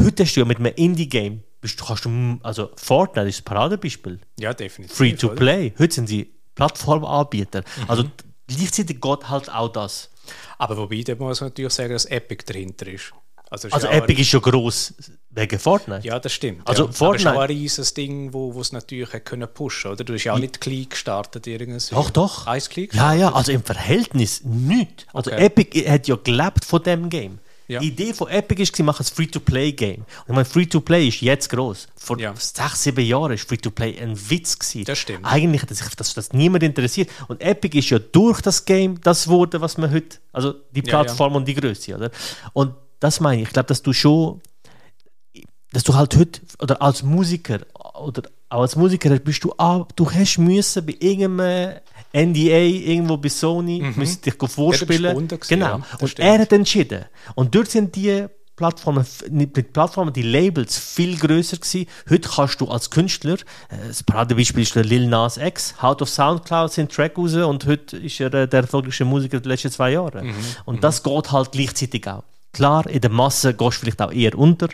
heute hast du ja mit einem Indie-Game, kannst du, also Fortnite ist ein Paradebeispiel. Ja, definitiv. Free to play. Heute sind sie Plattformanbieter. Mhm. Also gleichzeitig geht halt auch das. Aber wobei, da muss man natürlich sagen, dass Epic dahinter ist. Also, also Epic ist ja groß wegen Fortnite. Ja, das stimmt. Also ja. Fortnite. Aber es ist auch ein riesiges Ding, wo es natürlich können pushen oder? Du hast ja auch nicht klein gestartet irgendwas. Doch, doch. Eins klein Ja, ja, also im Verhältnis nicht. Also okay. Epic hat ja gelebt von dem Game. Ja. Die Idee von Epic ist, sie machen ein Free-to-Play-Game. Und ich meine, Free-to-Play ist jetzt groß. Vor ja. sechs, sieben Jahren war Free-to-Play ein Witz. Gewesen. Das stimmt. Eigentlich hat sich das, das niemand interessiert. Und Epic ist ja durch das Game das wurde, was man heute, also die Plattform ja, und die Größe, oder? Und das meine ich. Ich glaube, dass du schon, dass du halt heute, oder als Musiker, oder auch als Musiker bist du, ah, du hast müssen bei irgendeinem NDA irgendwo bei Sony, mhm. müsste dich vorspielen. Ja, genau. Ja, und stimmt. er hat entschieden. Und dort sind die Plattformen, die Plattformen, die Labels viel größer gewesen. Heute kannst du als Künstler, äh, das Paradebeispiel ist der Lil Nas X, haut auf Soundcloud seinen Track raus und heute ist er äh, der erfolgreichste Musiker der letzten zwei Jahre. Mhm. Und mhm. das geht halt gleichzeitig auch. Klar, in der Masse gehst du vielleicht auch eher unter,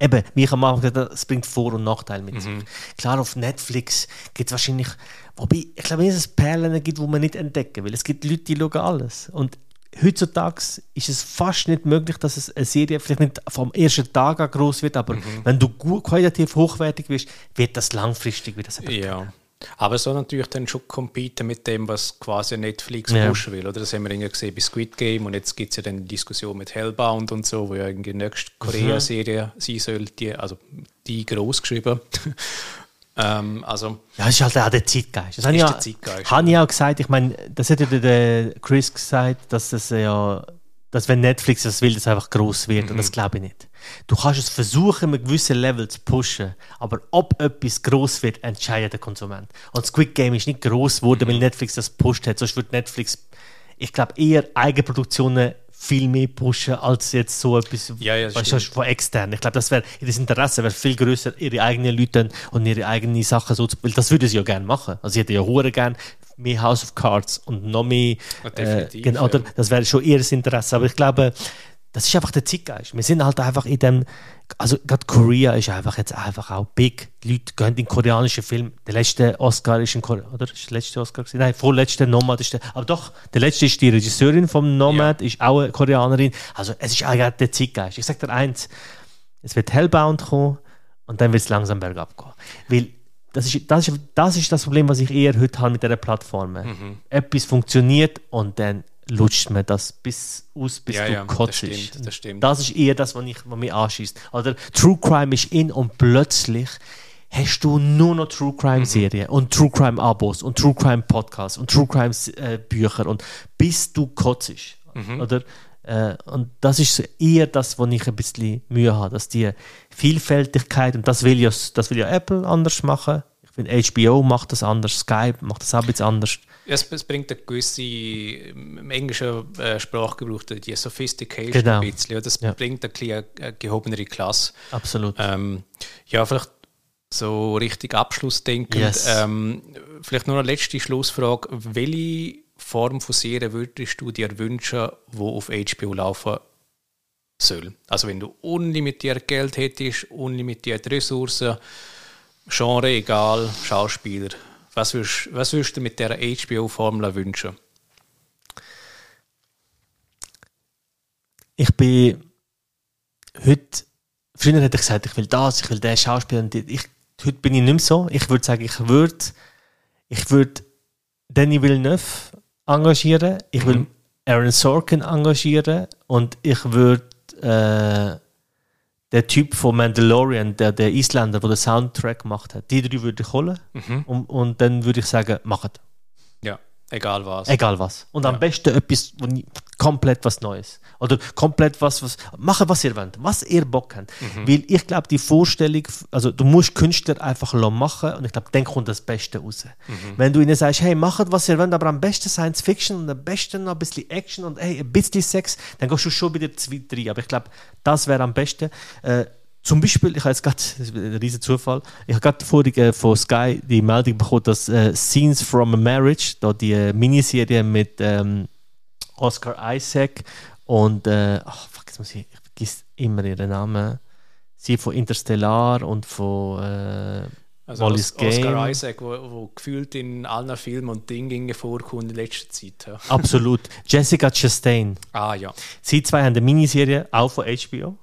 eben, wie ich am Anfang gesagt es bringt Vor- und Nachteile mit sich. Mhm. Klar, auf Netflix gibt es wahrscheinlich, wobei, ich glaube, es Perlen gibt, die man nicht entdecken will. Es gibt Leute, die schauen alles. Und heutzutage ist es fast nicht möglich, dass es eine Serie vielleicht nicht vom ersten Tag an groß wird, aber mhm. wenn du gut, qualitativ hochwertig bist, wird das langfristig wieder so. Ja. Aber so natürlich dann schon competen mit dem, was quasi Netflix ja. pushen will. Oder? Das haben wir ja gesehen bei Squid Game und jetzt gibt es ja dann die Diskussion mit Hellbound und so, wo ja irgendwie die nächste Korea-Serie mhm. sein sollte, also die groß geschrieben. ähm, also, ja, das ist halt auch der Zeitgeist. Das habe ich, hab ich auch gesagt. Ich meine, das hat ja der Chris gesagt, dass das ja dass wenn Netflix das will, das einfach groß wird. Mhm. Und das mhm. glaube ich nicht. Du kannst es versuchen, mit gewissen Level zu pushen, aber ob etwas groß wird, entscheidet der Konsument. Und Squid Game ist nicht groß geworden, weil Netflix das pusht hat. Sonst würde Netflix, ich glaube, eher Eigenproduktionen viel mehr pushen als jetzt so etwas ja, ja, weißt, von extern. Ich glaube, das wäre ihr Interesse wäre viel größer, ihre eigenen Leute und ihre eigenen Sachen so zu weil Das würde sie ja gerne machen. Also sie hätte ja hure gerne mehr House of Cards und noch mehr. Äh, genau, ja. Das wäre schon ihr Interesse. Aber ich glaube, das ist einfach der Zeitgeist. Wir sind halt einfach in dem, also gerade Korea ist einfach jetzt einfach auch big. Die Leute gehen in koreanische Film. Der letzte Oscar ist in Korea, oder? Ist der letzte Oscar gewesen? Nein, vorletzte Nomad ist der, aber doch, der letzte ist die Regisseurin vom Nomad, ja. ist auch eine Koreanerin. Also es ist eigentlich der Zeitgeist. Ich sage dir eins, es wird Hellbound kommen und dann wird es langsam bergab gehen. Weil das ist, das, ist, das ist das Problem, was ich eher heute habe mit dieser Plattform. Mhm. Etwas funktioniert und dann lutscht man das bis aus, bis ja, du ja, kotzt. Das, stimmt, das, stimmt. das ist eher das, was, ich, was mich anschießt. Oder True Crime ist in und plötzlich hast du nur noch True Crime Serien mhm. und True Crime Abos und True Crime Podcasts und True Crime äh, Bücher und bis du kotzt. Mhm. Oder? Äh, und das ist eher das, wo ich ein bisschen Mühe habe, dass die Vielfältigkeit, und das will ja, das will ja Apple anders machen. Ich finde, HBO macht das anders, Skype macht das auch ein bisschen anders. Es, es, bringt eine gewisse, im englischen äh, Sprachgebrauch, die Sophistication genau. ein bisschen. Das ja. bringt eine, eine, eine gehobenere Klasse. Absolut. Ähm, ja, vielleicht so richtig abschlussdenkend. Yes. Ähm, vielleicht nur eine letzte Schlussfrage. Welche Form von Serie würdest du dir wünschen, wo auf HBO laufen soll? Also wenn du unlimitiert Geld hättest, unlimitiert Ressourcen, Genre egal, Schauspieler, was würdest, was würdest du mit der HBO-Formel wünschen? Ich bin heute, früher hätte ich gesagt, ich will das, ich will den Schauspieler. Ich, heute bin ich nicht mehr so. Ich würde sagen, ich würde ich würd Danny Villeneuve engagieren, ich will mhm. Aaron Sorkin engagieren und ich würde äh, der Typ von Mandalorian, der, der Isländer, der den Soundtrack gemacht hat, die drei würde ich holen mhm. und, und dann würde ich sagen, macht. Ja. Egal was. Egal was. Und ja. am besten etwas, komplett was Neues. Oder komplett was, was, machen was ihr wollt, was ihr Bock habt. Mhm. Weil ich glaube, die Vorstellung, also du musst Künstler einfach machen und ich glaube, dann kommt das Beste raus. Mhm. Wenn du ihnen sagst, hey, macht was ihr wollt, aber am besten Science Fiction und am besten noch ein bisschen Action und hey, ein bisschen Sex, dann gehst du schon wieder zwei, drei. Aber ich glaube, das wäre am besten. Äh, zum Beispiel, ich habe jetzt gerade, das ist ein riesen Zufall, ich habe gerade vorhin äh, von Sky die Meldung bekommen, dass äh, Scenes from a Marriage, da die äh, Miniserie mit ähm, Oscar Isaac und, äh, ach, fuck, jetzt muss ich, ich vergesse immer ihren Namen, sie von Interstellar und von, äh, Also Os Oscar Game. Isaac, wo, wo, gefühlt in allen Filmen und Dingen vorkommt in letzter Zeit. Ja. Absolut. Jessica Chastain. Ah ja. Sie zwei haben eine Miniserie, auch von HBO.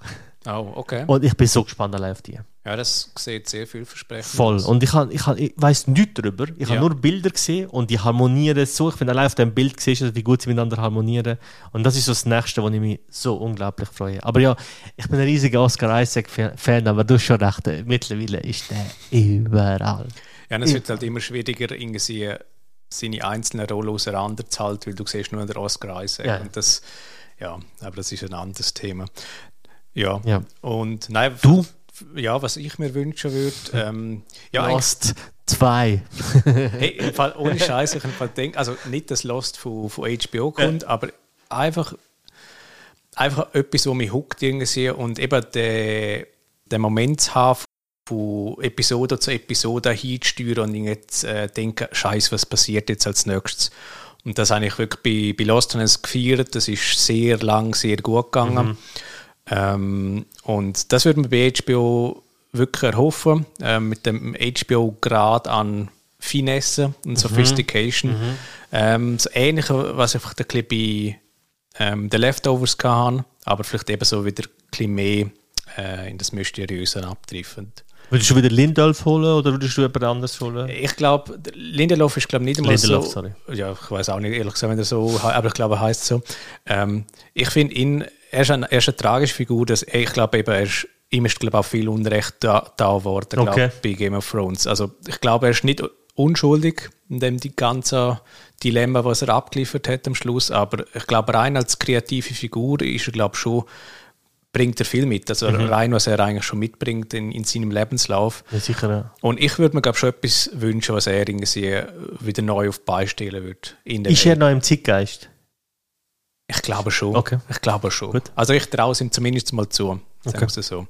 Oh, okay. Und ich bin so gespannt auf die. Ja, das sieht sehr vielversprechend Voll. Aus. Und ich, hab, ich, hab, ich weiß nichts darüber. Ich ja. habe nur Bilder gesehen und die harmonieren so. Ich finde allein auf dem Bild gesehen, wie gut sie miteinander harmonieren. Und das ist so das Nächste, wo ich mich so unglaublich freue. Aber ja, ich bin ein riesiger Oscar Isaac-Fan, aber du hast schon recht, mittlerweile ist der überall. Ja, es wird halt immer schwieriger, irgendwie seine einzelnen Rollen auseinanderzuhalten, weil du siehst nur den Oscar Isaac. Ja. Und das, ja, aber das ist ein anderes Thema. Ja. ja. Und nein, du ja, was ich mir wünschen würde. Ähm, ja, Lost 2. hey, Fall, ohne Scheiß, ich denke, also nicht das Lost von, von HBO kommt, ja. aber einfach, einfach etwas, wo mich huckt irgendwie und eben der, der Moment zu haben, von Episode zu Episode hinzusteuern und jetzt äh, denken, Scheiß, was passiert jetzt als nächstes? Und das habe ich wirklich bei, bei Lost gefeiert. Das ist sehr lang, sehr gut gegangen. Mhm. Ähm, und das würde man bei HBO wirklich erhoffen, äh, mit dem HBO-Grad an Finesse und mhm. Sophistication. Mhm. Ähm, das Ähnliche, was ich einfach ein bei ähm, The Leftovers hatte, aber vielleicht eben so wieder ein bisschen mehr äh, in das Mysteriöse abtriffend. Würdest du wieder Lindelöf holen oder würdest du jemand anderes holen? Ich glaube, Lindelöf ist glaube nicht einmal Lindelof, so. Sorry. Ja, ich weiß auch nicht ehrlich gesagt, wenn er so, aber ich glaube, er heißt so. Ähm, ich finde ihn er ist, eine, er ist eine tragische Figur, dass, ich glaube eben, er ist, ihm ist glaube auch viel Unrecht da, da geworden okay. bei Game of Thrones. Also ich glaube, er ist nicht unschuldig in dem die ganze Dilemma, was er abgeliefert hat am Schluss, aber ich glaube, rein als kreative Figur ist er glaube schon bringt er viel mit. Also mhm. rein, was er eigentlich schon mitbringt in, in seinem Lebenslauf. Ja, sicher. Ja. Und ich würde mir glaube schon etwas wünschen, was er irgendwie wieder neu auf beistellen würde. Ist er noch im Zeitgeist? Ich glaube schon. Okay. Ich glaube schon. Gut. Also ich traue es ihm zumindest mal zu. Sagen okay. so.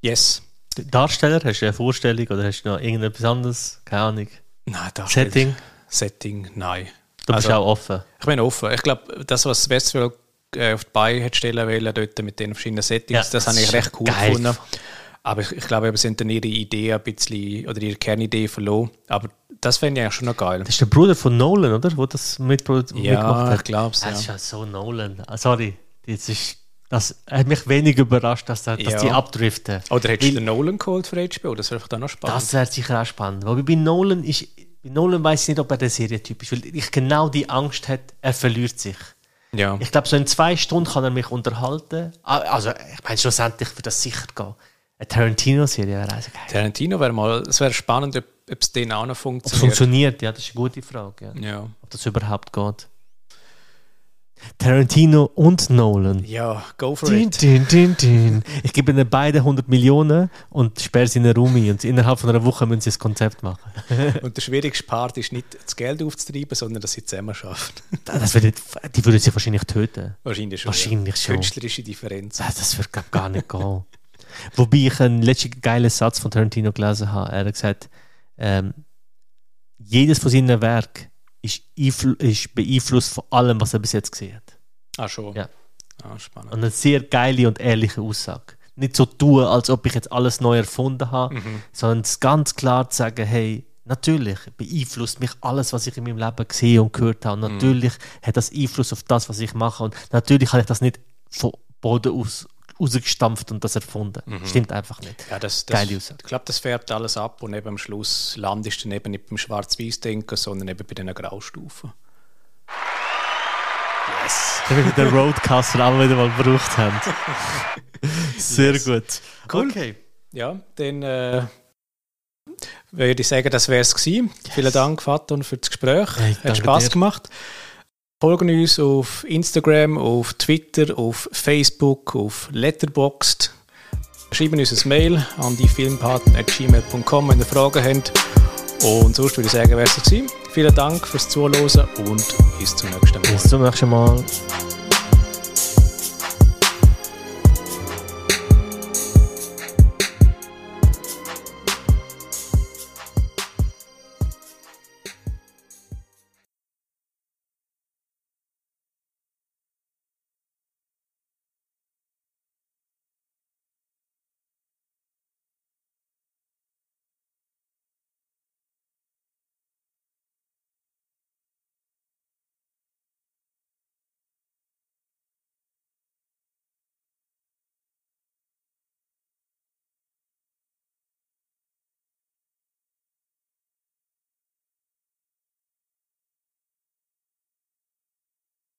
Yes. Darsteller, hast du eine Vorstellung oder hast du noch irgendetwas anderes? Keine Ahnung. Nein, Darsteller. Setting? Setting, nein. Du bist also, auch offen. Ich bin offen. Ich glaube, das, was Westworld äh, auf die Beine hat stellen wollen, dort mit den verschiedenen Settings, ja, das, das habe ich recht cool geil. gefunden. Aber ich, ich glaube, sie haben dann ihre Idee ein bisschen, oder ihre Kernidee verloren. Aber das fände ich eigentlich schon noch geil. Das ist der Bruder von Nolan, oder? Wo das mit, ja, mitgemacht hat. ich glaube es. Das ist ja so Nolan. Ah, sorry, jetzt ist, das hat mich wenig überrascht, dass, dass ja. die abdriften. Oder hättest du den Nolan geholt für HBO? Das wäre doch noch spannend. Das wäre sicher auch spannend. Wobei bei Nolan ist, bei Nolan weiß ich nicht, ob er der Serientyp ist, weil ich genau die Angst hat, er verliert sich. Ja. Ich glaube, so in zwei Stunden kann er mich unterhalten. Ah, also, ich meine, schlussendlich wird das sicher gehen. Eine Tarantino-Serie wäre also geil. Tarantino wäre mal, es wäre spannend, ob, ob es den auch noch funktioniert. Ob funktioniert, ja, das ist eine gute Frage. Ja. ja. Ob das überhaupt geht. Tarantino und Nolan. Ja, go for din, it. Din, din, din. Ich gebe ihnen beide 100 Millionen und sperre sie in eine Room und innerhalb von einer Woche müssen sie das Konzept machen. und der schwierigste Part ist nicht, das Geld aufzutreiben, sondern dass sie zusammen schaffen. das wird, die würden sie wahrscheinlich töten. Wahrscheinlich schon. Wahrscheinlich ja. schon. Künstlerische Differenz. Das, das wird gar nicht gehen. Wobei ich einen letzten geilen Satz von Tarantino gelesen habe. Er hat gesagt, ähm, jedes von seinen Werken ist, ist, beeinflusst von allem, was er bis jetzt gesehen hat. Ah, schon. Ja. Ah, spannend. Und eine sehr geile und ehrliche Aussage. Nicht so tun, als ob ich jetzt alles neu erfunden habe, mhm. sondern ganz klar zu sagen, hey, natürlich beeinflusst mich alles, was ich in meinem Leben gesehen und gehört habe. Und mhm. natürlich mhm. hat das Einfluss auf das, was ich mache. Und natürlich habe ich das nicht von Boden aus rausgestampft und das erfunden. Mhm. Stimmt einfach nicht. Ja, das, das, Geile Ich glaube, das färbt alles ab und eben am Schluss landest du dann eben nicht beim Schwarz-Weiß-Denken, sondern eben bei den Graustufen. Yes! Damit wir den Roadcaster auch wieder mal gebraucht haben. Sehr yes. gut. Cool. Okay. Ja, dann äh, würde ich sagen, das wäre es gewesen. Yes. Vielen Dank, Faton, für das Gespräch. Hey, Hat Spaß dir. gemacht. Folgen uns auf Instagram, auf Twitter, auf Facebook, auf Letterboxd. Schreiben uns ein Mail an die filmpaten.gmail.com, wenn ihr Fragen habt. Und sonst würde ich sagen, wäre es Vielen Dank fürs Zuhören und bis zum nächsten Mal. Bis zum nächsten Mal.